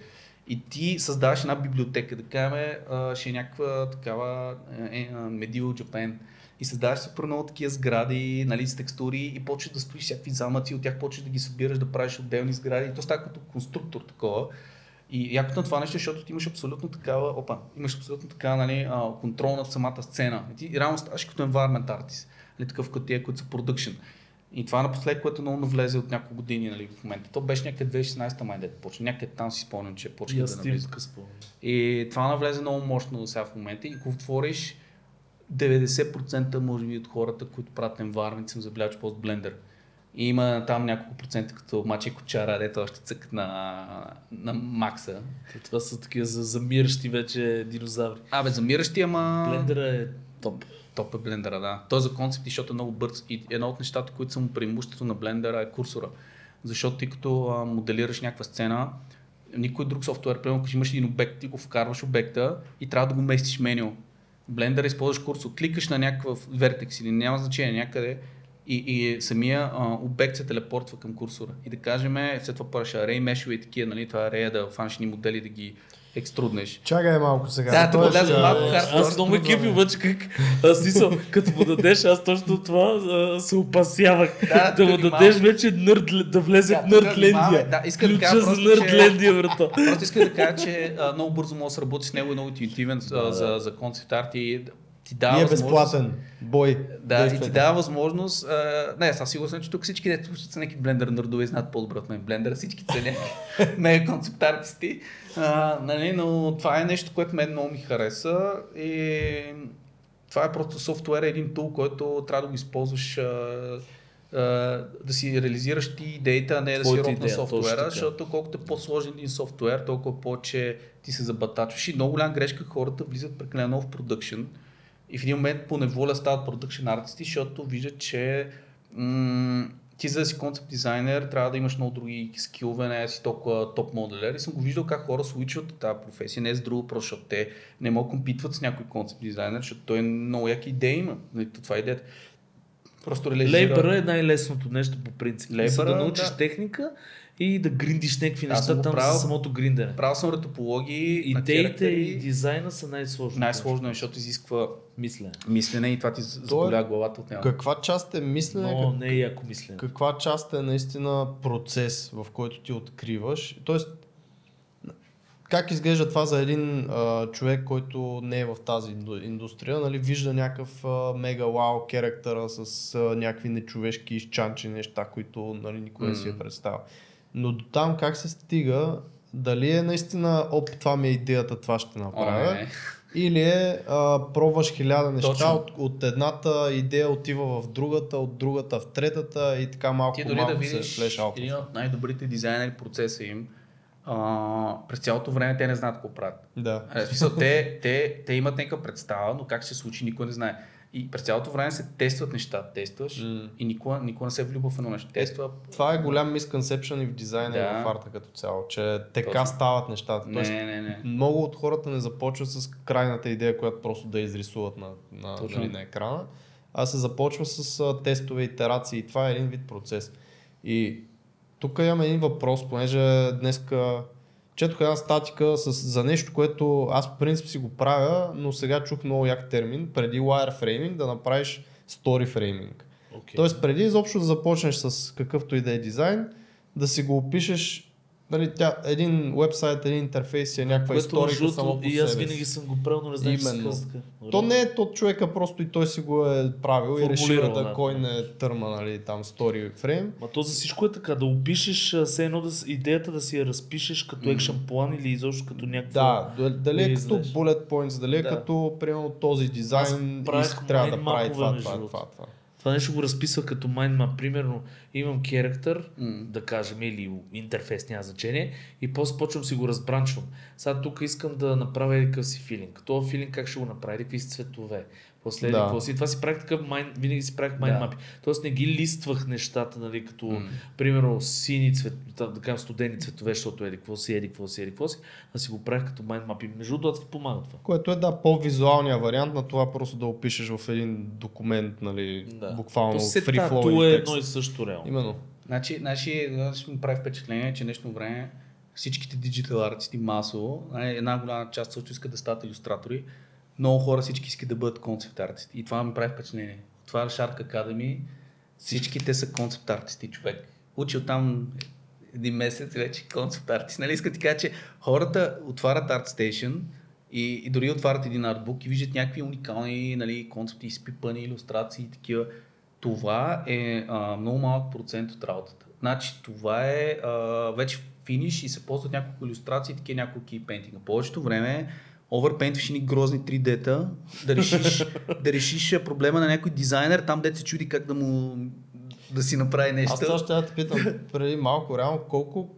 И ти създаваш една библиотека, да кажем, ще е някаква такава е, е, Medieval Japan. И създаваш супер много такива сгради, нали, с текстури и почваш да строиш всякакви замъци, от тях почваш да ги събираш, да правиш отделни сгради. И то става като конструктор такова. И якото на това нещо, е, защото ти имаш абсолютно такава, опа, имаш абсолютно така, нали, контрол над самата сцена. И ти реално ставаш като environment artist, нали, такъв като тия, които са production. И това напоследък, което много навлезе от няколко години нали, в момента. То беше някъде 2016 май, дето почна. Някъде там си спомням, че почна да навлиза. И това навлезе много мощно сега в момента. И ако отвориш 90% може би от хората, които правят environment, съм забелязал, че ползват Blender. И има там няколко процента, като Мачи Кочара, дето още цъкат на, на Макса. Това са такива за замиращи вече динозаври. Абе, замиращи, ама... Блендера е топ. Топ е блендера, да. Той е за концепти, защото е много бърз. И едно от нещата, които са му преимуществото на блендера е курсора. Защото ти като а, моделираш някаква сцена, никой друг софтуер, примерно ако имаш един обект, ти го вкарваш обекта и трябва да го местиш меню. Блендър използваш курсор, кликаш на някакъв вертекс или няма значение някъде и, и самия а, обект се телепортва към курсора. И да кажем, след това правиш арей мешове и такива, нали, това арея да фанеш ни модели да ги екструднеш. Чакай малко сега. Да, Той влезе ще- малко хардкор. Аз много ме кефи обаче как, аз мисъл, като му дадеш, аз точно това а, се опасявах. Да, Да, му дадеш вече нърд, да влезе Да, в Нърдлендия. Да, иска да кажа за просто, Нърдлендия, брата. Просто иска да кажа, че а, много бързо може да се работи с него и много интуитивен а, за, за концепт арт и ти дава е възможност- безплатен. Бой. Да, и ти дава възможност. А, не, аз сигурен съм, че тук всички дето са някакви блендър нърдове и знаят по-добре от мен блендъра. Всички са някакви мега концепт артисти. А, нали, но това е нещо, което мен много ми хареса. И това е просто софтуер, един тул, който трябва да го използваш а, а, да си реализираш ти идеите, а не да си Твоята роб на софтуера, защото колкото е по-сложен един софтуер, толкова повече ти се забатачваш. И много голям грешка хората влизат прекалено в продъкшн и в един момент по неволя стават продъкшн артисти, защото виждат, че м- ти за да си концепт дизайнер трябва да имаш много други скилове, не да си толкова топ моделер. И съм го виждал как хора свичват от тази професия, не е с друго, просто защото те не могат компитват с някой концепт дизайнер, защото той много яки идеи има. Нали, то Това е идеята. Просто реализира... Лейбъра е най-лесното нещо по принцип. Лейбъра, да научиш да. техника и да гриндиш някакви неща там правил. самото гриндене. Правил съм ретопологии, Идеите и дизайна са най-сложно. Най-сложно е, защото изисква Мисля. мислене и това ти заболя главата от него. Каква част е мислене, Но как- не е яко мислене. каква част е наистина процес, в който ти откриваш. Тоест, как изглежда това за един а, човек, който не е в тази инду- индустрия, нали, вижда някакъв а, мега вау керактера с а, някакви нечовешки изчанчи неща, които нали, никой не си е представил. Но до там как се стига, дали е наистина, оп, това ми е идеята, това ще направя, О, не. или е а, пробваш хиляда неща, Точно. от, от едната идея отива в другата, от другата в третата и така малко Ти дори малко да видиш се един от най-добрите дизайнери процеса им, а, през цялото време те не знаят какво правят. Да. Е, В смисъл, те, те, те имат някаква представа, но как ще се случи, никой не знае. И през цялото време се тестват неща, тестваш М. и никога, никога не се влюбва в едно нещо. Тества. Това е голям мисконсепшън и в дизайна Да. и в арта като цяло, че така Точно. стават нещата. Тоест, Не, не, не. много от хората не започват с крайната идея, която просто да изрисуват на, на, нали, на екрана, а се започва с а, тестове, итерации и това е един вид процес. И тук имаме един въпрос, понеже днеска четох една статика с, за нещо, което аз по принцип си го правя, но сега чух много як термин, преди wireframing да направиш story framing. Okay. Тоест преди изобщо да започнеш с какъвто и да е дизайн, да си го опишеш, нали, тя, един вебсайт, един интерфейс е някаква Което история между само по и аз винаги съм го правил, но не знам, че Именно. така. То не е от човека, просто и той си го е правил и решил Формулирал, да, да. кой не е търма, нали, там story frame. Ма то за всичко е така, да опишеш все едно да, идеята да си я разпишеш като екшен план или изобщо като някаква... Да, дали е като bullet points, дали е Да. като, примерно, този дизайн иска- трябва да прави това, това, това, това. Това нещо го разписва като mindmap. Примерно имам керактер, М. да кажем, или интерфейс, няма значение, и после почвам си го разбранчвам. Сега тук искам да направя един си филинг. Това филинг как ще го направя? Какви цветове? После Да. да. какво си. Това си правих такъв mind, винаги си правих mind Да. map. Тоест не ги листвах нещата, нали, като М. примерно сини цвет, да, да кажем студени цветове, защото еди какво си, еди какво си, еди какво си, а си го правих като mind map. И между другото адски помага това. Което е да, по-визуалния вариант на това просто да опишеш в един документ, нали, буквално То free flow е едно и също реално. Именно. Значи, значи, значи ми прави впечатление, че днешно време всичките диджитал артисти масово, нали, една голяма част също искат да стават иллюстратори, много хора всички искат да бъдат концепт артисти. И това ми прави впечатление. Това е Shark Academy, всички те са концепт артисти, човек. Учил там един месец вече концепт артист. Нали, искам да ти кажа, че хората отварят ArtStation и, и дори отварят един артбук и виждат някакви уникални нали, концепти, изпипани, иллюстрации и такива. Това е а, много малък процент от работата. Значи това е а, вече финиш и се ползват няколко иллюстрации, такива няколко кейпейнтинга. Повечето време оверпейнтваш ни грозни 3D-та, да решиш, да решиш проблема на някой дизайнер, там дете се чуди как да му да си направи нещо. Аз това ще да те питам преди малко, реално колко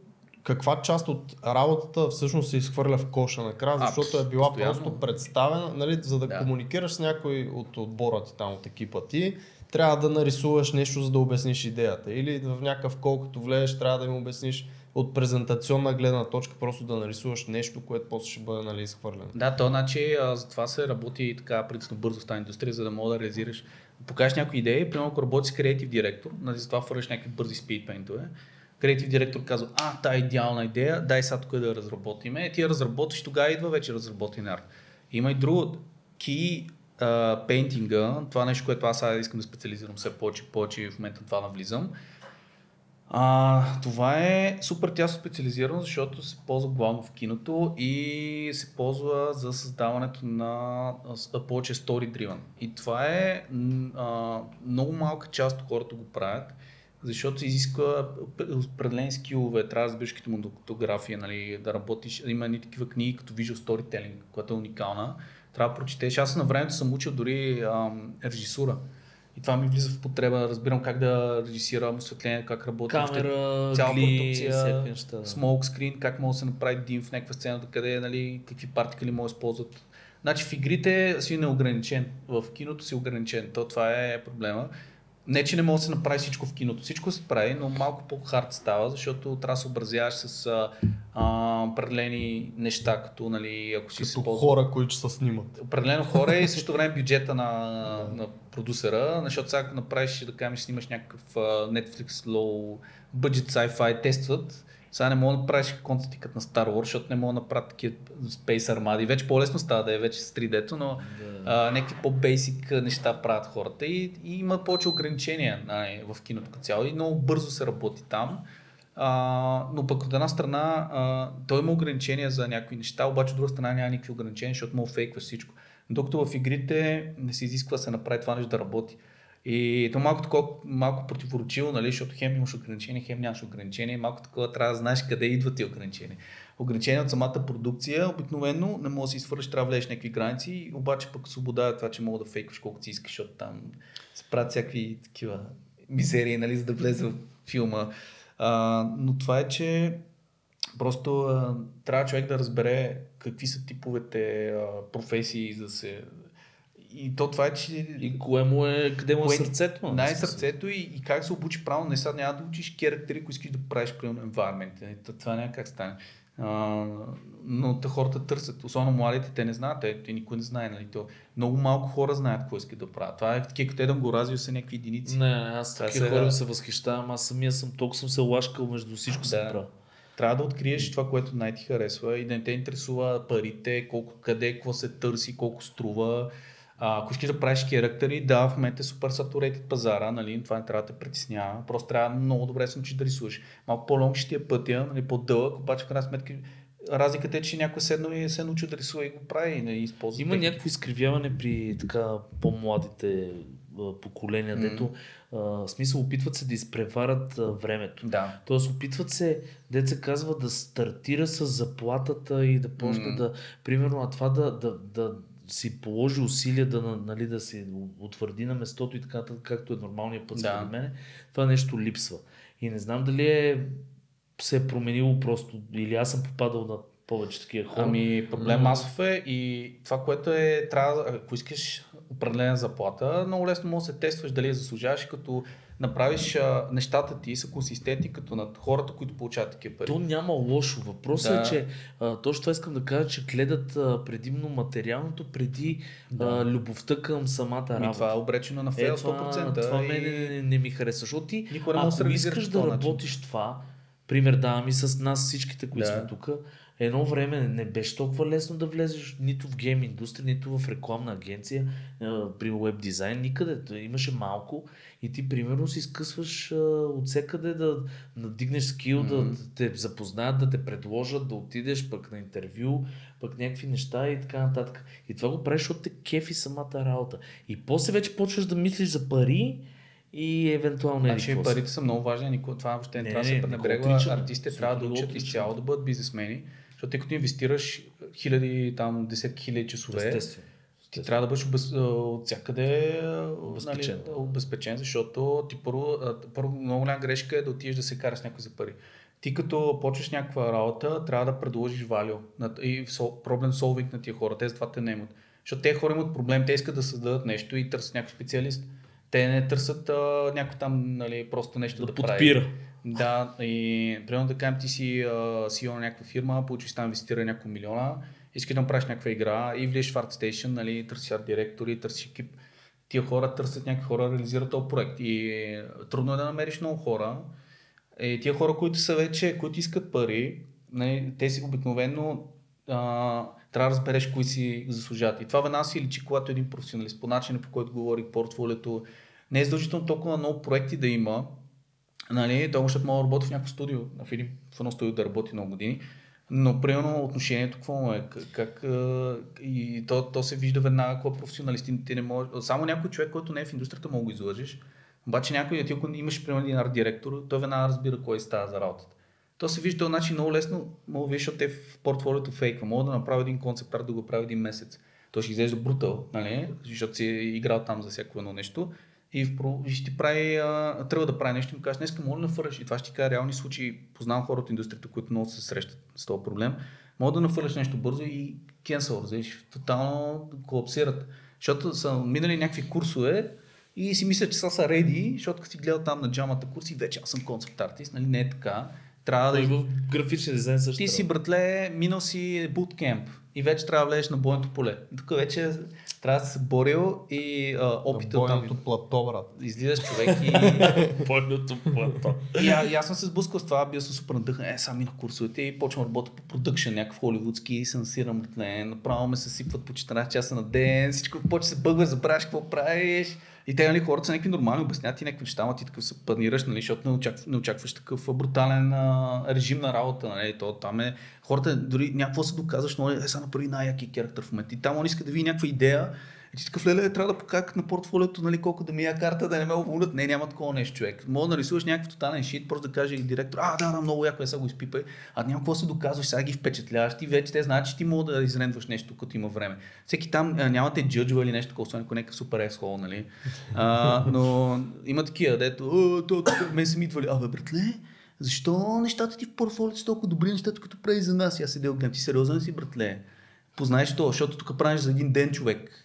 каква част от работата всъщност се изхвърля в коша накрая, защото е била постоянно. просто представена, нали, за да, Да. комуникираш с някой от отбора ти там, от екипа ти, трябва да нарисуваш нещо, за да обясниш идеята. Или в някакъв кол, като влезеш, трябва да им обясниш от презентационна гледна точка, просто да нарисуваш нещо, което после ще бъде нали, изхвърлено. Да, то значи а, затова се работи така принципно бързо в тази индустрия, за да мога да реализираш, покажеш някои идеи, примерно ако работиш с креатив директор, нали, затова фърляш някакви бързи спидпейнтове. Креатив директор казва, а, та е идеална идея, дай сега тук да я разработиме. Ти я разработиш, тогава идва вече разработен арт. Има и друго, ки пейнтинга, това нещо, което аз сега искам да специализирам все повече повече в момента това навлизам. А, това е супер тясно специализирано, защото се ползва главно в киното и се ползва за създаването на повече story driven. И това е а, много малка част от хората го правят, защото се изисква определени скилове, трябва да разбираш кинематография, нали, да работиш, има едни такива книги като Visual Storytelling, която е уникална. Трябва да прочетеш. Аз на времето съм учил дори ам, режисура. И това ми влиза в потреба, разбирам как да режисирам осветление, как работи Камера, цяла гли, продукция, да. смолк скрин, как може да се направи дим в някаква сцена, къде, нали, какви партикали може да използват. Значи в игрите си неограничен, в киното си ограничен, то това е проблема. Не, че не може да се направи всичко в киното. Всичко се прави, но малко по-хард става, защото трябва да се образяваш с а, а, определени неща, като нали, ако си Като ползва хора, които се снимат. определено хора и също време бюджета на, на продусера, защото сега ако направиш, да кажем, снимаш някакъв Netflix low budget sci-fi тестват, сега не мога да правиш концепти като на Star Wars, защото не мога да направят такива Space армади. Вече по-лесно става да е вече с 3D-то, но а, някакви по-бейсик неща правят хората и, и има повече ограничения нали, в киното като цяло и много бързо се работи там. А, но пък от една страна а, той има ограничения за някакви неща, обаче от друга страна няма никакви ограничения, защото мога фейкваш всичко. Докато в игрите не се изисква да се направи това нещо да работи. И то малко такова, малко противоречиво, нали, защото хем имаш ограничения, хем нямаш ограничения, малко такова трябва да знаеш къде идват ти ограничения. Ограничения от самата продукция, обикновено не може да си свършиш, трябва да влезеш някакви граници, обаче пък свобода е това, че мога да фейкваш колкото си искаш, защото там се правят всякакви такива мизерии, нали, за да влезе в филма. А, но това е, че просто а, трябва човек да разбере какви са типовете а, професии, за да се и то това е, че... И кое му е, къде му е Кое- сърцето? Най- сърцето и, и как се обучи правилно. Не сега няма да учиш характери, ако искаш да правиш примерно environment. Т- Това няма как стане. А, но те хората търсят, особено младите, те не знаят, те, те никой не знае. Нали? То, много малко хора знаят какво искат да правят. Това е такива, като Едън го развил са някакви единици. Не, аз такива сега- хора се възхищавам, аз самия съм толкова съм се лашкал между всичко Да. съм правил. Трябва да откриеш това, което най-ти харесва и да не те интересува парите, колко, къде, какво се търси, колко струва. А, ако искаш да правиш характери, да, в момента е супер сатурейтед пазара, нали, това не трябва да те притеснява. Просто трябва много добре да се научиш да рисуваш. Малко по-лонг ще ти е пътя, нали, по-дълъг, обаче в крайна сметка разликата е, че някой седнал и се е научил да рисува и го прави и нали, използва. Има техники. някакво изкривяване при така по-младите поколения, М. дето а, смисъл опитват се да изпреварат а, времето. Да. Тоест опитват се, се казва, да стартира с заплатата и да почне М. да, примерно, а това да, да, да си положи усилия да, на- нали, да се утвърди на местото и така, както е нормалният път Да. според мен, това нещо липсва. И не знам дали е, се е променило просто, или аз съм попадал на повече такива хора. Ами проблем масов е и това, което е, трябва, ако искаш определена заплата, много лесно можеш да се тестваш дали я заслужаваш, като направиш а, нещата ти са консистентни като над хората, които получават такива пари. То няма лошо. Въпросът Да. е, че а, точно това искам да кажа, че гледат а, предимно материалното преди а, любовта към самата работа. това е обречено на Е, фейл това, 100%. това и... мене не, не ми харесва, защото ти, да ако искаш да начин. работиш това, пример давам и с нас всичките, които Да. сме тук, едно време не беше толкова лесно да влезеш нито в гейм индустрия, нито в рекламна агенция, при веб дизайн, никъде. Имаше малко и ти примерно си скъсваш от всекъде да надигнеш скил, да Мгм. те запознаят, да те предложат, да отидеш пък на интервю, пък някакви неща и така нататък. И това го правиш, защото те кефи самата работа. И после вече почваш да мислиш за пари и евентуално Значи си. парите са много важни, това въобще не, Не, трябва да се пренебрегва. Артистите трябва да учат изцяло да бъдат бизнесмени, защото тъй като инвестираш хиляди, там десетки хиляди часове, Естествено. ти трябва да бъдеш обез, от всякъде а, Обезпечен. Нали, обезпечен, защото ти първо, първо много голяма грешка е да отидеш да се караш някой за пари. Ти като почваш някаква работа, трябва да предложиш на, и проблем solving на тия хора. Те затова те не имат. Защото те хора имат проблем, те искат да създадат нещо и търсят някой специалист. Те не търсят а, някой там, нали, просто нещо да, Да прави. подпира. Да, и примерно да кажем ти си а, CEO на някаква фирма, получиш там инвестира няколко милиона, искаш да направиш някаква игра и влезеш в ArtStation, нали, търсиш арт директори, търсиш екип. Тия хора търсят някакви хора, реализират този проект. И е, трудно е да намериш много хора. И тия хора, които са вече, които искат пари, нали, те си обикновено а, трябва да разбереш кои си заслужават. И това веднага си личи, когато е един професионалист, по начина по който говори портфолиото. Не е задължително толкова много проекти да има, Нали, той може да работи в някакво студио, в, един, в едно студио да работи много години, но примерно отношението какво е, как, и то, то се вижда веднага кой е. Ти- не може, само някой човек, който не е в индустрията, мога го излъжеш, обаче някой, ако имаш примерно един арт директор, той веднага разбира кой става за работата. То се вижда, значи много лесно, мога видиш, защото те в портфолиото фейква. Мога да направя един концепт арт да го прави един месец. Той ще изглежда брутал, нали? защото си е играл там за всяко едно нещо. И, в, и ще ти прави, а, трябва да прави нещо и му кажеш, днеска моля да нафърляш. И това ще ти кажа реални случаи. Познавам хора от индустрията, които много се срещат с този проблем. Мога да нафърляш нещо бързо и кенсъл, разбираш, тотално колапсират. Защото са минали някакви курсове и си мислят, че са са реди, защото като си гледал там на джамата курси, вече аз съм концепт артист, нали? Не е така. Трябва да И в графичния дизайн също. ти си, братле, минал си буткемп и вече трябва да влезеш на бойното поле. Тук вече трябва да се борил и а, опита там. Бойното плато, брат. Излизаш човек и... Бойното плато. и, а, и аз съм се сблъскал с това, бил съм супер надъхан. Е, сами на курсовете и почвам да работя по продъкшен, някакъв холивудски и се насирам, братле. Направо ме се сипват по 14 часа на ден, всичко почва да се бъгва, забравяш какво правиш. И те, нали, хората са някакви нормални, обясняват ти някакви неща, ама ти такъв се панираш, нали, защото не, очакв, не очакваш такъв брутален а, режим на работа. Нали, то, там е, хората дори някакво се доказваш, но е, сега направи най-яки характер в момента. И там он иска да види някаква идея, и такъв леле, трябва да покажа на портфолиото, нали, колко да ми я карта, да не ме уволнят. Не, няма такова нещо, човек. Мога да нарисуваш някакъв тотален шит, просто да каже директор, а, да, да, много яко е, сега го изпипай. А няма какво се доказваш, сега ги впечатляваш. Ти вече те знаят, че ти мога да изрендваш нещо, като има време. Всеки там а, няма те или нещо такова, освен ако някакъв супер ексхол, нали. А, но има такива, дето, «О, то, мен са ми идвали, абе, братле, защо нещата ти в портфолиото са толкова добри, нещата, като прави за нас? Аз седел гледам, ти сериозен си, братле. Познаеш то, защото тук правиш за един ден човек.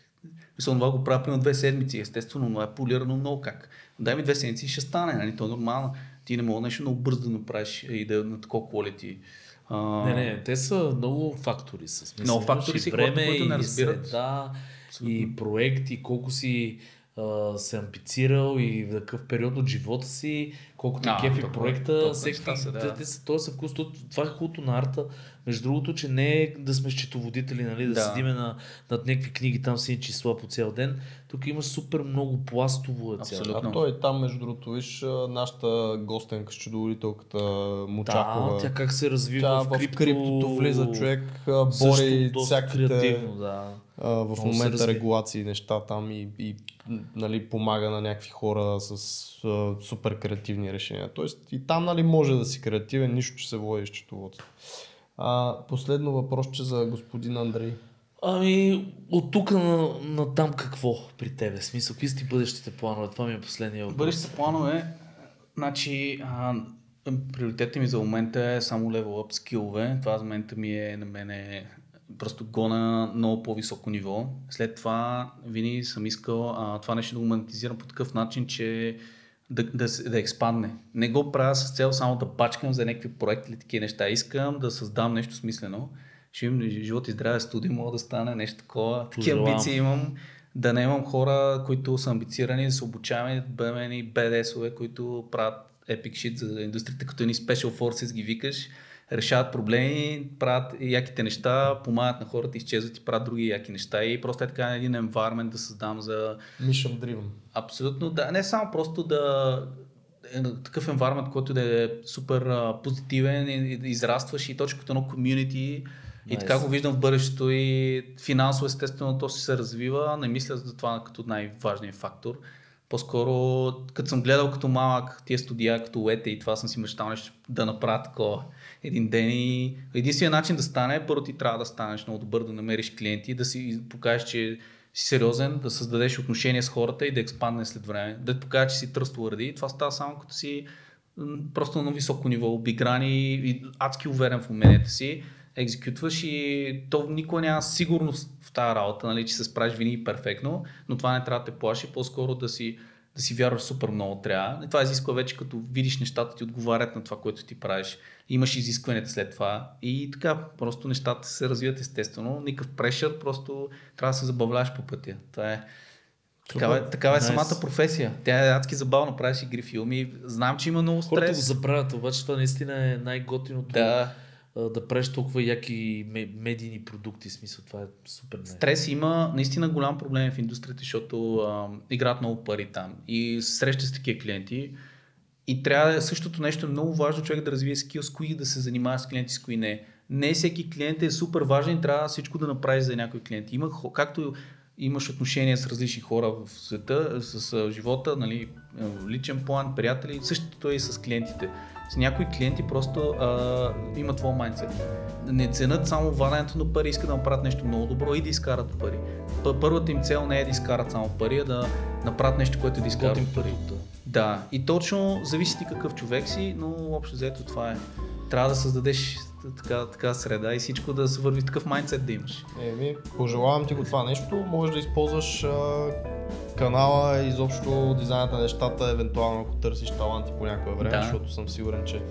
Мисля, това го правя примерно две седмици, естествено, но е полирано много как. Дай ми две седмици и ще стане, нали? То е нормално. Ти не мога нещо много бързо да направиш и да е на такова quality. А, Не, не, те са много фактори. С смисъл, Много фактори и си хората, които не и разбират. Среда, и проекти, колко си а, се амбицирал и в какъв период от живота си, колко ти А, кефи толкова- проекта, толкова всеки, са, да. те, то- това е хубавото на арта. Между другото, че не е да сме счетоводители, нали, да, Да. седиме на, над някакви книги там си числа по цял ден. Тук има супер много пластово е цяло. А той е там, между другото, виж, нашата гостенка, счетоводителката Мучакова. Да, тя как се развива Тя в, в крипто... криптото влиза човек, бори всякаките креативно, да. А, в Много момента регулации неща там и, и нали, помага на някакви хора с а, супер креативни решения. Тоест и там нали, може да си креативен, нищо, че се води счетоводство. А, последно въпрос, че за господин Андрей. Ами, от тук на, на там какво при тебе? Смисъл, какви са ти бъдещите планове? Това ми е последния въпрос. Бъдещите планове, значи, а, приоритетът ми за момента е само level up скилове. Това за момента ми е на мене просто гона много по-високо ниво. След това винаги съм искал а, това нещо да го монетизирам по такъв начин, че да, да, да експандне. Не го правя с цел само да пачкам за някакви проекти или такива неща. Искам да създам нещо смислено. Ще имам живот и здраве студио, мога да стане нещо такова. Такива амбиции имам. Да не имам хора, които са амбицирани, да се обучаваме, да бъдем BDS-ове, които правят epic shit за индустрията, като едни special forces ги викаш, решават проблеми, правят яките неща, помагат на хората, изчезват и правят други яки неща и просто е така един environment да създам за Mission Driven. Абсолютно, да. Не само просто да е такъв environment, който да е супер а, позитивен и, и израстваш и точно като едно community. И Nice. така го виждам в бъдещето и финансово естествено то си се развива. Не мисля за това като най-важният фактор. По-скоро, като съм гледал като малък тия студия, като Уете и това съм си мечтал нещо да направя такова един ден и единственият начин да стане, първо ти трябва да станеш много добър, да намериш клиенти, да си покажеш, че си сериозен, да създадеш отношения с хората и да експандне след време. Да покажеш, че си тръстворади. И това става само като си просто на високо ниво, обиграни и адски уверен в уменията си, екзекютваш и то никога няма сигурност в тази работа, нали, че се справиш винаги перфектно, но това не трябва да те плаши, по-скоро да си, да си вярваш супер много трябва. И това изисква вече като видиш нещата ти отговарят на това, което ти правиш. Имаш изискванията след това и така, просто нещата се развиват естествено. Никакъв прешър, просто трябва да се забавляваш по пътя. Това е Такава, е- такава е Nice. самата професия. Тя е адски забавно, правиш игри, филми. Знам, че има много Хората го стрес. забравят, обаче това наистина е най-готиното Да, да правиш толкова яки ме- медийни продукти. Смисъл, това е супер. Не. стрес има наистина голям проблем в индустрията, защото а, играят много пари там и среща с такива клиенти. И трябва да- същото нещо е много важно човек да развие скил с кои да се занимава с клиенти, с кои не. Не всеки клиент е супер важен и трябва всичко да направиш за някой клиент. Има, както имаш отношения с различни хора в света, с живота, нали, в личен план, приятели, същото е и с клиентите. С някои клиенти просто а, имат твой майндсет. Не ценят само ваденето на пари, искат да направят нещо много добро и да изкарат пари. Първата им цел не е да изкарат само пари, а да направят нещо, което да изкарат Готин пари. Да, и точно зависи ти какъв човек си, но общо взето това е. Трябва да създадеш така, така среда и всичко да се върви в такъв майндсет да имаш. Еми, пожелавам ти го това нещо. Може да използваш а, канала, изобщо дизайната на нещата, евентуално ако търсиш таланти по някое време, Да. защото съм сигурен, че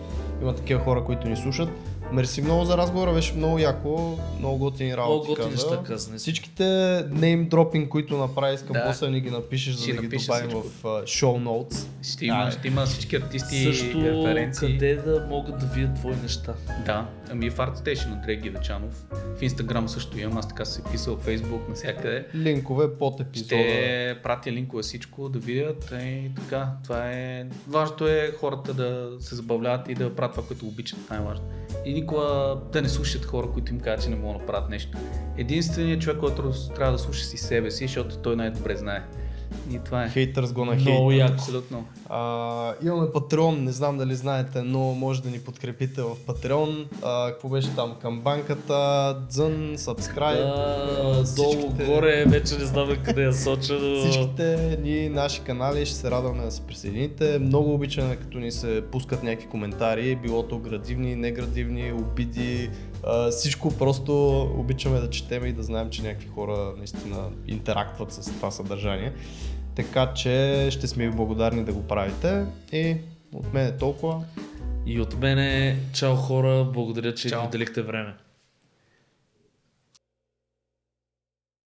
има такива хора, които ни слушат. Мерси много за разговора, беше много яко, много готини работи Много готини неща каза. Всичките name dropping, които направи, искам Да. после да ни ги напишеш, за Ще да ги добавим всичко. в uh, show notes. Ще има, Да, ще има всички артисти Също референции. къде да могат да видят твои неща. Да, ами в Art Station Андрей Гивечанов. В Instagram също имам, аз така се писал, в Facebook, навсякъде. Линкове под епизода. Ще пратя линкове всичко да видят и така. Това е... Важното е хората да се забавляват и да правят това, което обичат, най-важно. И никога да не слушат хора, които им казват, че не могат да направят нещо. Единственият човек, който трябва да слуша си себе си, защото той най-добре знае. И това е. Haters gonna Много hate. яко. Абсолютно. А, имаме Patreon, не знам дали знаете, но може да ни подкрепите в Patreon. А, какво беше там? Камбанката, Дзън, Subscribe. Да, а, долу, всичките- горе, вече не знам къде я соча, но... Всичките ни наши канали ще се радваме да се присъедините. Много обичаме като ни се пускат някакви коментари, било то градивни, неградивни, обиди, а, всичко просто обичаме да четем и да знаем, че някакви хора наистина интерактват с това съдържание. Така че ще сме ви благодарни да го правите и от мен е толкова. И от мене, чао хора, благодаря, че Чао. отделихте време.